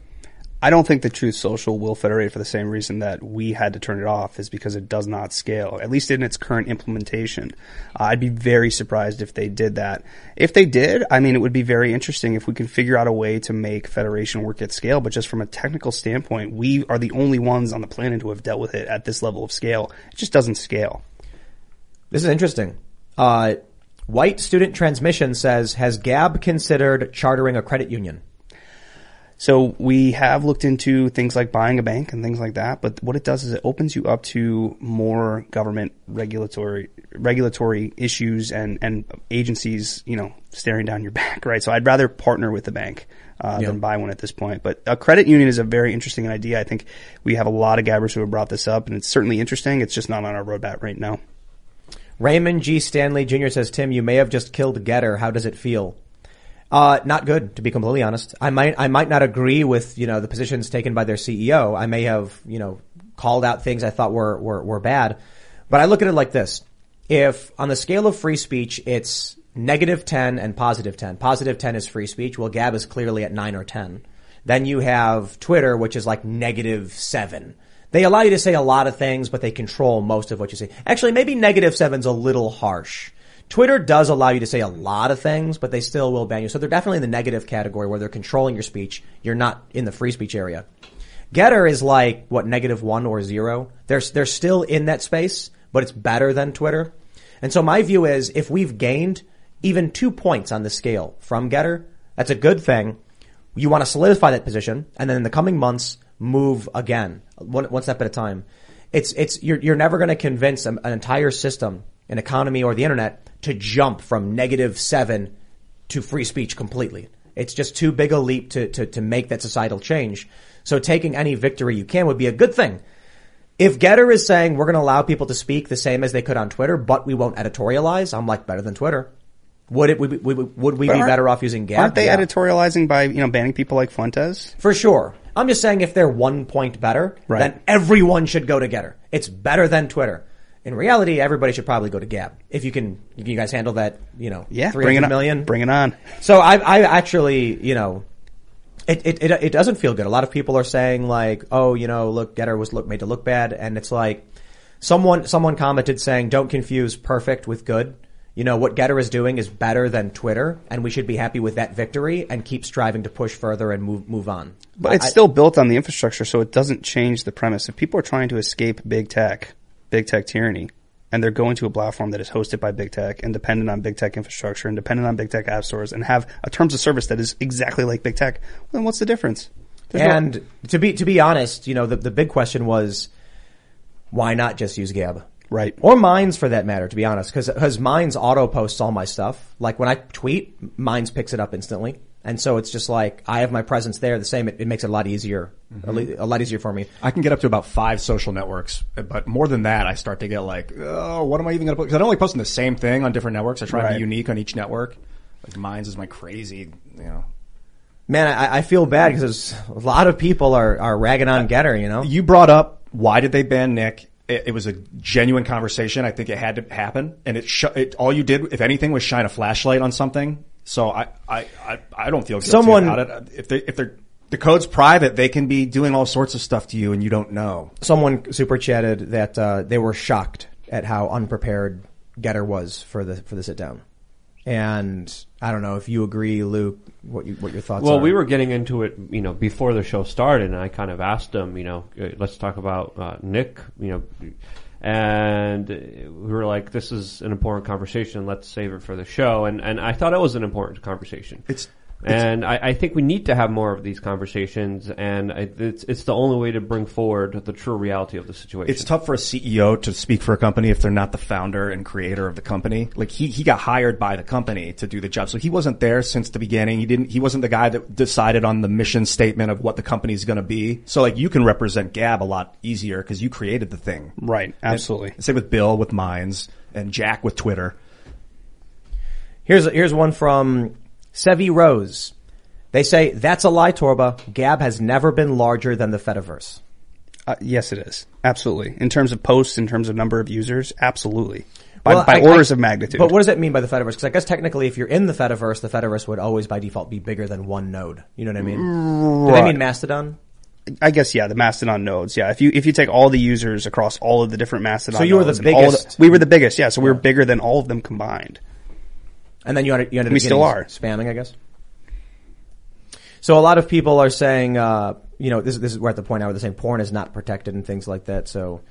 I don't think the Truth Social will federate for the same reason that we had to turn it off is because it does not scale, at least in its current implementation. Uh, I'd be very surprised if they did that. If they did, I mean, it would be very interesting if we can figure out a way to make federation work at scale, but just from a technical standpoint, we are the only ones on the planet who have dealt with it at this level of scale. It just doesn't scale. This is interesting. Uh, White Student Transmission says, has Gab considered chartering a credit union? So we have looked into things like buying a bank and things like that, but what it does is it opens you up to more government regulatory regulatory issues and and agencies, you know, staring down your back, right? So I'd rather partner with the bank uh, Yeah. than buy one at this point. But a credit union is a very interesting idea. I think we have a lot of gabbers who have brought this up, and it's certainly interesting. It's just not on our roadmap right now. Raymond G. Stanley Jr. says, Tim, you may have just killed Gettr. How does it feel? Uh, not good, to be completely honest. I might, I might not agree with, you know, the positions taken by their CEO. I may have, you know, called out things I thought were, were, were bad. But I look at it like this. If on the scale of free speech, it's negative 10 and positive 10. Positive 10 is free speech. Well, Gab is clearly at 9 or 10. Then you have Twitter, which is like negative 7. They allow you to say a lot of things, but they control most of what you say. Actually, maybe negative 7's a little harsh. Twitter does allow you to say a lot of things, but they still will ban you. So they're definitely in the negative category where they're controlling your speech. You're not in the free speech area. Gettr is like, what, negative one or zero? They're, they're still in that space, but it's better than Twitter. And so my view is if we've gained even two points on the scale from Gettr, that's a good thing. You want to solidify that position and then in the coming months move again, one, one step at a time. It's, it's, you're, you're never going to convince an, an entire system, an economy or the internet to jump from negative seven to free speech completely. It's just too big a leap to, to, to make that societal change. So taking any victory you can would be a good thing. If Gettr is saying we're going to allow people to speak the same as they could on Twitter, but we won't editorialize, I'm like better than Twitter. Would it? Would we, would we be better off using Gab? Aren't they Yeah. editorializing by you know banning people like Fuentes? For sure. I'm just saying if they're one point better, Right. then everyone should go to Gettr. It's better than Twitter. In reality, everybody should probably go to Gab. If you can, can you guys handle that, you know, Yeah, three bring it on. million? Bring it on. So I, I actually, you know, it, it, it, it doesn't feel good. A lot of people are saying like, oh, you know, look, Gettr was look, made to look bad. And it's like, someone, someone commented saying, don't confuse perfect with good. You know, what Gettr is doing is better than Twitter and we should be happy with that victory and keep striving to push further and move, move on. But it's still built on the infrastructure, so it doesn't change the premise. If people are trying to escape big tech, big tech tyranny, and they're going to a platform that is hosted by big tech and dependent on big tech infrastructure and dependent on big tech app stores and have a terms of service that is exactly like big tech, then what's the difference? There's no- And to be to be honest, you know, the the big question was why not just use Gab? Right. Or Minds for that matter, to be honest, because because Minds auto posts all my stuff. Like when I tweet, Minds picks it up instantly, and so it's just like I have my presence there. The same, it, it makes it a lot easier, a, mm-hmm. le- a lot easier for me. I can get up to about five social networks, but more than that, I start to get like, oh, what am I even going to put? Because I don't like posting the same thing on different networks. I try to be unique on each network. Like Minds is my crazy, you know. Man, I, I feel bad because a lot of people are are ragging on Gettr. You know, You brought up why did they ban Nick? It, it was a genuine conversation. I think it had to happen, and it, sh- it all you did, if anything, was shine a flashlight on something So I, I, I, I don't feel guilty Someone- about it. If they, if they're, the code's private, they can be doing all sorts of stuff to you and you don't know. Someone super chatted that uh, they were shocked at how unprepared Gettr was for the for the sit down. And I don't know if you agree, Luke. What you, what your thoughts Well, are? we were getting into it, you know, before the show started, and I kind of asked him, you know, uh, let's talk about uh, Nick, you know, and we were like, this is an important conversation. Let's save it for the show, and and I thought it was an important conversation. It's and I, I think we need to have more of these conversations, and I, it's it's the only way to bring forward the true reality of the situation. It's tough for a CEO to speak for a company if they're not the founder and creator of the company. Like he, he got hired by the company to do the job. So he wasn't there since the beginning. He didn't, he wasn't the guy that decided on the mission statement of what the company's going to be. So like you can represent Gab a lot easier because you created the thing. Right. Absolutely. And same with Bill with Minds and Jack with Twitter. Here's here's one from Sevi Rose. They say that's a lie, Torba. Gab has never been larger than the Fediverse. Uh, yes, it is. Absolutely. In terms of posts, in terms of number of users, absolutely. By, Well, by I- orders I- of magnitude. But what does that mean by the Fediverse? Because I guess technically, if you're in the Fediverse, the Fediverse would always by default be bigger than one node. You know what I mean? Do they mean Mastodon? I guess yeah, the Mastodon nodes. Yeah, if you if you take all the users across all of the different Mastodon, So you were the nodes and all biggest. we were the biggest. Yeah, so we were bigger than all of them combined. And then you ended, you ended We up still are. spamming, I guess. So a lot of people are saying, uh, you know, this, this is we're at the point now where they're saying porn is not protected and things like that. So,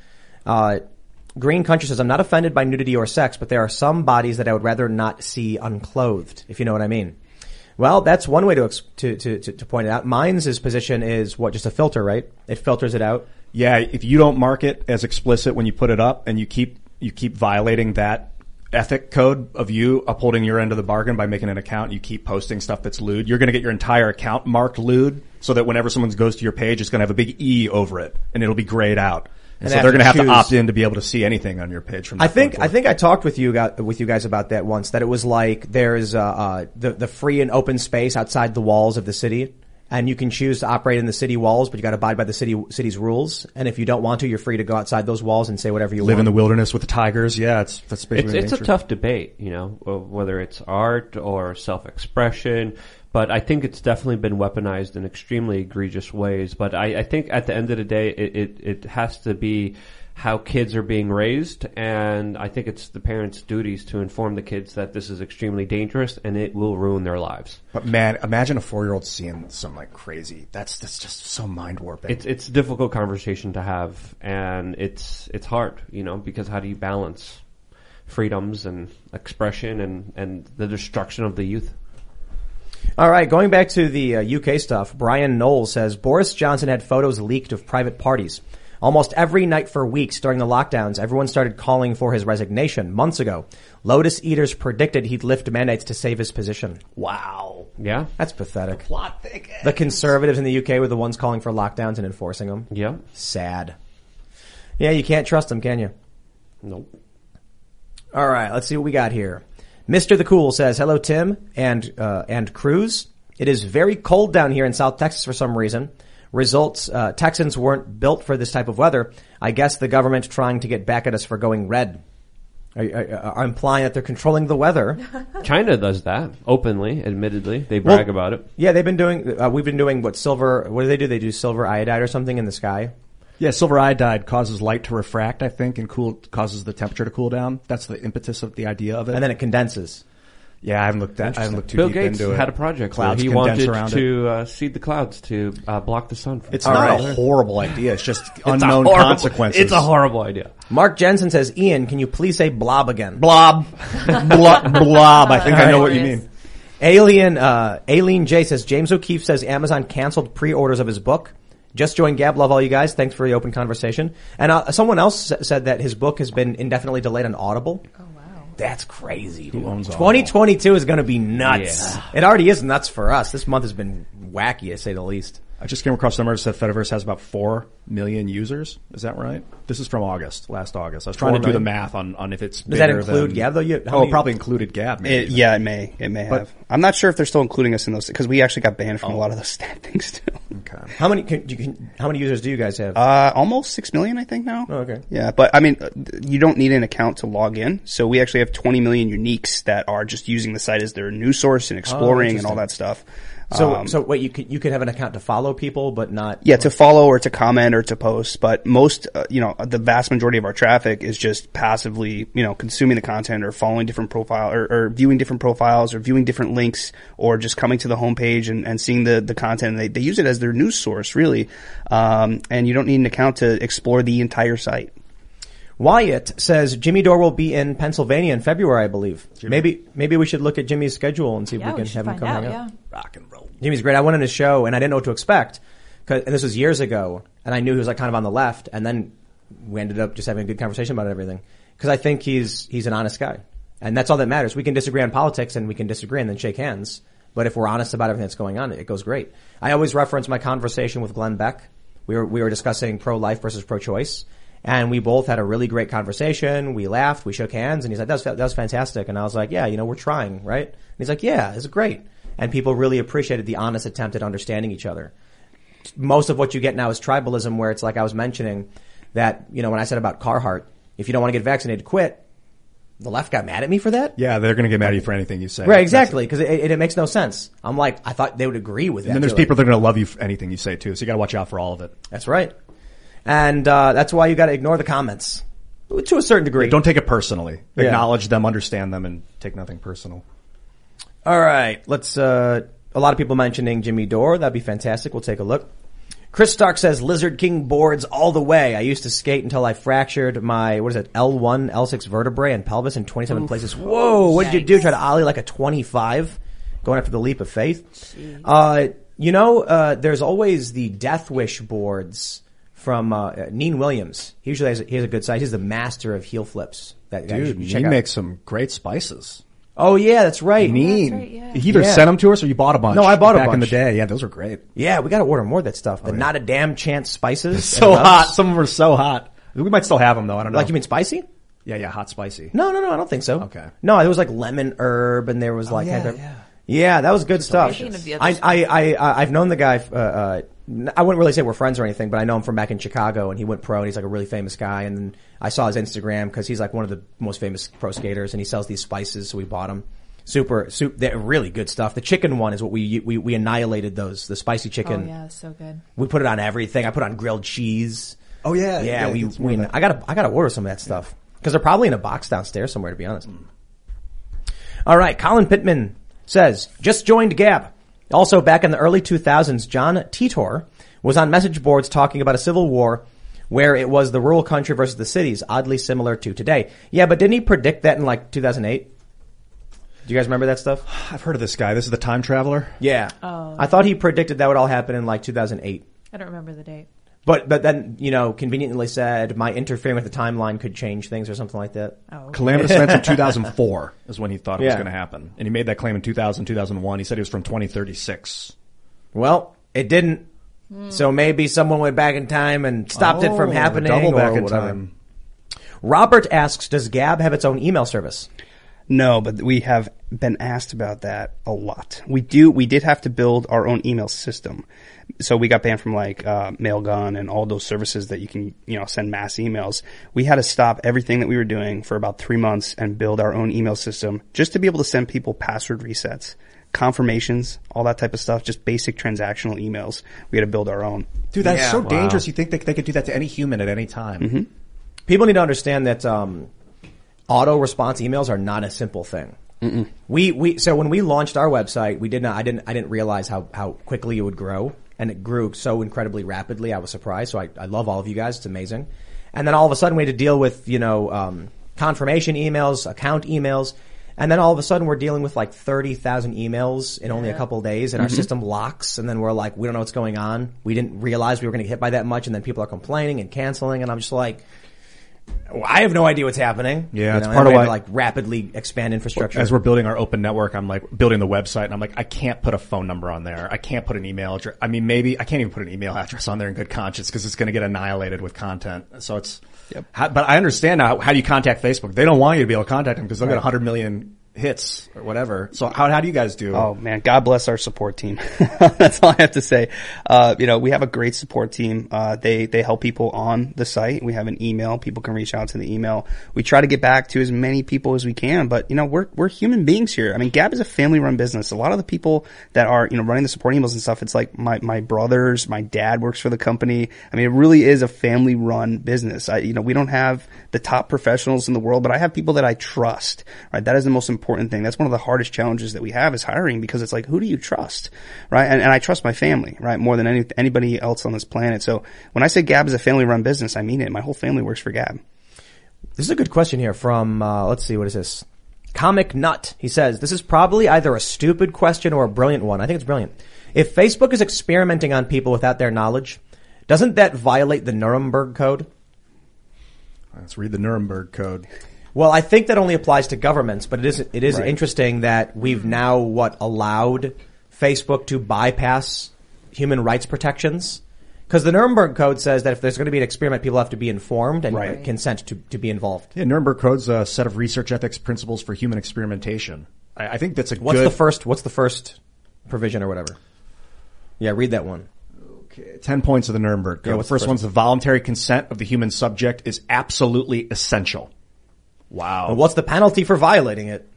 uh, Green Country says, I'm not offended by nudity or sex, but there are some bodies that I would rather not see unclothed, if you know what I mean. Well, that's one way to, to, to, to, to point it out. Minds' position is what, just a filter, right? It filters it out. Yeah, if you don't mark it as explicit when you put it up and you keep you keep violating that ethic code of you upholding your end of the bargain by making an account, you keep posting stuff that's lewd, you're going to get your entire account marked lewd so that whenever someone goes to your page, it's going to have a big E over it and it'll be grayed out. And, And so they they're going to have have to opt in to be able to see anything on your page from I think I think I talked with you guys, with you guys about that once. That it was like there's uh, uh, the the free and open space outside the walls of the city, and you can choose to operate in the city walls, but you got to abide by the city city's rules. And if you don't want to, you're free to go outside those walls and say whatever you want. live in the wilderness with the tigers. Yeah, it's that's It's, basically it's a tough debate, you know, whether it's art or self-expression. But I think it's definitely been weaponized in extremely egregious ways. But I, I think at the end of the day, it, it, it has to be how kids are being raised, and I think it's the parents' duties to inform the kids that this is extremely dangerous and it will ruin their lives. But man, imagine a four year old seeing some like crazy. That's that's just so mind warping. It's it's a difficult conversation to have, and it's it's hard, you know, because how do you balance freedoms and expression and and the destruction of the youth? All right, going back to the uh, UK stuff, Brian Knowles says Boris Johnson had photos leaked of private parties. Almost every night for weeks during the lockdowns, everyone started calling for his resignation months ago. Lotus Eaters predicted he'd lift mandates to save his position. wow. Yeah, That's pathetic. Plot thick. The conservatives in the UK were the ones calling for lockdowns and enforcing them. yeah, Sad. Yeah, you can't trust them, can you? nope. All right, let's see what we got here. Mr. The Cool says, "Hello, Tim and uh, and Cruz. It is very cold down here in South Texas for some reason. Results: uh, Texans weren't built for this type of weather. I guess the government trying to get back at us for going red. Are, are, are implying that they're controlling the weather. China does that openly, admittedly. They brag about it. Yeah, they've been doing. Uh, we've been doing what silver. What do they do? They do silver iodide or something in the sky. Yeah, silver iodide causes light to refract, I think, and cool causes the temperature to cool down. That's the impetus of the idea of it. and then it condenses. Yeah, I haven't looked that. I haven't looked too Bill deep Gates into it. had a project where Clouds he condense wanted around it. to uh, seed the clouds to uh, block the sun. From It's not right. a horrible idea. It's just It's unknown horrible- consequences. It's a horrible idea. Mark Jensen says, "Ian, can you please say blob again?" blob, blob, blob. I think I know what you mean. Alien, uh, Aileen J says, James O'Keefe says Amazon canceled pre-orders of his book. Just joined Gab. Love all you guys. Thanks for the open conversation. And uh, someone else said that his book has been indefinitely delayed on Audible. Oh wow, that's crazy. Dude. owns Audible? 2022 is going to be nuts. Yeah. It already is nuts for us. This month has been wacky, to say the least. I just came across numbers that Fediverse has about four million users. Is that right? This is from August, last August. I was trying to do the math on, on if it's Does that include than- Gab, though? You- oh, many- probably included Gab. Maybe. It, yeah, it may. It may But- have. I'm not sure if they're still including us in those because we actually got banned from a lot of those stat things too. Okay. How many can, you can, how many users do you guys have? Uh, almost six million, I think now. Oh, okay. Yeah, but I mean, you don't need an account to log in. So we actually have 20 million uniques that are just using the site as their news source and exploring and all Oh, that stuff. So Um, so wait, you could you could have an account to follow people, but not yeah, to follow or to comment or to post, but most, uh, you know, the vast majority of our traffic is just passively, you know, consuming the content or following different profile or, or viewing different profiles or viewing different links or just coming to the homepage and, and seeing the, the content. They, they use it as their news source, really. Um, and you don't need an account to explore the entire site. Wyatt says Jimmy Dore will be in Pennsylvania in February, I believe. Maybe maybe we should look at Jimmy's schedule and see if Yeah, we can we have him find come out. hang Yeah. Rock and roll. Jimmy's great. I went on his show and I didn't know what to expect. 'Cause- and this was years ago, and I knew he was like kind of on the left, and then we ended up just having a good conversation about everything. Because I think he's he's an honest guy, and that's all that matters. We can disagree on politics, and we can disagree and then shake hands. But if we're honest about everything that's going on, it goes great. I always reference my conversation with Glenn Beck. We were we were discussing pro life versus pro choice, and we both had a really great conversation. We laughed, we shook hands, and he's like, "That was that was fantastic." And I was like, "Yeah, you know, we're trying, right?" And he's like, "Yeah, it's great." And people really appreciated the honest attempt at understanding each other most of what you get now is tribalism where it's like I was mentioning that, you know, when I said about Carhartt, if you don't want to get vaccinated, quit. The left got mad at me for that. Yeah, they're going to get mad at you for anything you say. Right, exactly, because it, it, it makes no sense. I'm like, I thought they would agree with that. And then there's people that are going to love you for anything you say too. So you got to watch out for all of it. That's right. And, uh, that's why you got to ignore the comments. To a certain degree. Don't take it personally. Yeah. Acknowledge them, understand them, and take nothing personal. All right, let's. Uh, a lot of people mentioning Jimmy Dore. That'd be fantastic. We'll take a look. Chris Stark says Lizard King boards all the way. I used to skate until I fractured my what is it L1, L6 vertebrae and pelvis in 27 places. Whoa! What did you do? Try to ollie like a 25, going after the leap of faith. Uh, you know, uh, there's always the Death Wish boards from uh, Neen Williams. He usually has a, he has a good size. He's the master of heel flips. That you Dude, he makes some great spices. Oh yeah, that's right. Mean. He either Yeah. sent them to us or you bought a bunch. No, I bought a back in the day. Yeah, those were great. Yeah, we got to order more of that stuff. The not a damn chance spices. So and rubs. hot. Some of them were so hot. We might still have them though. I don't know. Like you mean spicy? Yeah, yeah, hot spicy. No, no, no. I don't think so. Okay. No, there was like lemon herb, and there was like yeah, kind of- yeah. yeah, that was good stuff. Thinking of the other I, I, I, I, I've known the guy. Uh, uh, n- I wouldn't really say we're friends or anything, but I know him from back in Chicago, and he went pro, and he's like a really famous guy. And then I saw his Instagram because he's like one of the most famous pro skaters, and he sells these spices, so we bought them. Super, super, they're really good stuff. The chicken one is what we we we annihilated those. The spicy chicken. Oh chicken. yeah, so good. We put it on everything. I put on grilled cheese. Oh yeah, Yeah, we, we. I gotta, I gotta order some of that stuff. Cause they're probably in a box downstairs somewhere, to be honest. All right. Colin Pittman says, just joined Gab. Also back in the early 2000s, John Titor was on message boards talking about a civil war where it was the rural country versus the cities, oddly similar to today. Yeah, but didn't he predict that in like 2008? Do you guys remember that stuff? I've heard of this guy. This is the time traveler. Yeah. Oh. I thought he predicted that would all happen in like 2008. I don't remember the date. But but then you know conveniently said my interfering with the timeline could change things or something like that. Oh. Calamitous events in 2004 is when he thought it was Yeah. going to happen. And he made that claim in 2000, 2001. He said he was from 2036. Well, it didn't. Hmm. So maybe someone went back in time and stopped it from Oh, happening. Double back or in whatever. time. Robert asks, "Does Gab have its own email service?" No, but we have been asked about that a lot. We do. We did have to build our own email system, so we got banned from like uh, Mailgun and all those services that you can you know send mass emails. We had to stop everything that we were doing for about three months and build our own email system just to be able to send people password resets, confirmations, all that type of stuff. Just basic transactional emails. We had to build our own. Dude, that's Yeah. so Wow. dangerous. You think they, they could do that to any human at any time. People need to understand that um, auto response emails are not a simple thing. We we so when we launched our website, we did not. I didn't. I didn't realize how how quickly it would grow, and it grew so incredibly rapidly. I was surprised. So I, I love all of you guys. It's amazing. And then all of a sudden, we had to deal with you know um, confirmation emails, account emails, and then all of a sudden, we're dealing with like thirty thousand emails in only a couple of days, and our system locks. And then we're like, we don't know what's going on. We didn't realize we were going to get hit by that much, and then people are complaining and canceling, and I'm just like. Well, I have no idea what's happening. Yeah, You it's part of why- to, like rapidly expand infrastructure. As we're building our open network, I'm like building the website and I'm like, I can't put a phone number on there. I can't put an email address. I mean, maybe I can't even put an email address on there in good conscience because it's going to get annihilated with content. So it's, how, but I understand now how, how you contact Facebook. They don't want you to be able to contact them because they'll get 100 million hits or whatever. So how how do you guys do? Oh man, God bless our support team. That's all I have to say. Uh, you know, we have a great support team. Uh, they they help people on the site. We have an email. People can reach out to the email. We try to get back to as many people as we can. But you know, we're we're human beings here. I mean, Gab is a family run business. A lot of the people that are you know running the support emails and stuff, it's like my my brothers, my dad works for the company. I mean, it really is a family run business. I you know we don't have the top professionals in the world, but I have people that I trust. Right, that is the most important thing. That's one of the hardest challenges that we have is hiring because it's like, who do you trust? Right. And, and I trust my family, right? More than any, anybody else on this planet. So when I say Gab is a family run business, I mean it. My whole family works for Gab. This is a good question here from, uh, let's see, what is this? Comic Nut. He says, this is probably either a stupid question or a brilliant one. I think it's brilliant. If Facebook is experimenting on people without their knowledge, doesn't that violate the Nuremberg Code? Let's read the Nuremberg Code. Well, I think that only applies to governments, but it is it is Right. interesting that we've mm-hmm. now what allowed Facebook to bypass human rights protections because the Nuremberg Code says that if there's going to be an experiment, people have to be informed and Right. consent to, to be involved. Yeah, Nuremberg Code's a set of research ethics principles for human experimentation. I, I think that's a What's good. the first? What's the first provision or whatever? Yeah, read that one. Okay, Ten points of the Nuremberg Code. Yeah, the what's the first first one's the voluntary consent of the human subject is absolutely essential. Wow. And what's the penalty for violating it?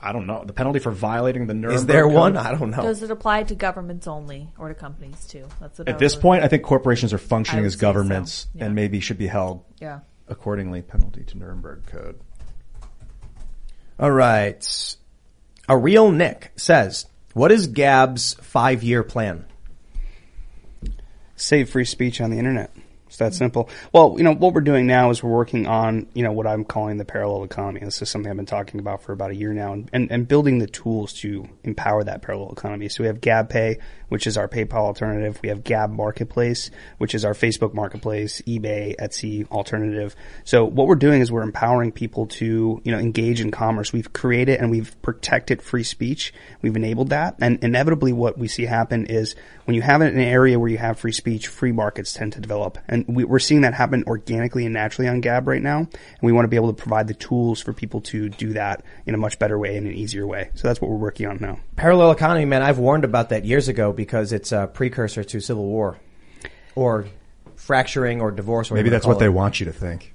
I don't know. The penalty for violating the Nuremberg Is there Code? one? I don't know. Does it apply to governments only or to companies too? That's what I At this point, I think corporations are functioning as say so. governments Yeah. and maybe should be held Yeah. accordingly. Penalty to Nuremberg Code. All right. A real Nick says, "What is Gab's five-year plan?" save free speech on the internet. It's that simple. Well, you know, what we're doing now is we're working on, you know, what I'm calling the parallel economy. This is something I've been talking about for about a year now and, and, and building the tools to empower that parallel economy. So we have Gab Pay, which is our PayPal alternative. We have Gab Marketplace, which is our Facebook marketplace, eBay, Etsy alternative. So what we're doing is we're empowering people to, you know, engage in commerce. We've created and we've protected free speech. We've enabled that. And inevitably what we see happen is when you have an area where you have free speech, free markets tend to develop. And we, we're seeing that happen organically and naturally on Gab right now. And we want to be able to provide the tools for people to do that in a much better way and an easier way. So that's what we're working on now. Parallel economy, man. I've warned about that years ago because it's a precursor to civil war, or fracturing, or divorce. Or Maybe that's you call what they want you to think.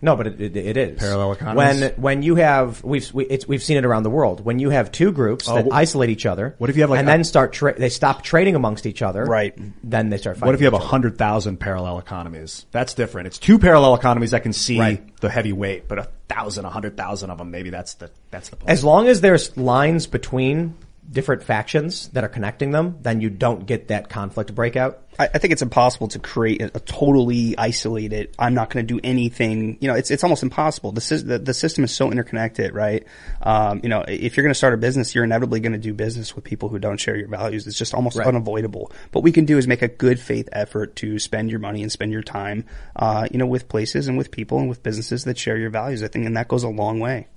No, but it, it, it is Parallel economies? When when you have we've we, it's, we've seen it around the world. When you have two groups Oh, that wh- isolate each other, What if you have, like, and a- then start tra- they stop trading amongst each other, Right. Then they start fighting. What if you have a hundred thousand parallel economies? That's different. It's two parallel economies that can see Right. the heavy weight, but a thousand, a hundred thousand of them, maybe that's the that's the point. As long as there's lines between different factions that are connecting them, then you don't get that conflict breakout. I, I think it's impossible to create a, a totally isolated. I'm not going to do anything. You know, it's it's almost impossible. The the, the system is so interconnected, right? Um, you know, if you're going to start a business, you're inevitably going to do business with people who don't share your values. It's just almost Right. unavoidable. What we can do is make a good faith effort to spend your money and spend your time, uh, you know, with places and with people and with businesses that share your values. I think, and that goes a long way.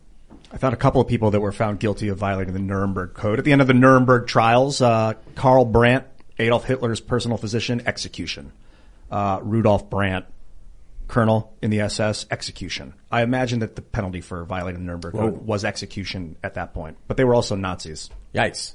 I found a couple of people that were found guilty of violating the Nuremberg Code. At the end of the Nuremberg trials, uh, Karl Brandt, Adolf Hitler's personal physician, execution. Uh, Rudolf Brandt, colonel in the SS, execution. I imagine that the penalty for violating the Nuremberg Code was execution at that point, but they were also Nazis. Yikes.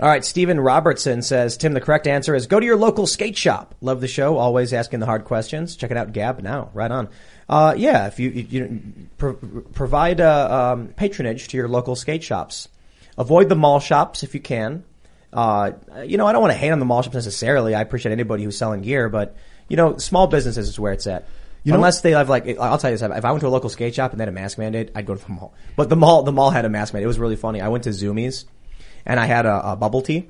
All right, Stephen Robertson says, Tim, the correct answer is go to your local skate shop. Love the show, always asking the hard questions. Check it out, Gab, now, right on. Uh, yeah, if you, you, you pro- provide uh, um, patronage to your local skate shops. Avoid the mall shops if you can. Uh, you know, I don't want to hate on the mall shops necessarily. I appreciate anybody who's selling gear, but, you know, small businesses is where it's at. You know- Unless they have like, I'll tell you this, if I went to a local skate shop and they had a mask mandate, I'd go to the mall. But the mall, the mall had a mask mandate. It was really funny. I went to Zumiez and I had a, a bubble tea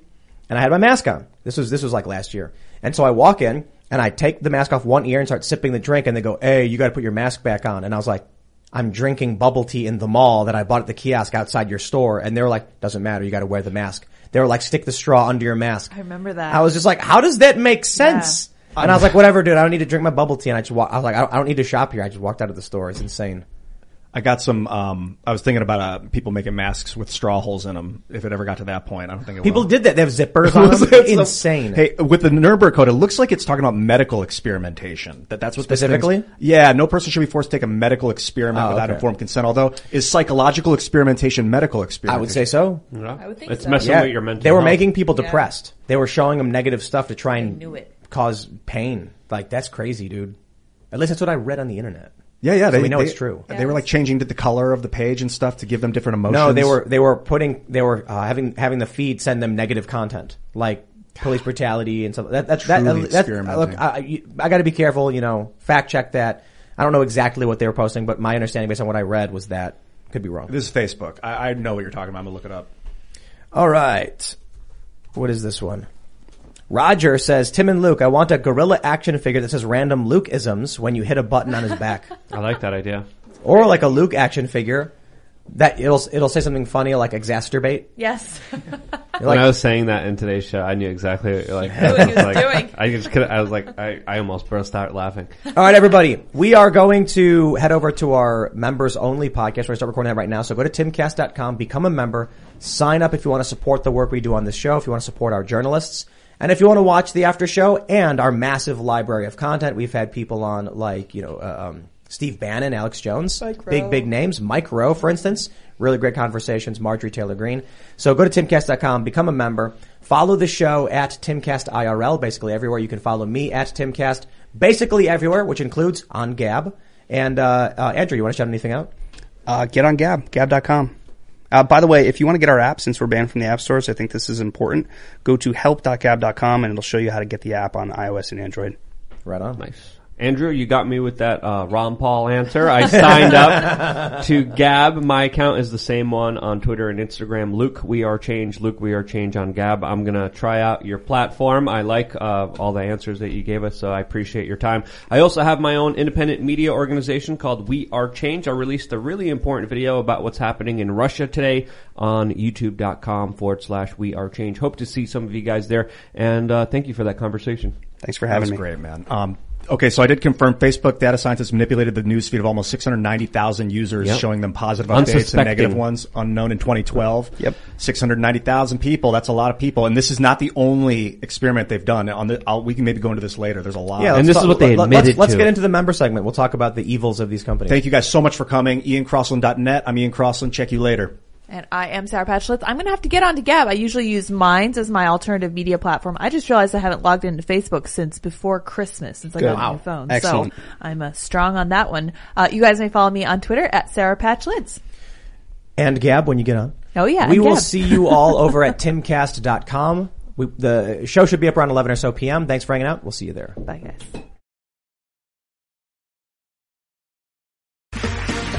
and I had my mask on. This was, this was like last year. And so I walk in and I take the mask off one ear and start sipping the drink and they go, Hey, you gotta put your mask back on. And I was like, I'm drinking bubble tea in the mall that I bought at the kiosk outside your store. And they were like, doesn't matter. You gotta wear the mask. They were like, stick the straw under your mask. I remember that. I was just like, how does that make sense? And I was like, whatever, dude. I don't need to drink my bubble tea. And I just walk, I was like, I don't, I don't need to shop here. I just walked out of the store. It's insane. I got some. Um, I was thinking about uh, people making masks with straw holes in them. If it ever got to that point, I don't think it People will. did that. They have zippers on them. It's a- Insane. Hey, with the Nuremberg Code, it looks like it's talking about medical experimentation. That that's what this thing's- Specifically? Yeah, no person should be forced to take a medical experiment Oh, without okay. informed consent. Although, is psychological experimentation medical experiment? I experimentation? would say so. I would think It's so. messing Yeah, with your mental they were health. making people Yeah. depressed. They were showing them negative stuff to try and knew it. cause pain. Like that's crazy, dude. At least that's what I read on the internet. Yeah, yeah. So They, we know they- it's true. They were like changing the color of the page and stuff to give them different emotions. No, they were they were putting they were uh, having having the feed send them negative content like police brutality and stuff. That that that, Truly that, that look, I, I got to be careful. You know, fact check that. I don't know exactly what they were posting, but my understanding based on what I read was that could be wrong. This is Facebook. I, I know what you're talking about. I'm gonna look it up. All right. What is this one? Roger says, Tim and Luke, I want a gorilla action figure that says random Luke isms when you hit a button on his back. I like that idea. or like a Luke action figure that it'll, it'll say something funny like exacerbate. Yes. You're when like, I was saying that in today's show, I knew exactly like, what he was like, doing. I just could. I was like, I, I almost burst out laughing. All right, everybody. We are going to head over to our members only podcast. We're start recording that right now. So go to timcast.com, become a member, sign up if you want to support the work we do on this show, if you want to support our journalists. And if you want to watch the after show and our massive library of content, we've had people on like, you know, uh, um, Steve Bannon, Alex Jones, big, big names. Mike Rowe, for instance, really great conversations. Marjorie Taylor Greene. So go to timcast.com, become a member, follow the show at Timcast IRL, basically everywhere. You can follow me at Timcast, basically everywhere, which includes on Gab. And, uh, uh, Andrew, you want to shout anything out? Uh, get on Gab, gab.com. Uh, by the way, if you want to get our app, since we're banned from the app stores, I think this is important. Go to help.gab.com and it'll show you how to get the app on iOS and Android. Right on. Nice. Andrew, you got me with that uh, Ron Paul answer. I signed up to Gab. My account is the same one on Twitter and Instagram. Luke, we are change. Luke, we are change on Gab. I'm gonna try out your platform. I like uh, all the answers that you gave us, so I appreciate your time. I also have my own independent media organization called We Are Change. I released a really important video about what's happening in Russia today on YouTube.com forward slash We Are Change. Hope to see some of you guys there, and uh, thank you for that conversation. Thanks for That having was me. great, man. Um, okay, so I did confirm Facebook data scientists manipulated the news feed of almost 690,000 users, Yep. showing them positive updates and negative ones, unknown in 2012. Yep. 690,000 people. That's a lot of people, and this is not the only experiment they've done. On the, I'll, we can maybe go into this later. There's a lot. Yeah, And let's this talk- is what they let- admitted let's, let's get into the member segment. We'll talk about the evils of these companies. Thank you guys so much for coming. IanCrossland.net. I'm Ian Crossland. Check you later. And I am Sour Patch Lyds. I'm going to have to get onto Gab. I usually use Minds as my alternative media platform. I just realized I haven't logged into Facebook since before Christmas, since I got a new phone. Excellent. So I'm uh, strong on that one. Uh, you guys may follow me on Twitter at Sour Patch Lyds. And Gab, when you get on. Oh yeah, We will Gab. see you all over at timcast.com. We, the show should be up around 11 or so p.m. Thanks for hanging out. We'll see you there. Bye guys.